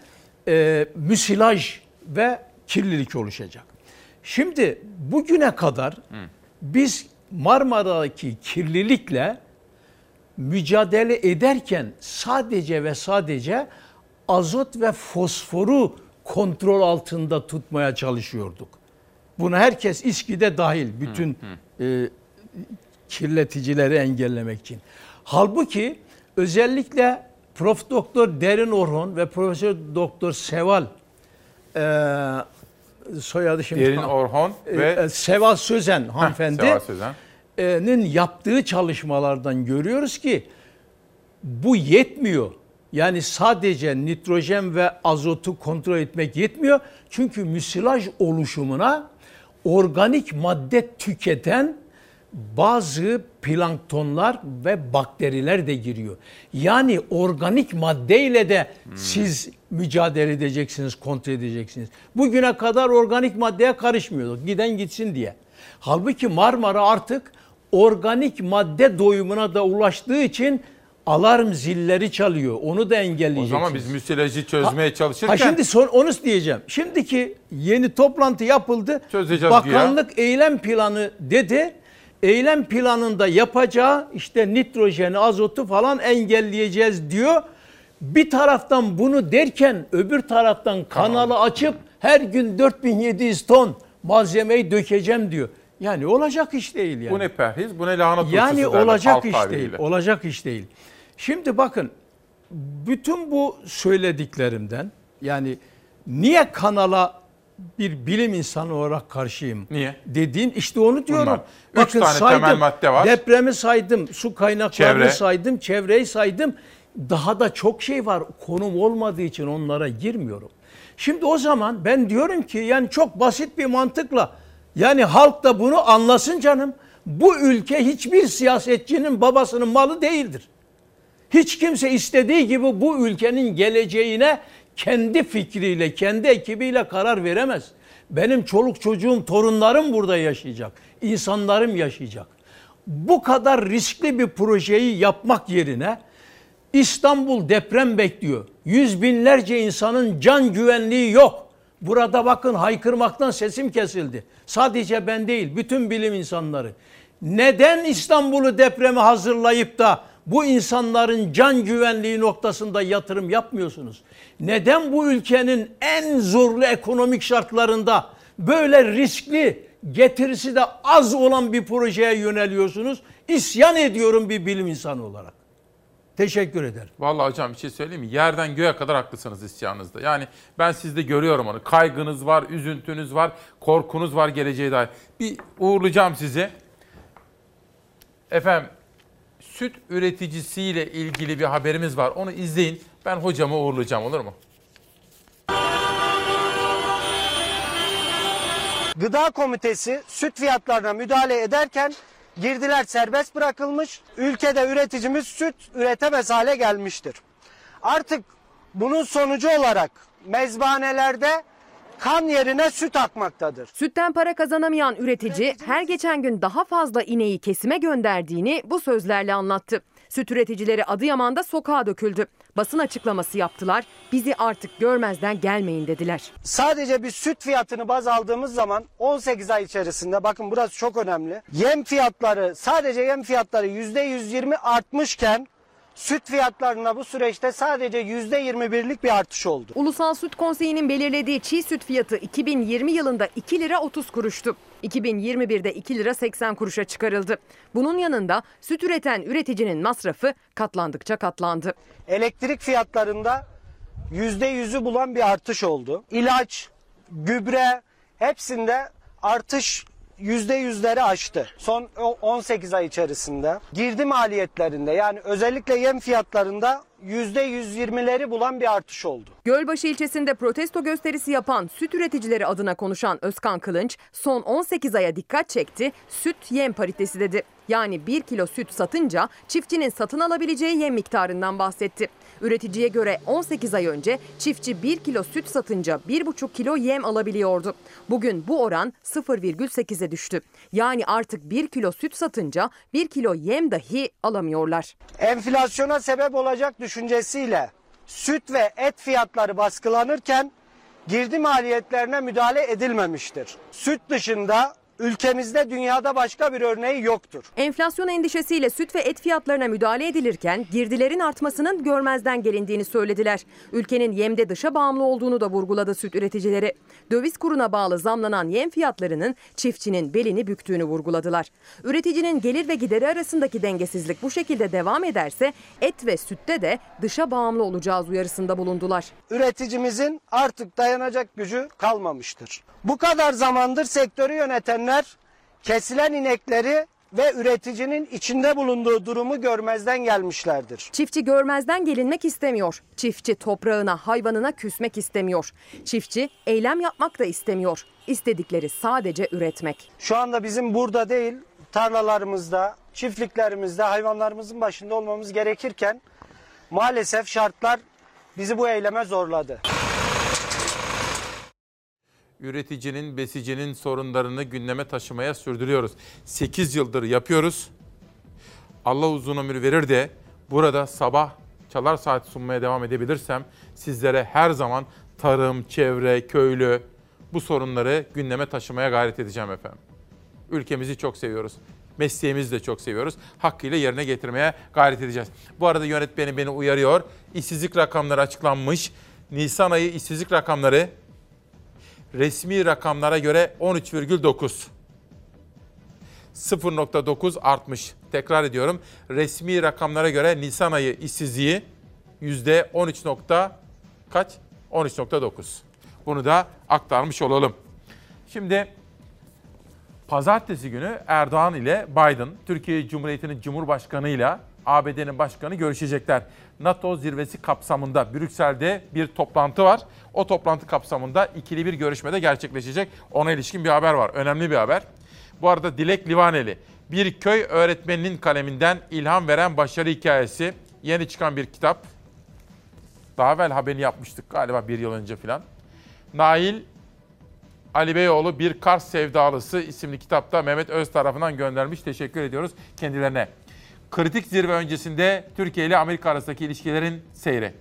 e, müsilaj ve kirlilik oluşacak. Şimdi bugüne kadar biz Marmara'daki kirlilikle mücadele ederken sadece ve sadece azot ve fosforu kontrol altında tutmaya çalışıyorduk. Buna herkes İSKİ'de dahil bütün e, kirleticileri engellemek için. Halbuki özellikle Prof. Doktor Derin Orhon ve Profesör Doktor Seval e, soyadı şimdi Derin Orhon E, ve e, Seval Sözen hanımefendi Seval Sözen. Nin yaptığı çalışmalardan görüyoruz ki bu yetmiyor. Yani sadece nitrojen ve azotu kontrol etmek yetmiyor. Çünkü müsilaj oluşumuna organik madde tüketen bazı planktonlar ve bakteriler de giriyor. Yani organik maddeyle de siz mücadele edeceksiniz, kontrol edeceksiniz. Bugüne kadar organik maddeye karışmıyorduk. Giden gitsin diye. Halbuki Marmara artık organik madde doyumuna da ulaştığı için alarm zilleri çalıyor. Onu da O engelleyeceksiniz. zaman biz müsilajı çözmeye Ha çalışırken şimdi son onu diyeceğim. Şimdiki yeni toplantı yapıldı. Çözeceğiz Bakanlık eylem planı dedi. Eylem planında yapacağı işte nitrojeni, azotu falan engelleyeceğiz diyor. Bir taraftan bunu derken öbür taraftan kanalı açıp her gün 4700 ton malzemeyi dökeceğim diyor. Yani olacak iş değil yani. bu ne perhiz, bu ne turşusu Yani olacak iş tabiriyle. değil. Olacak iş değil. Şimdi bakın bütün bu söylediklerimden yani niye kanala bir bilim insanı olarak karşıyım? Niye? Dediğim işte onu diyorum. Bunlar. Üç tane temel madde var. Depremi saydım, su kaynaklarını Çevre. saydım, çevreyi saydım. Daha da çok şey var. Konum olmadığı için onlara girmiyorum. Şimdi o zaman ben diyorum ki yani çok basit bir mantıkla yani halk da bunu anlasın canım. Bu ülke hiçbir siyasetçinin babasının malı değildir. Hiç kimse istediği gibi bu ülkenin geleceğine kendi fikriyle, kendi ekibiyle karar veremez. Benim çoluk çocuğum, torunlarım burada yaşayacak. insanlarım yaşayacak. Bu kadar riskli bir projeyi yapmak yerine İstanbul deprem bekliyor. Yüz binlerce insanın can güvenliği yok. Burada bakın haykırmaktan sesim kesildi. Sadece ben değil, bütün bilim insanları. Neden İstanbul'u depreme hazırlayıp da bu insanların can güvenliği noktasında yatırım yapmıyorsunuz? Neden bu ülkenin en zorlu ekonomik şartlarında böyle riskli, getirisi de az olan bir projeye yöneliyorsunuz? İsyan ediyorum bir bilim insanı olarak. Teşekkür ederim. Vallahi hocam bir şey söyleyeyim mi? Yerden göğe kadar haklısınız isyanınızda. Yani ben sizde görüyorum onu. Kaygınız var, üzüntünüz var, korkunuz var geleceğe dair. Bir uğurlayacağım sizi. Efendim süt üreticisiyle ilgili bir haberimiz var. Onu izleyin. Ben hocamı uğurlayacağım olur mu? Gıda Komitesi süt fiyatlarına müdahale ederken girdiler serbest bırakılmış. Ülkede üreticimiz süt üretemez hale gelmiştir. Artık bunun sonucu olarak mezbanelerde kan yerine süt akmaktadır. Sütten para kazanamayan üretici her geçen gün daha fazla ineği kesime gönderdiğini bu sözlerle anlattı. Süt üreticileri Adıyaman'da sokağa döküldü. Basın açıklaması yaptılar. Bizi artık görmezden gelmeyin dediler. Sadece bir süt fiyatını baz aldığımız zaman 18 ay içerisinde bakın burası çok önemli. Yem fiyatları sadece yem fiyatları %120 artmışken süt fiyatlarına bu süreçte sadece %21'lik bir artış oldu. Ulusal Süt Konseyi'nin belirlediği çiğ süt fiyatı 2020 yılında 2 lira 30 kuruştu. 2021'de 2 lira 80 kuruşa çıkarıldı. Bunun yanında süt üreten üreticinin masrafı katlandıkça katlandı. Elektrik fiyatlarında %100'ü bulan bir artış oldu. İlaç, gübre hepsinde artış %100'leri aştı. Son o 18 ay içerisinde. Girdi maliyetlerinde yani özellikle yem fiyatlarında %120'leri bulan bir artış oldu. Gölbaşı ilçesinde protesto gösterisi yapan süt üreticileri adına konuşan Özkan Kılınç son 18 aya dikkat çekti. Süt yem paritesi dedi. Yani 1 kilo süt satınca çiftçinin satın alabileceği yem miktarından bahsetti. Üreticiye göre 18 ay önce çiftçi 1 kilo süt satınca 1,5 kilo yem alabiliyordu. Bugün bu oran 0,8'e düştü. Yani artık 1 kilo süt satınca 1 kilo yem dahi alamıyorlar. Enflasyona sebep olacak düşüncesiyle süt ve et fiyatları baskılanırken girdi maliyetlerine müdahale edilmemiştir. Süt dışında ülkemizde dünyada başka bir örneği yoktur. Enflasyon endişesiyle süt ve et fiyatlarına müdahale edilirken girdilerin artmasının görmezden gelindiğini söylediler. Ülkenin yemde dışa bağımlı olduğunu da vurguladı süt üreticileri. Döviz kuruna bağlı zamlanan yem fiyatlarının çiftçinin belini büktüğünü vurguladılar. Üreticinin gelir ve gideri arasındaki dengesizlik bu şekilde devam ederse et ve sütte de dışa bağımlı olacağız uyarısında bulundular. Üreticimizin artık dayanacak gücü kalmamıştır. Bu kadar zamandır sektörü yönetenler kesilen inekleri ve üreticinin içinde bulunduğu durumu görmezden gelmişlerdir. Çiftçi görmezden gelinmek istemiyor. Çiftçi toprağına, hayvanına küsmek istemiyor. Çiftçi eylem yapmak da istemiyor. İstedikleri sadece üretmek. Şu anda bizim burada değil, tarlalarımızda, çiftliklerimizde hayvanlarımızın başında olmamız gerekirken maalesef şartlar bizi bu eyleme zorladı. Üreticinin, besicinin sorunlarını gündeme taşımaya sürdürüyoruz. 8 yıldır yapıyoruz. Allah uzun ömür verir de burada sabah çalar saat sunmaya devam edebilirsem sizlere her zaman tarım, çevre, köylü bu sorunları gündeme taşımaya gayret edeceğim efendim. Ülkemizi çok seviyoruz. Mesleğimizi de çok seviyoruz. Hakkıyla yerine getirmeye gayret edeceğiz. Bu arada yönetmenim beni uyarıyor. İşsizlik rakamları açıklanmış. Nisan ayı işsizlik rakamları resmi rakamlara göre 13,9. 0.9 artmış. Tekrar ediyorum. Resmi rakamlara göre Nisan ayı işsizliği yüzde 13. Nokta, kaç? 13.9. Bunu da aktarmış olalım. Şimdi pazartesi günü Erdoğan ile Biden, Türkiye Cumhuriyeti'nin Cumhurbaşkanı ile ABD'nin başkanı görüşecekler. NATO zirvesi kapsamında Brüksel'de bir toplantı var. O toplantı kapsamında ikili bir görüşmede gerçekleşecek. Ona ilişkin bir haber var. Önemli bir haber. Bu arada Dilek Livaneli, bir köy öğretmeninin kaleminden ilham veren başarı hikayesi. Yeni çıkan bir kitap. Daha evvel haberini yapmıştık galiba bir yıl önce falan. Nail Ali Beyoğlu Bir Kars Sevdalısı isimli kitapta Mehmet Öz tarafından göndermiş. Teşekkür ediyoruz kendilerine. Kritik zirve öncesinde Türkiye ile Amerika arasındaki ilişkilerin seyri.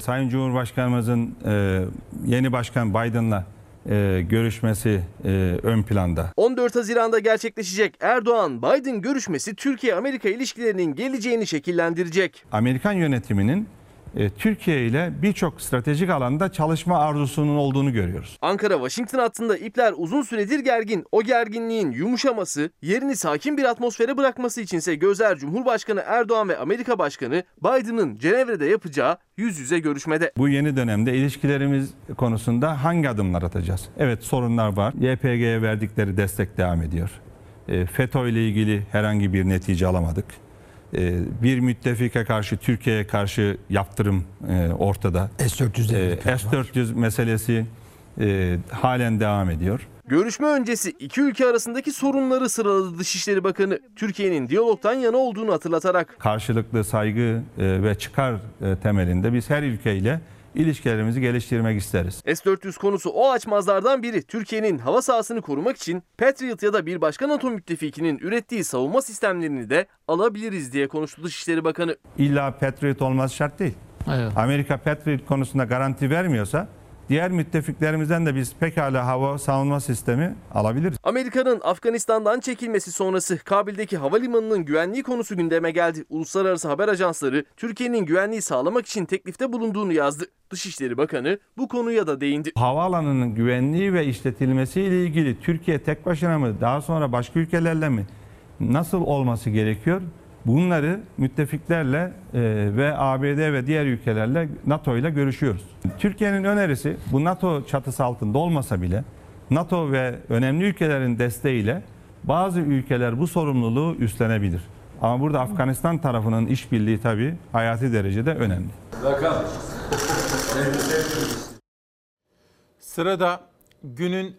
Sayın Cumhurbaşkanımızın e, yeni başkan Biden'la e, görüşmesi e, ön planda. 14 Haziran'da gerçekleşecek Erdoğan-Biden görüşmesi Türkiye-Amerika ilişkilerinin geleceğini şekillendirecek. Amerikan yönetiminin Türkiye ile birçok stratejik alanda çalışma arzusunun olduğunu görüyoruz. Ankara-Washington hattında ipler uzun süredir gergin. O gerginliğin yumuşaması, yerini sakin bir atmosfere bırakması içinse gözler Cumhurbaşkanı Erdoğan ve Amerika Başkanı Biden'ın Cenevre'de yapacağı yüz yüze görüşmede. Bu yeni dönemde ilişkilerimiz konusunda hangi adımlar atacağız? Evet sorunlar var. YPG'ye verdikleri destek devam ediyor. E, FETÖ ile ilgili herhangi bir netice alamadık. E, bir müttefike karşı Türkiye'ye karşı yaptırım e, ortada. S-400'de E, S-400 meselesi e, halen devam ediyor. Görüşme öncesi iki ülke arasındaki sorunları sıraladı Dışişleri Bakanı. Türkiye'nin diyalogtan yana olduğunu hatırlatarak. Karşılıklı saygı e, ve çıkar temelinde biz her ülkeyle ilişkilerimizi geliştirmek isteriz. S-400 konusu o açmazlardan biri. Türkiye'nin hava sahasını korumak için Patriot ya da bir başka NATO müttefikinin ürettiği savunma sistemlerini de alabiliriz diye konuştu Dışişleri Bakanı. İlla Patriot olması şart değil. Evet. Amerika Patriot konusunda garanti vermiyorsa diğer müttefiklerimizden de biz pekala hava savunma sistemi alabiliriz. Amerika'nın Afganistan'dan çekilmesi sonrası Kabil'deki havalimanının güvenliği konusu gündeme geldi. Uluslararası haber ajansları Türkiye'nin güvenliği sağlamak için teklifte bulunduğunu yazdı. Dışişleri Bakanı bu konuya da değindi. Havaalanının güvenliği ve işletilmesiyle ilgili Türkiye tek başına mı daha sonra başka ülkelerle mi nasıl olması gerekiyor? Bunları müttefiklerle e, ve ABD ve diğer ülkelerle NATO ile görüşüyoruz. Türkiye'nin önerisi bu NATO çatısı altında olmasa bile NATO ve önemli ülkelerin desteğiyle bazı ülkeler bu sorumluluğu üstlenebilir. Ama burada Afganistan tarafının işbirliği tabii hayati derecede önemli. Sırada günün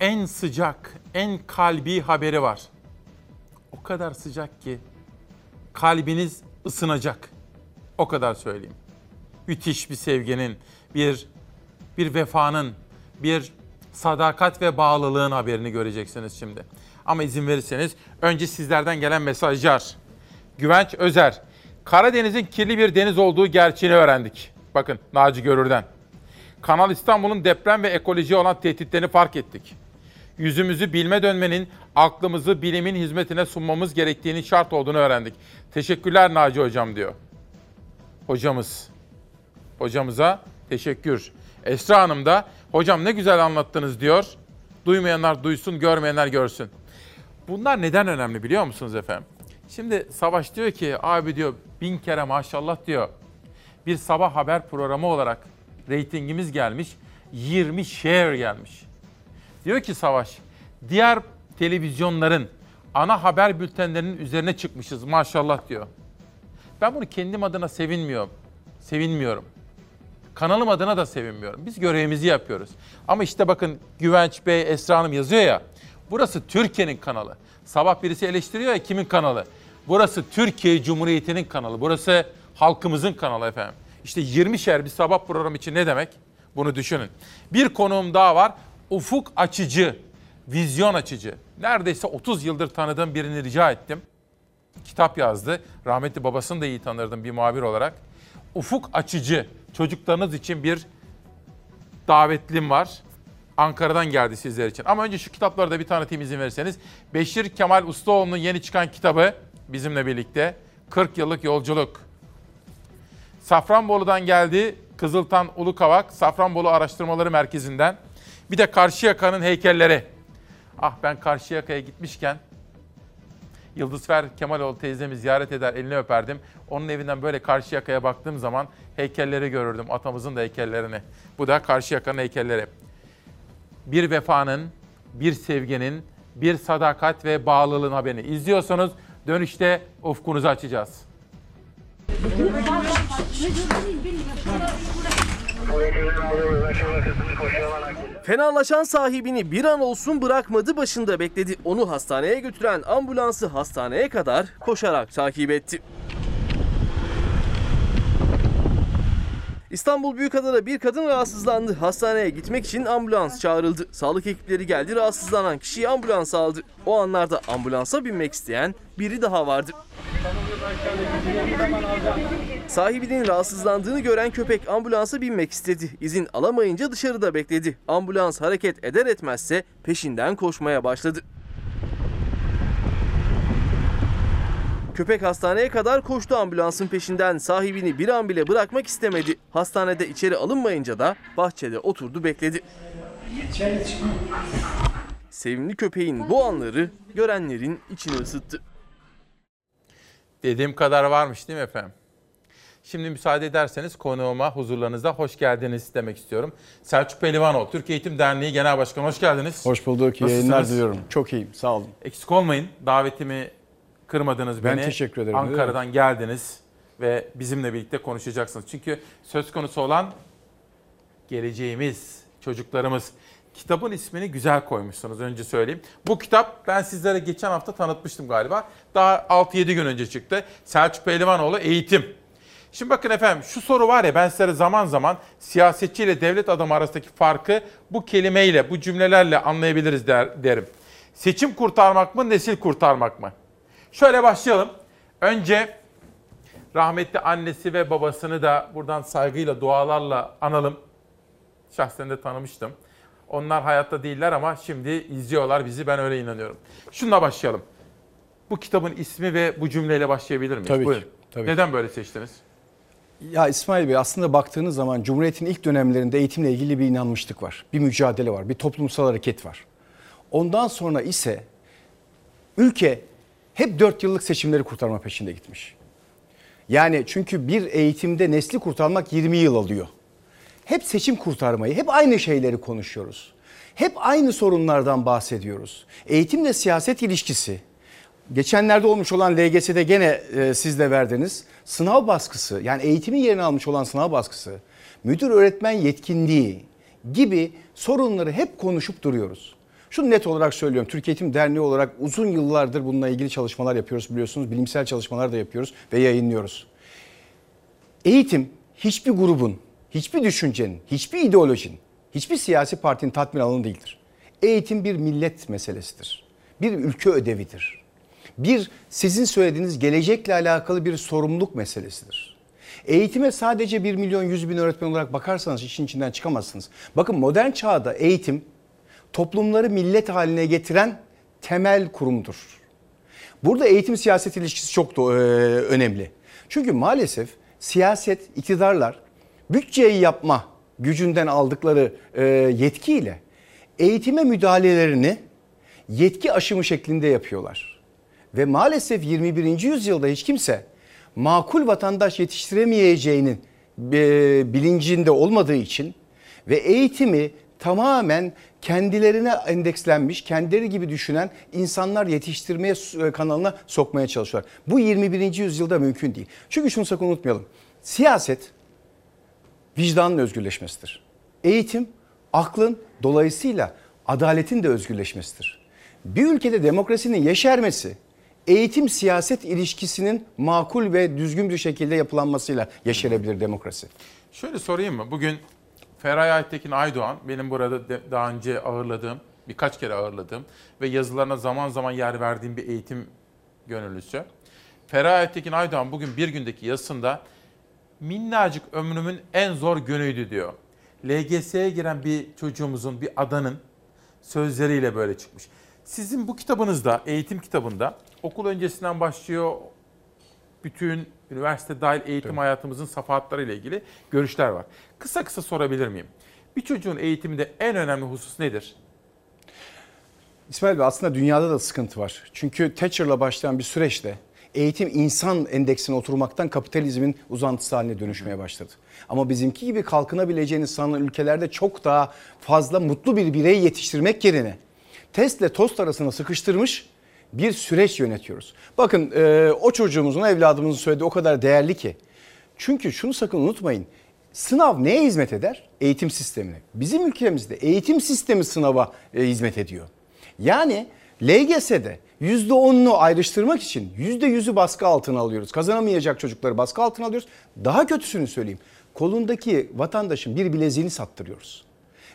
en sıcak, en kalbi haberi var. O kadar sıcak ki kalbiniz ısınacak. O kadar söyleyeyim. Müthiş bir sevginin, bir bir vefanın, bir sadakat ve bağlılığın haberini göreceksiniz şimdi. Ama izin verirseniz önce sizlerden gelen mesajlar. Güvenç Özer, Karadeniz'in kirli bir deniz olduğu gerçeğini öğrendik. Bakın Naci Görür'den. Kanal İstanbul'un deprem ve ekolojiye olan tehditlerini fark ettik. Yüzümüzü bilme dönmenin, aklımızı bilimin hizmetine sunmamız gerektiğini şart olduğunu öğrendik. Teşekkürler Naci Hocam diyor. Hocamız. Hocamıza teşekkür. Esra Hanım da hocam ne güzel anlattınız diyor. Duymayanlar duysun, görmeyenler görsün. Bunlar neden önemli biliyor musunuz efendim? Şimdi Savaş diyor ki abi diyor bin kere maşallah diyor. Bir sabah haber programı olarak reytingimiz gelmiş. 20 share gelmiş. Diyor ki Savaş, diğer televizyonların ana haber bültenlerinin üzerine çıkmışız maşallah diyor. Ben bunu kendim adına sevinmiyorum. Sevinmiyorum. Kanalım adına da sevinmiyorum. Biz görevimizi yapıyoruz. Ama işte bakın Güvenç Bey, Esra Hanım yazıyor ya. Burası Türkiye'nin kanalı. Sabah birisi eleştiriyor ya kimin kanalı? Burası Türkiye Cumhuriyeti'nin kanalı. Burası halkımızın kanalı efendim. İşte 20 şer bir sabah programı için ne demek? Bunu düşünün. Bir konuğum daha var. Ufuk açıcı, vizyon açıcı. Neredeyse 30 yıldır tanıdığım birini rica ettim. kitap yazdı. Rahmetli babasını da iyi tanırdım bir muhabir olarak. Ufuk açıcı çocuklarınız için bir davetlim var. Ankara'dan geldi sizler için. Ama önce şu kitapları da bir tanıtayım izin verirseniz. Beşir Kemal Ustaoğlu'nun yeni çıkan kitabı bizimle birlikte. 40 yıllık yolculuk. Safranbolu'dan geldi. Kızıltan Ulukavak Safranbolu Araştırmaları Merkezi'nden. Bir de Karşıyaka'nın heykelleri. Ah ben Karşıyaka'ya gitmişken Yıldızfer Kemaloğlu teyzemi ziyaret eder, elini öperdim. Onun evinden böyle Karşıyaka'ya baktığım zaman heykelleri görürdüm, atamızın da heykellerini. Bu da Karşıyaka'nın heykelleri. Bir vefanın, bir sevginin, bir sadakat ve bağlılığın haberini izliyorsanız dönüşte ufkunuzu açacağız. Fenalaşan sahibini bir an olsun bırakmadı başında bekledi. Onu hastaneye götüren ambulansı hastaneye kadar koşarak takip etti. İstanbul Büyükada'da bir kadın rahatsızlandı. Hastaneye gitmek için ambulans çağrıldı. Sağlık ekipleri geldi rahatsızlanan kişiyi ambulansa aldı. O anlarda ambulansa binmek isteyen biri daha vardı. Sahibinin rahatsızlandığını gören köpek ambulansa binmek istedi. İzin alamayınca dışarıda bekledi. Ambulans hareket eder etmezse peşinden koşmaya başladı. Köpek hastaneye kadar koştu ambulansın peşinden. Sahibini bir an bile bırakmak istemedi. Hastanede içeri alınmayınca da bahçede oturdu bekledi. Sevimli köpeğin bu anları görenlerin içini ısıttı. Dediğim kadar varmış değil mi efendim? Şimdi müsaade ederseniz konuğuma huzurlarınızda hoş geldiniz demek istiyorum. Selçuk Pehlivanov, Türk Eğitim Derneği Genel Başkanı hoş geldiniz. Hoş bulduk. İyi yayınlar diliyorum. Çok iyiyim. Sağ olun. Eksik olmayın. Davetimi kırmadınız Ben beni. teşekkür ederim. Ankara'dan geldiniz ve bizimle birlikte konuşacaksınız. Çünkü söz konusu olan geleceğimiz, çocuklarımız. Kitabın ismini güzel koymuşsunuz önce söyleyeyim. Bu kitap ben sizlere geçen hafta tanıtmıştım galiba. Daha 6-7 gün önce çıktı. Selçuk Pehlivanoğlu Eğitim. Şimdi bakın efendim şu soru var ya ben sizlere zaman zaman siyasetçi ile devlet adamı arasındaki farkı bu kelimeyle, bu cümlelerle anlayabiliriz der, derim. Seçim kurtarmak mı, nesil kurtarmak mı? Şöyle başlayalım. Önce rahmetli annesi ve babasını da buradan saygıyla, dualarla analım. Şahsen de tanımıştım. Onlar hayatta değiller ama şimdi izliyorlar bizi. Ben öyle inanıyorum. Şununla başlayalım. Bu kitabın ismi ve bu cümleyle başlayabilir miyiz? Tabii ki, Buyurun. tabii Neden böyle seçtiniz? Ya İsmail Bey aslında baktığınız zaman Cumhuriyet'in ilk dönemlerinde eğitimle ilgili bir inanmışlık var. Bir mücadele var, bir toplumsal hareket var. Ondan sonra ise ülke hep 4 yıllık seçimleri kurtarma peşinde gitmiş. Yani çünkü bir eğitimde nesli kurtarmak 20 yıl alıyor. Hep seçim kurtarmayı, hep aynı şeyleri konuşuyoruz. Hep aynı sorunlardan bahsediyoruz. Eğitimle siyaset ilişkisi, geçenlerde olmuş olan LGS'de gene e, siz de verdiniz. Sınav baskısı yani eğitimin yerini almış olan sınav baskısı, müdür öğretmen yetkinliği gibi sorunları hep konuşup duruyoruz. Şunu net olarak söylüyorum. Türkiye Eğitim Derneği olarak uzun yıllardır bununla ilgili çalışmalar yapıyoruz biliyorsunuz. Bilimsel çalışmalar da yapıyoruz ve yayınlıyoruz. Eğitim hiçbir grubun, hiçbir düşüncenin, hiçbir ideolojinin, hiçbir siyasi partinin tatmin alanı değildir. Eğitim bir millet meselesidir. Bir ülke ödevidir. Bir sizin söylediğiniz gelecekle alakalı bir sorumluluk meselesidir. Eğitime sadece 1 milyon 100 bin öğretmen olarak bakarsanız işin içinden çıkamazsınız. Bakın modern çağda eğitim toplumları millet haline getiren temel kurumdur. Burada eğitim siyaset ilişkisi çok da önemli. Çünkü maalesef siyaset, iktidarlar bütçeyi yapma gücünden aldıkları e, yetkiyle eğitime müdahalelerini yetki aşımı şeklinde yapıyorlar. Ve maalesef 21. yüzyılda hiç kimse makul vatandaş yetiştiremeyeceğinin e, bilincinde olmadığı için ve eğitimi tamamen kendilerine endekslenmiş, kendileri gibi düşünen insanlar yetiştirmeye e, kanalına sokmaya çalışıyorlar. Bu 21. yüzyılda mümkün değil. Çünkü şunu sakın unutmayalım. Siyaset vicdanın özgürleşmesidir. Eğitim aklın dolayısıyla adaletin de özgürleşmesidir. Bir ülkede demokrasinin yeşermesi eğitim siyaset ilişkisinin makul ve düzgün bir şekilde yapılanmasıyla yeşerebilir demokrasi. Şöyle sorayım mı? Bugün Feray Aytekin Aydoğan benim burada de- daha önce ağırladığım, birkaç kere ağırladığım ve yazılarına zaman zaman yer verdiğim bir eğitim gönüllüsü. Ferahat Tekin Aydoğan bugün bir gündeki yazısında minnacık ömrümün en zor günüydü diyor. LGS'ye giren bir çocuğumuzun, bir adanın sözleriyle böyle çıkmış. Sizin bu kitabınızda, eğitim kitabında okul öncesinden başlıyor bütün üniversite dahil eğitim evet. hayatımızın safahatları ile ilgili görüşler var. Kısa kısa sorabilir miyim? Bir çocuğun eğitiminde en önemli husus nedir? İsmail Bey aslında dünyada da sıkıntı var. Çünkü Thatcher'la başlayan bir süreçte eğitim insan endeksine oturmaktan kapitalizmin uzantısı haline dönüşmeye başladı. Ama bizimki gibi kalkınabileceğini sanılan ülkelerde çok daha fazla mutlu bir birey yetiştirmek yerine testle tost arasına sıkıştırmış bir süreç yönetiyoruz. Bakın e, o çocuğumuzun, evladımızın söylediği o kadar değerli ki. Çünkü şunu sakın unutmayın. Sınav neye hizmet eder? Eğitim sistemine. Bizim ülkemizde eğitim sistemi sınava e, hizmet ediyor. Yani LGS'de %10'unu ayrıştırmak için %100'ü baskı altına alıyoruz. Kazanamayacak çocukları baskı altına alıyoruz. Daha kötüsünü söyleyeyim. Kolundaki vatandaşın bir bileziğini sattırıyoruz.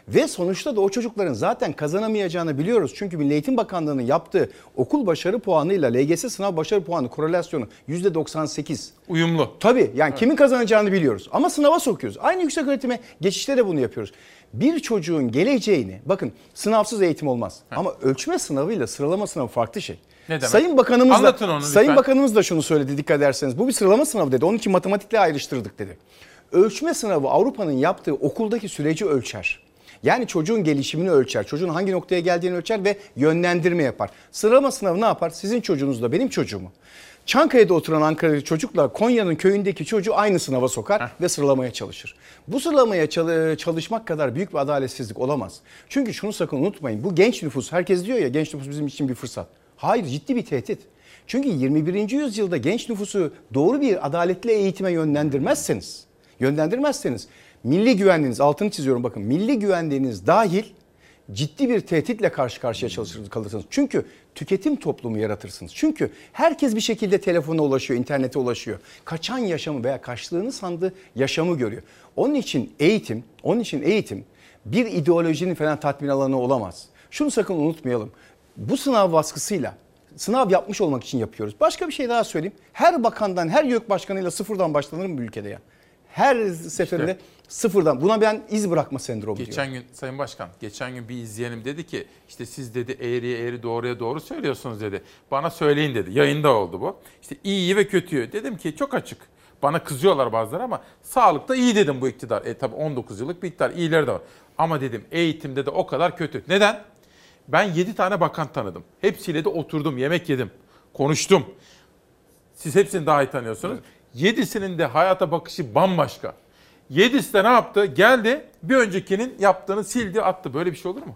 Ve sonuçta da o çocukların zaten kazanamayacağını biliyoruz. Çünkü Milli Eğitim Bakanlığı'nın yaptığı okul başarı puanıyla LGS sınav başarı puanı korelasyonu %98. Uyumlu. Tabii yani evet. kimin kazanacağını biliyoruz. Ama sınava sokuyoruz. Aynı yüksek öğretime geçişte de bunu yapıyoruz. Bir çocuğun geleceğini bakın sınavsız eğitim olmaz. Heh. Ama ölçme sınavıyla sıralama sınavı farklı şey. Ne demek? Sayın Bakanımız Anlatın da, onu Sayın Bakanımız da şunu söyledi dikkat ederseniz. Bu bir sıralama sınavı dedi. Onun için matematikle ayrıştırdık dedi. Ölçme sınavı Avrupa'nın yaptığı okuldaki süreci ölçer. Yani çocuğun gelişimini ölçer, çocuğun hangi noktaya geldiğini ölçer ve yönlendirme yapar. Sıralama sınavı ne yapar? Sizin çocuğunuzla benim çocuğumu. Çankaya'da oturan Ankara'daki çocukla Konya'nın köyündeki çocuğu aynı sınava sokar Heh. ve sıralamaya çalışır. Bu sıralamaya çalışmak kadar büyük bir adaletsizlik olamaz. Çünkü şunu sakın unutmayın. Bu genç nüfus, herkes diyor ya genç nüfus bizim için bir fırsat. Hayır ciddi bir tehdit. Çünkü 21. yüzyılda genç nüfusu doğru bir adaletli eğitime yönlendirmezseniz, yönlendirmezseniz milli güvenliğiniz altını çiziyorum bakın milli güvenliğiniz dahil ciddi bir tehditle karşı karşıya çalışır kalırsınız. Çünkü tüketim toplumu yaratırsınız. Çünkü herkes bir şekilde telefona ulaşıyor, internete ulaşıyor. Kaçan yaşamı veya kaçtığını sandığı yaşamı görüyor. Onun için eğitim, onun için eğitim bir ideolojinin falan tatmin alanı olamaz. Şunu sakın unutmayalım. Bu sınav baskısıyla sınav yapmış olmak için yapıyoruz. Başka bir şey daha söyleyeyim. Her bakandan, her YÖK başkanıyla sıfırdan başlanır mı bu ülkede ya? Her seferinde işte, sıfırdan. Buna ben iz bırakma sendromu geçen diyorum. Geçen gün Sayın Başkan, geçen gün bir izleyenim dedi ki işte siz dedi eğriye eğri doğruya doğru söylüyorsunuz dedi. Bana söyleyin dedi. Yayında oldu bu. İşte iyiyi ve kötüyü. Dedim ki çok açık. Bana kızıyorlar bazıları ama sağlıkta iyi dedim bu iktidar. E tabi 19 yıllık bir iktidar. iyileri de var. Ama dedim eğitimde de o kadar kötü. Neden? Ben 7 tane bakan tanıdım. Hepsiyle de oturdum, yemek yedim, konuştum. Siz hepsini daha iyi tanıyorsunuz. Evet. Yedisinin de hayata bakışı bambaşka. Yedisi de ne yaptı? Geldi bir öncekinin yaptığını sildi attı. Böyle bir şey olur mu?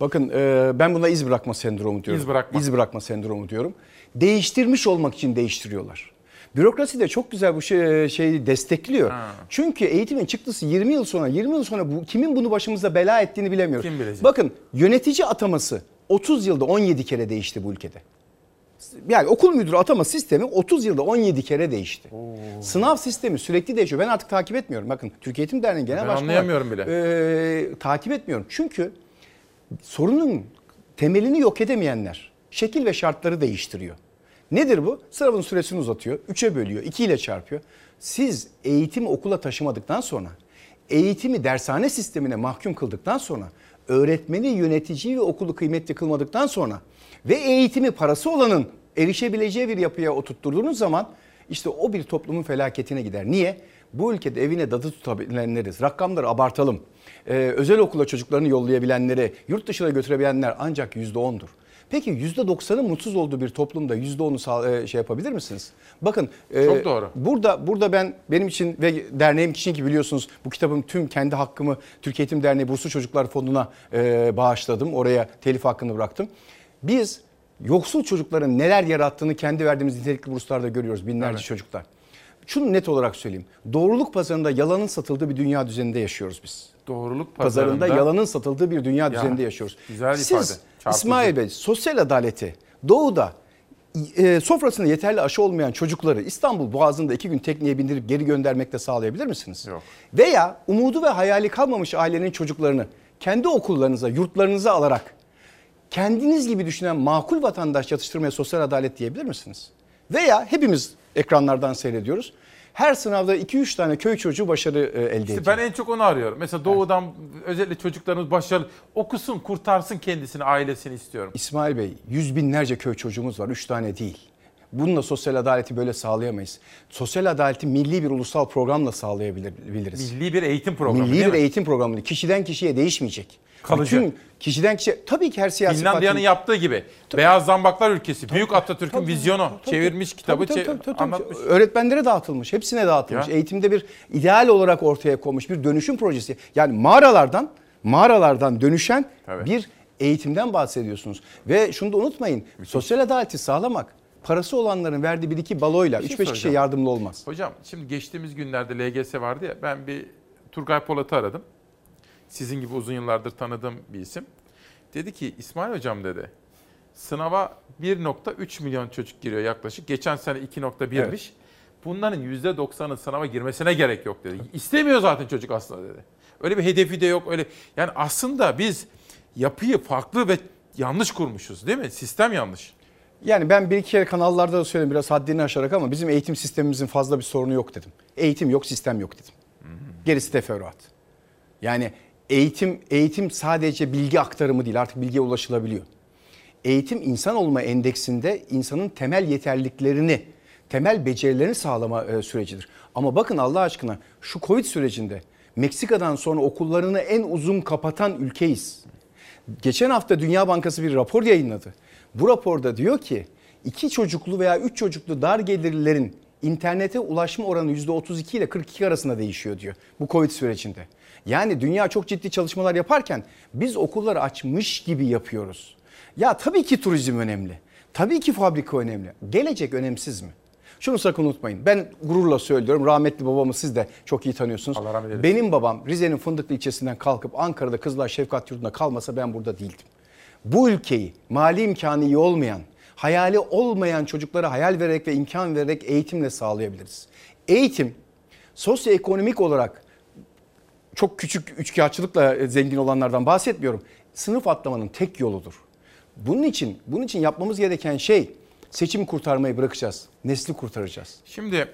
Bakın e, ben buna iz bırakma sendromu diyorum. İz bırakma. İz bırakma sendromu diyorum. Değiştirmiş olmak için değiştiriyorlar. Bürokrasi de çok güzel bu şey, şeyi destekliyor. Ha. Çünkü eğitimin çıktısı 20 yıl sonra, 20 yıl sonra bu, kimin bunu başımıza bela ettiğini bilemiyoruz. Kim bilecek? Bakın yönetici ataması 30 yılda 17 kere değişti bu ülkede yani okul müdürü atama sistemi 30 yılda 17 kere değişti. Oo. Sınav sistemi sürekli değişiyor. Ben artık takip etmiyorum. Bakın Türkiye Eğitim Derneği Genel Başkanı. anlayamıyorum bile. E, takip etmiyorum. Çünkü sorunun temelini yok edemeyenler şekil ve şartları değiştiriyor. Nedir bu? Sınavın süresini uzatıyor, 3'e bölüyor, 2 ile çarpıyor. Siz eğitimi okula taşımadıktan sonra, eğitimi dershane sistemine mahkum kıldıktan sonra, öğretmeni, yöneticiyi ve okulu kıymetli kılmadıktan sonra ve eğitimi parası olanın erişebileceği bir yapıya oturtturduğunuz zaman işte o bir toplumun felaketine gider. Niye? Bu ülkede evine dadı tutabilenleriz. Rakamları abartalım. Ee, özel okula çocuklarını yollayabilenleri, yurt dışına götürebilenler ancak %10'dur. Peki %90'ın mutsuz olduğu bir toplumda %10'u e, şey yapabilir misiniz? Bakın e, Çok doğru. burada burada ben benim için ve derneğim için ki biliyorsunuz bu kitabın tüm kendi hakkımı Türkiye Eğitim Derneği Burslu Çocuklar Fonu'na e, bağışladım. Oraya telif hakkını bıraktım. Biz yoksul çocukların neler yarattığını kendi verdiğimiz nitelikli burslarda görüyoruz binlerce evet. çocuklar. Şunu net olarak söyleyeyim. Doğruluk pazarında yalanın satıldığı bir dünya düzeninde yaşıyoruz biz. Doğruluk pazarında, pazarında yalanın satıldığı bir dünya ya, düzeninde yaşıyoruz. Güzel Siz, ifade. Çarpıcı. İsmail Bey sosyal adaleti doğuda e, sofrasında yeterli aşı olmayan çocukları İstanbul Boğazı'nda iki gün tekneye bindirip geri göndermekte sağlayabilir misiniz? Yok. Veya umudu ve hayali kalmamış ailenin çocuklarını kendi okullarınıza, yurtlarınıza alarak kendiniz gibi düşünen makul vatandaş yatıştırmaya sosyal adalet diyebilir misiniz? Veya hepimiz ekranlardan seyrediyoruz. Her sınavda 2-3 tane köy çocuğu başarı e, elde ediyor. İşte ben en çok onu arıyorum. Mesela doğudan özellikle çocuklarımız başarılı okusun, kurtarsın kendisini, ailesini istiyorum. İsmail Bey yüz binlerce köy çocuğumuz var. Üç tane değil. Bununla sosyal adaleti böyle sağlayamayız. Sosyal adaleti milli bir ulusal programla sağlayabiliriz. Milli bir eğitim programı Milli bir mi? eğitim programı. Kişiden kişiye değişmeyecek. Kalıcı. Bütün kişiden kişiye tabii ki her siyasi Finlandiya'nın partinin- yaptığı gibi. Beyaz Zambaklar ülkesi. Büyük Atatürk'ün vizyonu. tabii. Çevirmiş kitabı, Tabii, tabii, tabii, tabii. anlatmış. Öğretmenlere dağıtılmış, hepsine dağıtılmış. Ya. Eğitimde bir ideal olarak ortaya konmuş bir dönüşüm projesi. Yani mağaralardan mağaralardan dönüşen bir eğitimden bahsediyorsunuz. Ve şunu da unutmayın. Sosyal adaleti sağlamak parası olanların verdiği bir iki baloyla Bir şey 3-5 kişiye yardımlı olmaz. Hocam şimdi geçtiğimiz günlerde LGS vardı ya ben bir Turgay Polat'ı aradım. Sizin gibi uzun yıllardır tanıdığım bir isim. Dedi ki İsmail hocam dedi sınava 1.3 milyon çocuk giriyor yaklaşık. Geçen sene 2.1'miş. Evet. Bunların %90'ın sınava girmesine gerek yok dedi. İstemiyor zaten çocuk aslında dedi. Öyle bir hedefi de yok öyle. Yani aslında biz yapıyı farklı ve yanlış kurmuşuz değil mi? Sistem yanlış. Yani ben bir iki kere kanallarda da söyledim biraz haddini aşarak ama bizim eğitim sistemimizin fazla bir sorunu yok dedim. Eğitim yok, sistem yok dedim. Gerisi teferruat. Yani eğitim eğitim sadece bilgi aktarımı değil artık bilgiye ulaşılabiliyor. Eğitim insan olma endeksinde insanın temel yeterliliklerini, temel becerilerini sağlama e, sürecidir. Ama bakın Allah aşkına şu Covid sürecinde Meksika'dan sonra okullarını en uzun kapatan ülkeyiz. Geçen hafta Dünya Bankası bir rapor yayınladı. Bu raporda diyor ki iki çocuklu veya üç çocuklu dar gelirlilerin internete ulaşma oranı %32 ile 42 arasında değişiyor diyor bu Covid sürecinde. Yani dünya çok ciddi çalışmalar yaparken biz okulları açmış gibi yapıyoruz. Ya tabii ki turizm önemli. Tabii ki fabrika önemli. Gelecek önemsiz mi? Şunu sakın unutmayın. Ben gururla söylüyorum. Rahmetli babamı siz de çok iyi tanıyorsunuz. Benim babam Rize'nin Fındıklı ilçesinden kalkıp Ankara'da Kızılay Şefkat Yurdu'nda kalmasa ben burada değildim. Bu ülkeyi mali imkanı iyi olmayan, hayali olmayan çocuklara hayal vererek ve imkan vererek eğitimle sağlayabiliriz. Eğitim sosyoekonomik olarak çok küçük üçkağıtçılıkla zengin olanlardan bahsetmiyorum. Sınıf atlamanın tek yoludur. Bunun için bunun için yapmamız gereken şey seçim kurtarmayı bırakacağız. Nesli kurtaracağız. Şimdi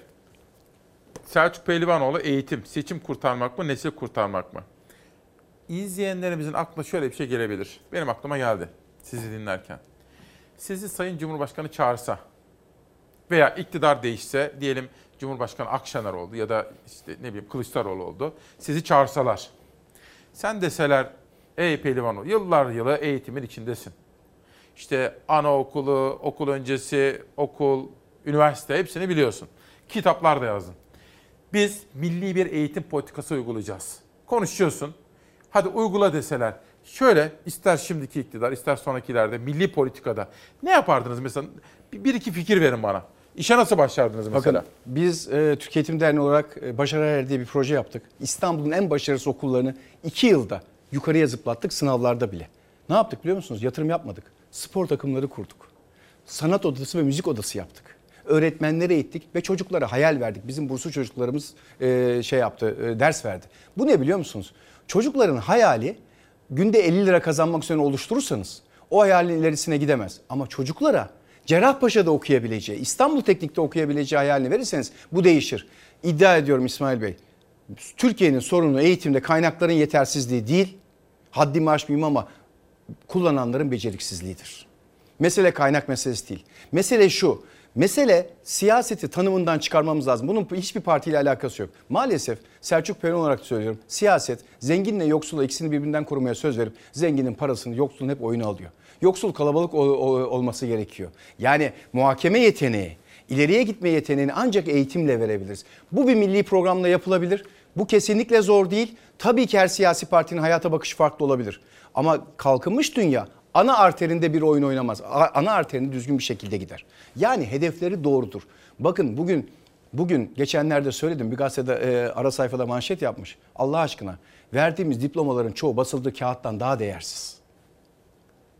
Selçuk Pehlivanoğlu eğitim, seçim kurtarmak mı, nesil kurtarmak mı? İzleyenlerimizin aklına şöyle bir şey gelebilir. Benim aklıma geldi sizi dinlerken. Sizi Sayın Cumhurbaşkanı çağırsa veya iktidar değişse diyelim Cumhurbaşkanı Akşener oldu ya da işte ne bileyim Kılıçdaroğlu oldu. Sizi çağırsalar. Sen deseler ey Pehlivanoğlu yıllar yılı eğitimin içindesin. İşte anaokulu, okul öncesi, okul, üniversite hepsini biliyorsun. Kitaplar da yazdın. Biz milli bir eğitim politikası uygulayacağız. Konuşuyorsun. Hadi uygula deseler. Şöyle ister şimdiki iktidar ister sonrakilerde milli politikada ne yapardınız mesela? Bir, iki fikir verin bana. İşe nasıl başlardınız mesela? Bakın biz e, Türkiye Eğitim Derneği olarak e, Başarı Her diye bir proje yaptık. İstanbul'un en başarısız okullarını 2 yılda yukarıya zıplattık sınavlarda bile. Ne yaptık biliyor musunuz? Yatırım yapmadık. Spor takımları kurduk. Sanat odası ve müzik odası yaptık. Öğretmenlere eğittik ve çocuklara hayal verdik. Bizim burslu çocuklarımız e, şey yaptı, e, ders verdi. Bu ne biliyor musunuz? Çocukların hayali günde 50 lira kazanmak üzerine oluşturursanız o hayalin ilerisine gidemez. Ama çocuklara Cerrahpaşa'da okuyabileceği, İstanbul Teknik'te okuyabileceği hayalini verirseniz bu değişir. İddia ediyorum İsmail Bey. Türkiye'nin sorunu eğitimde kaynakların yetersizliği değil, haddimi aşmayayım ama kullananların beceriksizliğidir. Mesele kaynak meselesi değil. Mesele şu. Mesele siyaseti tanımından çıkarmamız lazım. Bunun hiçbir partiyle alakası yok. Maalesef Selçuk Peron olarak söylüyorum. Siyaset zenginle yoksula ikisini birbirinden korumaya söz verip zenginin parasını yoksulun hep oyunu alıyor. Yoksul kalabalık ol- ol- olması gerekiyor. Yani muhakeme yeteneği, ileriye gitme yeteneğini ancak eğitimle verebiliriz. Bu bir milli programla yapılabilir. Bu kesinlikle zor değil. Tabii ki her siyasi partinin hayata bakışı farklı olabilir. Ama kalkınmış dünya ana arterinde bir oyun oynamaz. Ana arterinde düzgün bir şekilde gider. Yani hedefleri doğrudur. Bakın bugün bugün geçenlerde söyledim bir gazetede e, ara sayfada manşet yapmış. Allah aşkına verdiğimiz diplomaların çoğu basıldığı kağıttan daha değersiz.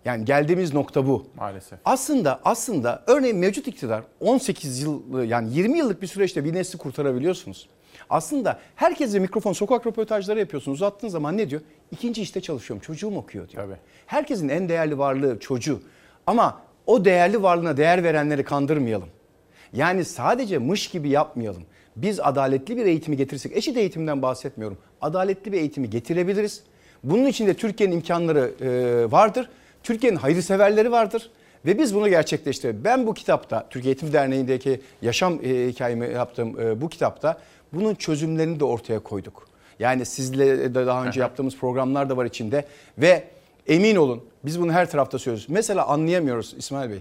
Yani geldiğimiz nokta bu. Maalesef. Aslında aslında örneğin mevcut iktidar 18 yıl yani 20 yıllık bir süreçte bir nesli kurtarabiliyorsunuz. Aslında herkese mikrofon sokak röportajları yapıyorsunuz. Uzattığın zaman ne diyor? İkinci işte çalışıyorum. Çocuğum okuyor diyor. Tabii. Herkesin en değerli varlığı çocuğu. Ama o değerli varlığına değer verenleri kandırmayalım. Yani sadece mış gibi yapmayalım. Biz adaletli bir eğitimi getirsek, eşit eğitimden bahsetmiyorum. Adaletli bir eğitimi getirebiliriz. Bunun için de Türkiye'nin imkanları e, vardır. Türkiye'nin hayırseverleri vardır. Ve biz bunu gerçekleştirelim. Ben bu kitapta, Türkiye Eğitim Derneği'ndeki yaşam e, hikayemi yaptığım e, bu kitapta bunun çözümlerini de ortaya koyduk. Yani sizle de daha önce yaptığımız programlar da var içinde. Ve emin olun biz bunu her tarafta söylüyoruz. Mesela anlayamıyoruz İsmail Bey.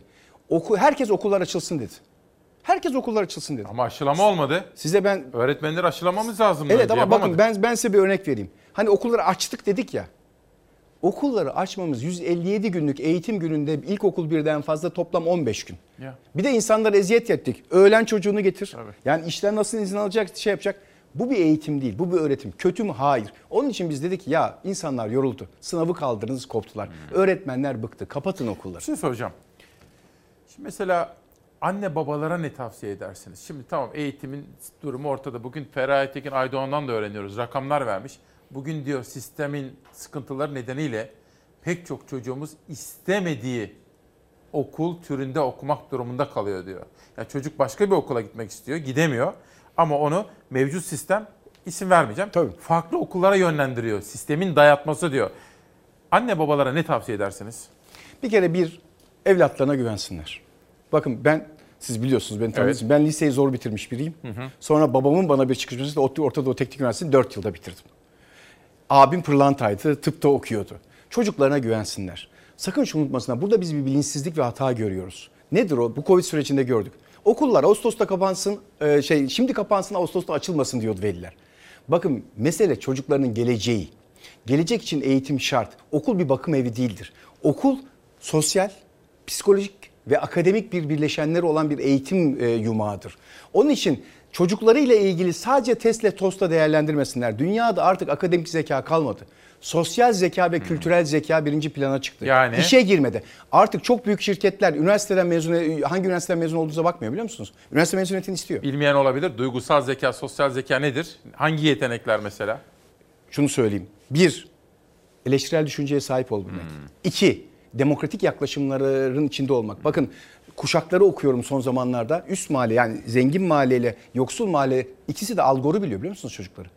Oku, herkes okullar açılsın dedi. Herkes okullar açılsın dedi. Ama aşılama olmadı. Size ben Öğretmenleri aşılamamız lazım. Evet bence, ama yapamadık. bakın ben ben size bir örnek vereyim. Hani okulları açtık dedik ya. Okulları açmamız 157 günlük eğitim gününde ilkokul birden fazla toplam 15 gün. Ya. Bir de insanlara eziyet ettik. Öğlen çocuğunu getir. Yani işten nasıl izin alacak, şey yapacak. Bu bir eğitim değil, bu bir öğretim. Kötü mü? Hayır. Onun için biz dedik ya insanlar yoruldu. Sınavı kaldırdınız, koptular. Öğretmenler bıktı. Kapatın okulları. Bir şey soracağım. Şimdi mesela anne babalara ne tavsiye edersiniz? Şimdi tamam eğitimin durumu ortada. Bugün Feraye Tekin Aydoğan'dan da öğreniyoruz. Rakamlar vermiş. Bugün diyor sistemin sıkıntıları nedeniyle pek çok çocuğumuz istemediği okul türünde okumak durumunda kalıyor diyor. Yani çocuk başka bir okula gitmek istiyor, gidemiyor. Ama onu mevcut sistem isim vermeyeceğim. Farklı okullara yönlendiriyor. Sistemin dayatması diyor. Anne babalara ne tavsiye edersiniz? Bir kere bir evlatlarına güvensinler. Bakın ben siz biliyorsunuz beni tanıyorsunuz. Ben liseyi zor bitirmiş biriyim. Hı hı. Sonra babamın bana bir çıkışması Orta Orta Doğu Teknik Üniversitesi'ni 4 yılda bitirdim. Abim pırlantaydı, tıpta okuyordu. Çocuklarına güvensinler. Sakın şunu unutmasınlar. Burada biz bir bilinçsizlik ve hata görüyoruz. Nedir o? Bu Covid sürecinde gördük. Okullar Ağustos'ta kapansın, e, şey şimdi kapansın Ağustos'ta açılmasın diyordu veliler. Bakın mesele çocuklarının geleceği. Gelecek için eğitim şart. Okul bir bakım evi değildir. Okul sosyal, psikolojik ve akademik bir birleşenleri olan bir eğitim e, yumağıdır. Onun için çocuklarıyla ilgili sadece testle tosta değerlendirmesinler. Dünyada artık akademik zeka kalmadı. Sosyal zeka ve kültürel zeka birinci plana çıktı. Yani? İşe girmedi. Artık çok büyük şirketler üniversiteden mezun hangi üniversiteden mezun olduğunuza bakmıyor biliyor musunuz? Üniversite mezuniyetini istiyor. Bilmeyen olabilir. Duygusal zeka, sosyal zeka nedir? Hangi yetenekler mesela? Şunu söyleyeyim. Bir, eleştirel düşünceye sahip olabilmek. İki, demokratik yaklaşımların içinde olmak. Bakın kuşakları okuyorum son zamanlarda. Üst mahalle yani zengin mahalleyle yoksul mahalle ikisi de algoru biliyor biliyor musunuz çocukları?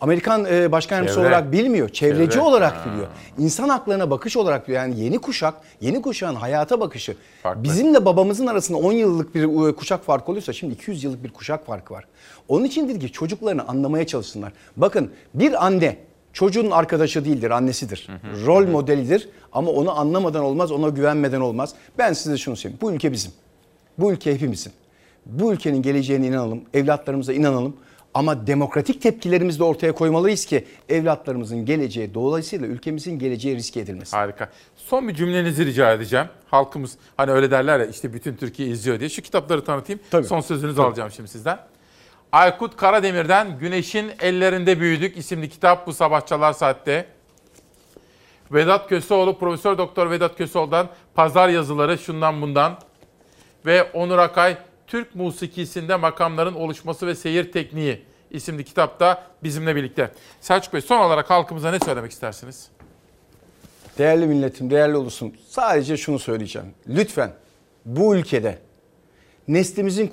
Amerikan e, başkan yardımcısı olarak bilmiyor. Çevreci Çevre. olarak Ha. biliyor. İnsan haklarına bakış olarak biliyor. Yani yeni kuşak, yeni kuşağın hayata bakışı. Bizimle babamızın arasında 10 yıllık bir e, kuşak farkı oluyorsa şimdi 200 yıllık bir kuşak farkı var. Onun içindir ki çocuklarını anlamaya çalışsınlar. Bakın bir anne çocuğun arkadaşı değildir, annesidir. Rol modelidir ama onu anlamadan olmaz, ona güvenmeden olmaz. Ben size şunu söyleyeyim. Bu ülke bizim. Bu ülke hepimizin. Bu ülkenin geleceğine inanalım, evlatlarımıza inanalım. Ama demokratik tepkilerimizi de ortaya koymalıyız ki evlatlarımızın geleceği dolayısıyla ülkemizin geleceği riske edilmesin. Harika. Son bir cümlenizi rica edeceğim. Halkımız hani öyle derler ya işte bütün Türkiye izliyor diye. Şu kitapları tanıtayım. Son sözünüzü Tabii. alacağım şimdi sizden. Aykut Karademir'den Güneşin Ellerinde Büyüdük isimli kitap bu sabah Çalar Saat'te. Vedat Köseoğlu, Profesör Doktor Vedat Köseoğlu'dan pazar yazıları şundan bundan. Ve Onur Akay, Türk musikisinde makamların oluşması ve seyir tekniği isimli kitapta bizimle birlikte. Selçuk Bey son olarak halkımıza ne söylemek istersiniz? Değerli milletim, değerli ulusum sadece şunu söyleyeceğim. Lütfen bu ülkede neslimizin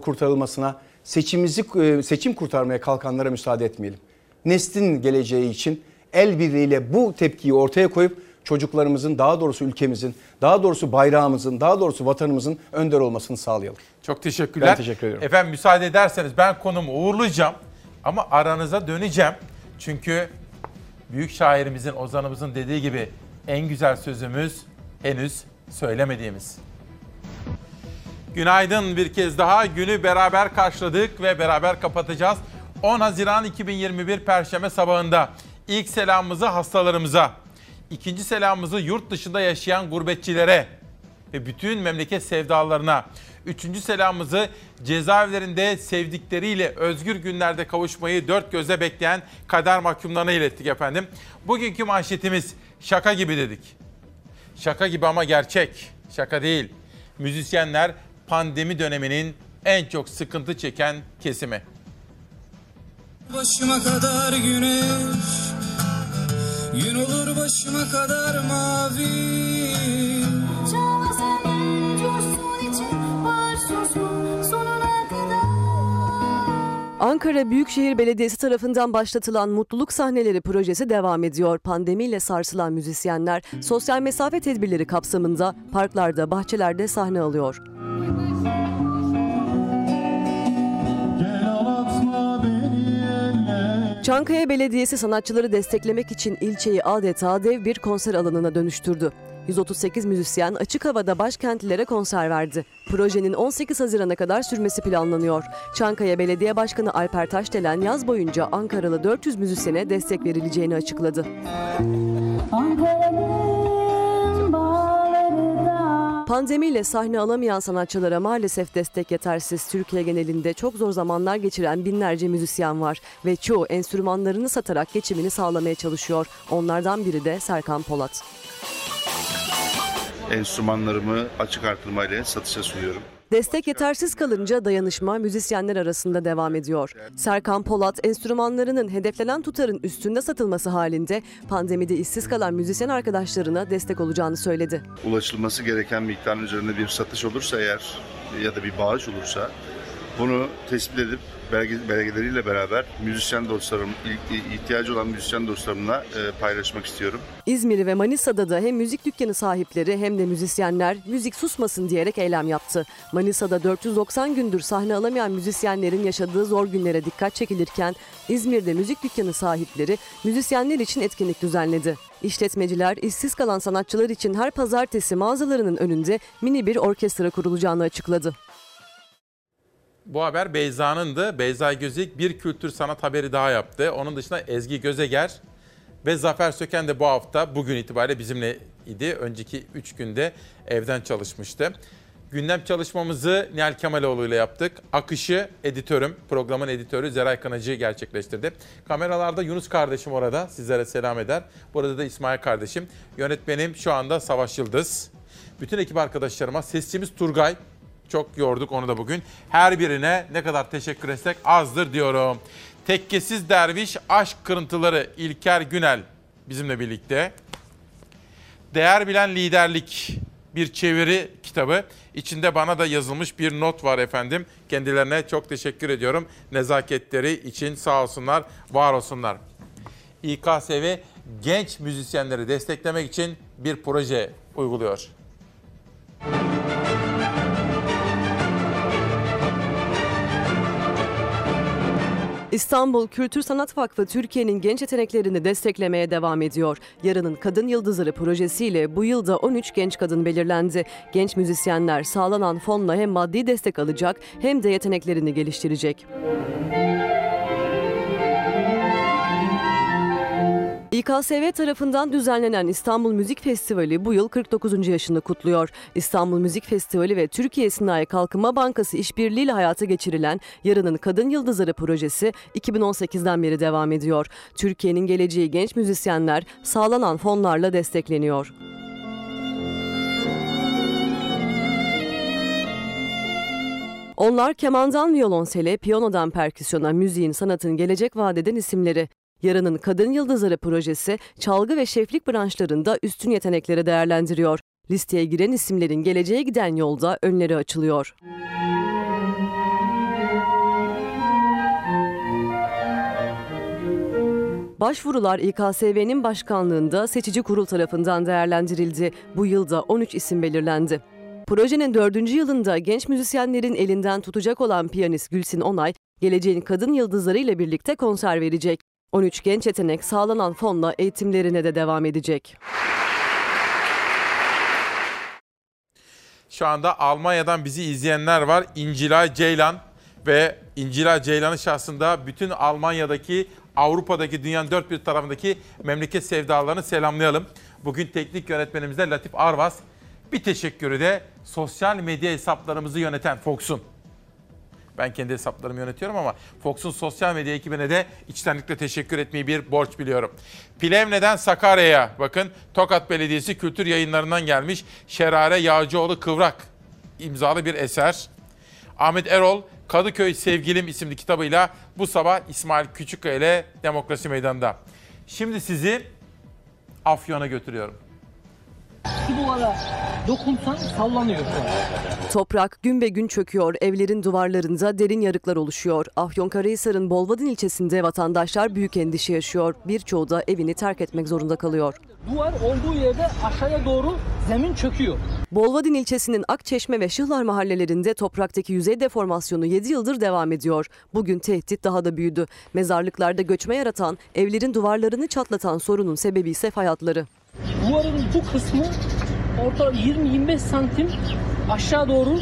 kurtarılmasına, seçimimizi e, seçim kurtarmaya kalkanlara müsaade etmeyelim. Neslin geleceği için el birliğiyle bu tepkiyi ortaya koyup çocuklarımızın, daha doğrusu ülkemizin, daha doğrusu bayrağımızın, daha doğrusu vatanımızın önder olmasını sağlayalım. Çok teşekkürler. Ben teşekkür ederim. Efendim müsaade ederseniz ben konumu uğurlayacağım ama aranıza döneceğim. Çünkü büyük şairimizin, ozanımızın dediği gibi en güzel sözümüz henüz söylemediğimiz. Günaydın bir kez daha. Günü beraber karşıladık ve beraber kapatacağız. 10 Haziran 2021 Perşembe sabahında ilk selamımızı hastalarımıza, ikinci selamımızı yurt dışında yaşayan gurbetçilere ve bütün memleket sevdalarına, üçüncü selamımızı cezaevlerinde sevdikleriyle özgür günlerde kavuşmayı dört gözle bekleyen kader mahkumlarına ilettik efendim. Bugünkü manşetimiz şaka gibi dedik. Şaka gibi ama gerçek. Şaka değil. Müzisyenler pandemi döneminin en çok sıkıntı çeken kesimi. Başıma kadar güneş Gün olur başıma kadar mavi Ankara Büyükşehir Belediyesi tarafından başlatılan Mutluluk Sahneleri projesi devam ediyor. Pandemiyle sarsılan müzisyenler sosyal mesafe tedbirleri kapsamında parklarda, bahçelerde sahne alıyor. Çankaya Belediyesi sanatçıları desteklemek için ilçeyi adeta dev bir konser alanına dönüştürdü. 138 müzisyen açık havada başkentlilere konser verdi. Projenin 18 Haziran'a kadar sürmesi planlanıyor. Çankaya Belediye Başkanı Alper Taşdelen yaz boyunca Ankaralı 400 müzisyene destek verileceğini açıkladı. Pandemiyle sahne alamayan sanatçılara maalesef destek yetersiz. Türkiye genelinde çok zor zamanlar geçiren binlerce müzisyen var ve çoğu enstrümanlarını satarak geçimini sağlamaya çalışıyor. Onlardan biri de Serkan Polat. Enstrümanlarımı açık artırmayla satışa sunuyorum. Destek yetersiz kalınca dayanışma müzisyenler arasında devam ediyor. Serkan Polat enstrümanlarının hedeflenen tutarın üstünde satılması halinde pandemide işsiz kalan müzisyen arkadaşlarına destek olacağını söyledi. Ulaşılması gereken miktarın üzerinde bir satış olursa eğer ya da bir bağış olursa bunu tespit edip belge, belgeleriyle beraber müzisyen dostlarım, ihtiyacı olan müzisyen dostlarımla e, paylaşmak istiyorum. İzmir ve Manisa'da da hem müzik dükkanı sahipleri hem de müzisyenler müzik susmasın diyerek eylem yaptı. Manisa'da 490 gündür sahne alamayan müzisyenlerin yaşadığı zor günlere dikkat çekilirken İzmir'de müzik dükkanı sahipleri müzisyenler için etkinlik düzenledi. İşletmeciler işsiz kalan sanatçılar için her pazartesi mağazalarının önünde mini bir orkestra kurulacağını açıkladı. Bu haber Beyza'nındı. Beyza Gözük bir kültür sanat haberi daha yaptı. Onun dışında Ezgi Gözeger ve Zafer Söken de bu hafta bugün itibariyle bizimle idi. Önceki 3 günde evden çalışmıştı. Gündem çalışmamızı Nihal Kemaloğlu ile yaptık. Akışı editörüm, programın editörü Zeray Kanacı gerçekleştirdi. Kameralarda Yunus kardeşim orada sizlere selam eder. Burada da İsmail kardeşim. Yönetmenim şu anda Savaş Yıldız. Bütün ekip arkadaşlarıma sesçimiz Turgay. Çok yorduk onu da bugün. Her birine ne kadar teşekkür etsek azdır diyorum. Tekkesiz Derviş Aşk Kırıntıları İlker Günel bizimle birlikte. Değer Bilen Liderlik bir çeviri kitabı. İçinde bana da yazılmış bir not var efendim. Kendilerine çok teşekkür ediyorum. Nezaketleri için sağ olsunlar, var olsunlar. İKSV genç müzisyenleri desteklemek için bir proje uyguluyor. İstanbul Kültür Sanat Vakfı Türkiye'nin genç yeteneklerini desteklemeye devam ediyor. Yarının Kadın Yıldızları projesiyle bu yılda 13 genç kadın belirlendi. Genç müzisyenler sağlanan fonla hem maddi destek alacak hem de yeteneklerini geliştirecek. İKSV tarafından düzenlenen İstanbul Müzik Festivali bu yıl 49. yaşını kutluyor. İstanbul Müzik Festivali ve Türkiye Sinayi Kalkınma Bankası işbirliğiyle hayata geçirilen Yarının Kadın Yıldızları projesi 2018'den beri devam ediyor. Türkiye'nin geleceği genç müzisyenler sağlanan fonlarla destekleniyor. Onlar kemandan viyolonsele, piyanodan perküsyona, müziğin, sanatın gelecek vadeden isimleri. Yarının Kadın Yıldızları projesi çalgı ve şeflik branşlarında üstün yetenekleri değerlendiriyor. Listeye giren isimlerin geleceğe giden yolda önleri açılıyor. Başvurular İKSV'nin başkanlığında seçici kurul tarafından değerlendirildi. Bu yılda 13 isim belirlendi. Projenin dördüncü yılında genç müzisyenlerin elinden tutacak olan piyanist Gülsin Onay, geleceğin kadın yıldızları ile birlikte konser verecek. 13 genç yetenek sağlanan fonla eğitimlerine de devam edecek. Şu anda Almanya'dan bizi izleyenler var. İncila Ceylan ve İncila Ceylan'ın şahsında bütün Almanya'daki, Avrupa'daki, dünyanın dört bir tarafındaki memleket sevdalarını selamlayalım. Bugün teknik yönetmenimiz de Latif Arvas. Bir teşekkürü de sosyal medya hesaplarımızı yöneten Fox'un. Ben kendi hesaplarımı yönetiyorum ama Fox'un sosyal medya ekibine de içtenlikle teşekkür etmeyi bir borç biliyorum. Plevne'den Sakarya'ya bakın Tokat Belediyesi kültür yayınlarından gelmiş Şerare Yağcıoğlu Kıvrak imzalı bir eser. Ahmet Erol Kadıköy Sevgilim isimli kitabıyla bu sabah İsmail Küçükkaya ile Demokrasi Meydanı'nda. Şimdi sizi Afyon'a götürüyorum. Şu duvara dokunsan sallanıyor şu an. Toprak gün be gün çöküyor. Evlerin duvarlarında derin yarıklar oluşuyor. Afyonkarahisar'ın Bolvadin ilçesinde vatandaşlar büyük endişe yaşıyor. Birçoğu da evini terk etmek zorunda kalıyor. Duvar olduğu yerde aşağıya doğru zemin çöküyor. Bolvadin ilçesinin Akçeşme ve Şıhlar mahallelerinde topraktaki yüzey deformasyonu 7 yıldır devam ediyor. Bugün tehdit daha da büyüdü. Mezarlıklarda göçme yaratan, evlerin duvarlarını çatlatan sorunun sebebi ise fay hatları. Duvarın bu kısmı orta 20-25 santim aşağı doğru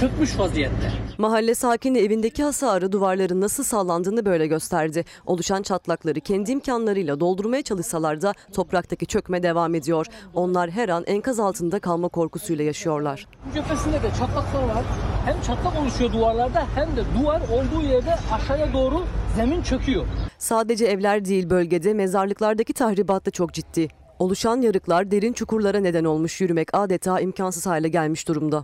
çökmüş vaziyette. Mahalle sakini evindeki hasarı duvarların nasıl sallandığını böyle gösterdi. Oluşan çatlakları kendi imkanlarıyla doldurmaya çalışsalar da topraktaki çökme devam ediyor. Onlar her an enkaz altında kalma korkusuyla yaşıyorlar. Bu cephesinde de çatlaklar var. Hem çatlak oluşuyor duvarlarda hem de duvar olduğu yerde aşağıya doğru zemin çöküyor. Sadece evler değil bölgede mezarlıklardaki tahribat da çok ciddi. Oluşan yarıklar derin çukurlara neden olmuş yürümek adeta imkansız hale gelmiş durumda.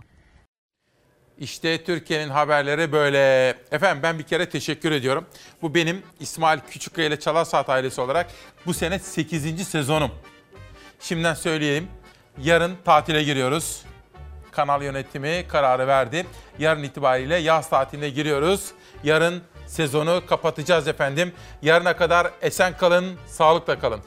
İşte Türkiye'nin haberleri böyle. Efendim ben bir kere teşekkür ediyorum. Bu benim İsmail Küçükkaya ile Çalar Saat ailesi olarak bu sene 8. sezonum. Şimdiden söyleyeyim. Yarın tatile giriyoruz. Kanal yönetimi kararı verdi. Yarın itibariyle yaz tatiline giriyoruz. Yarın sezonu kapatacağız efendim. Yarına kadar esen kalın, sağlıkla kalın.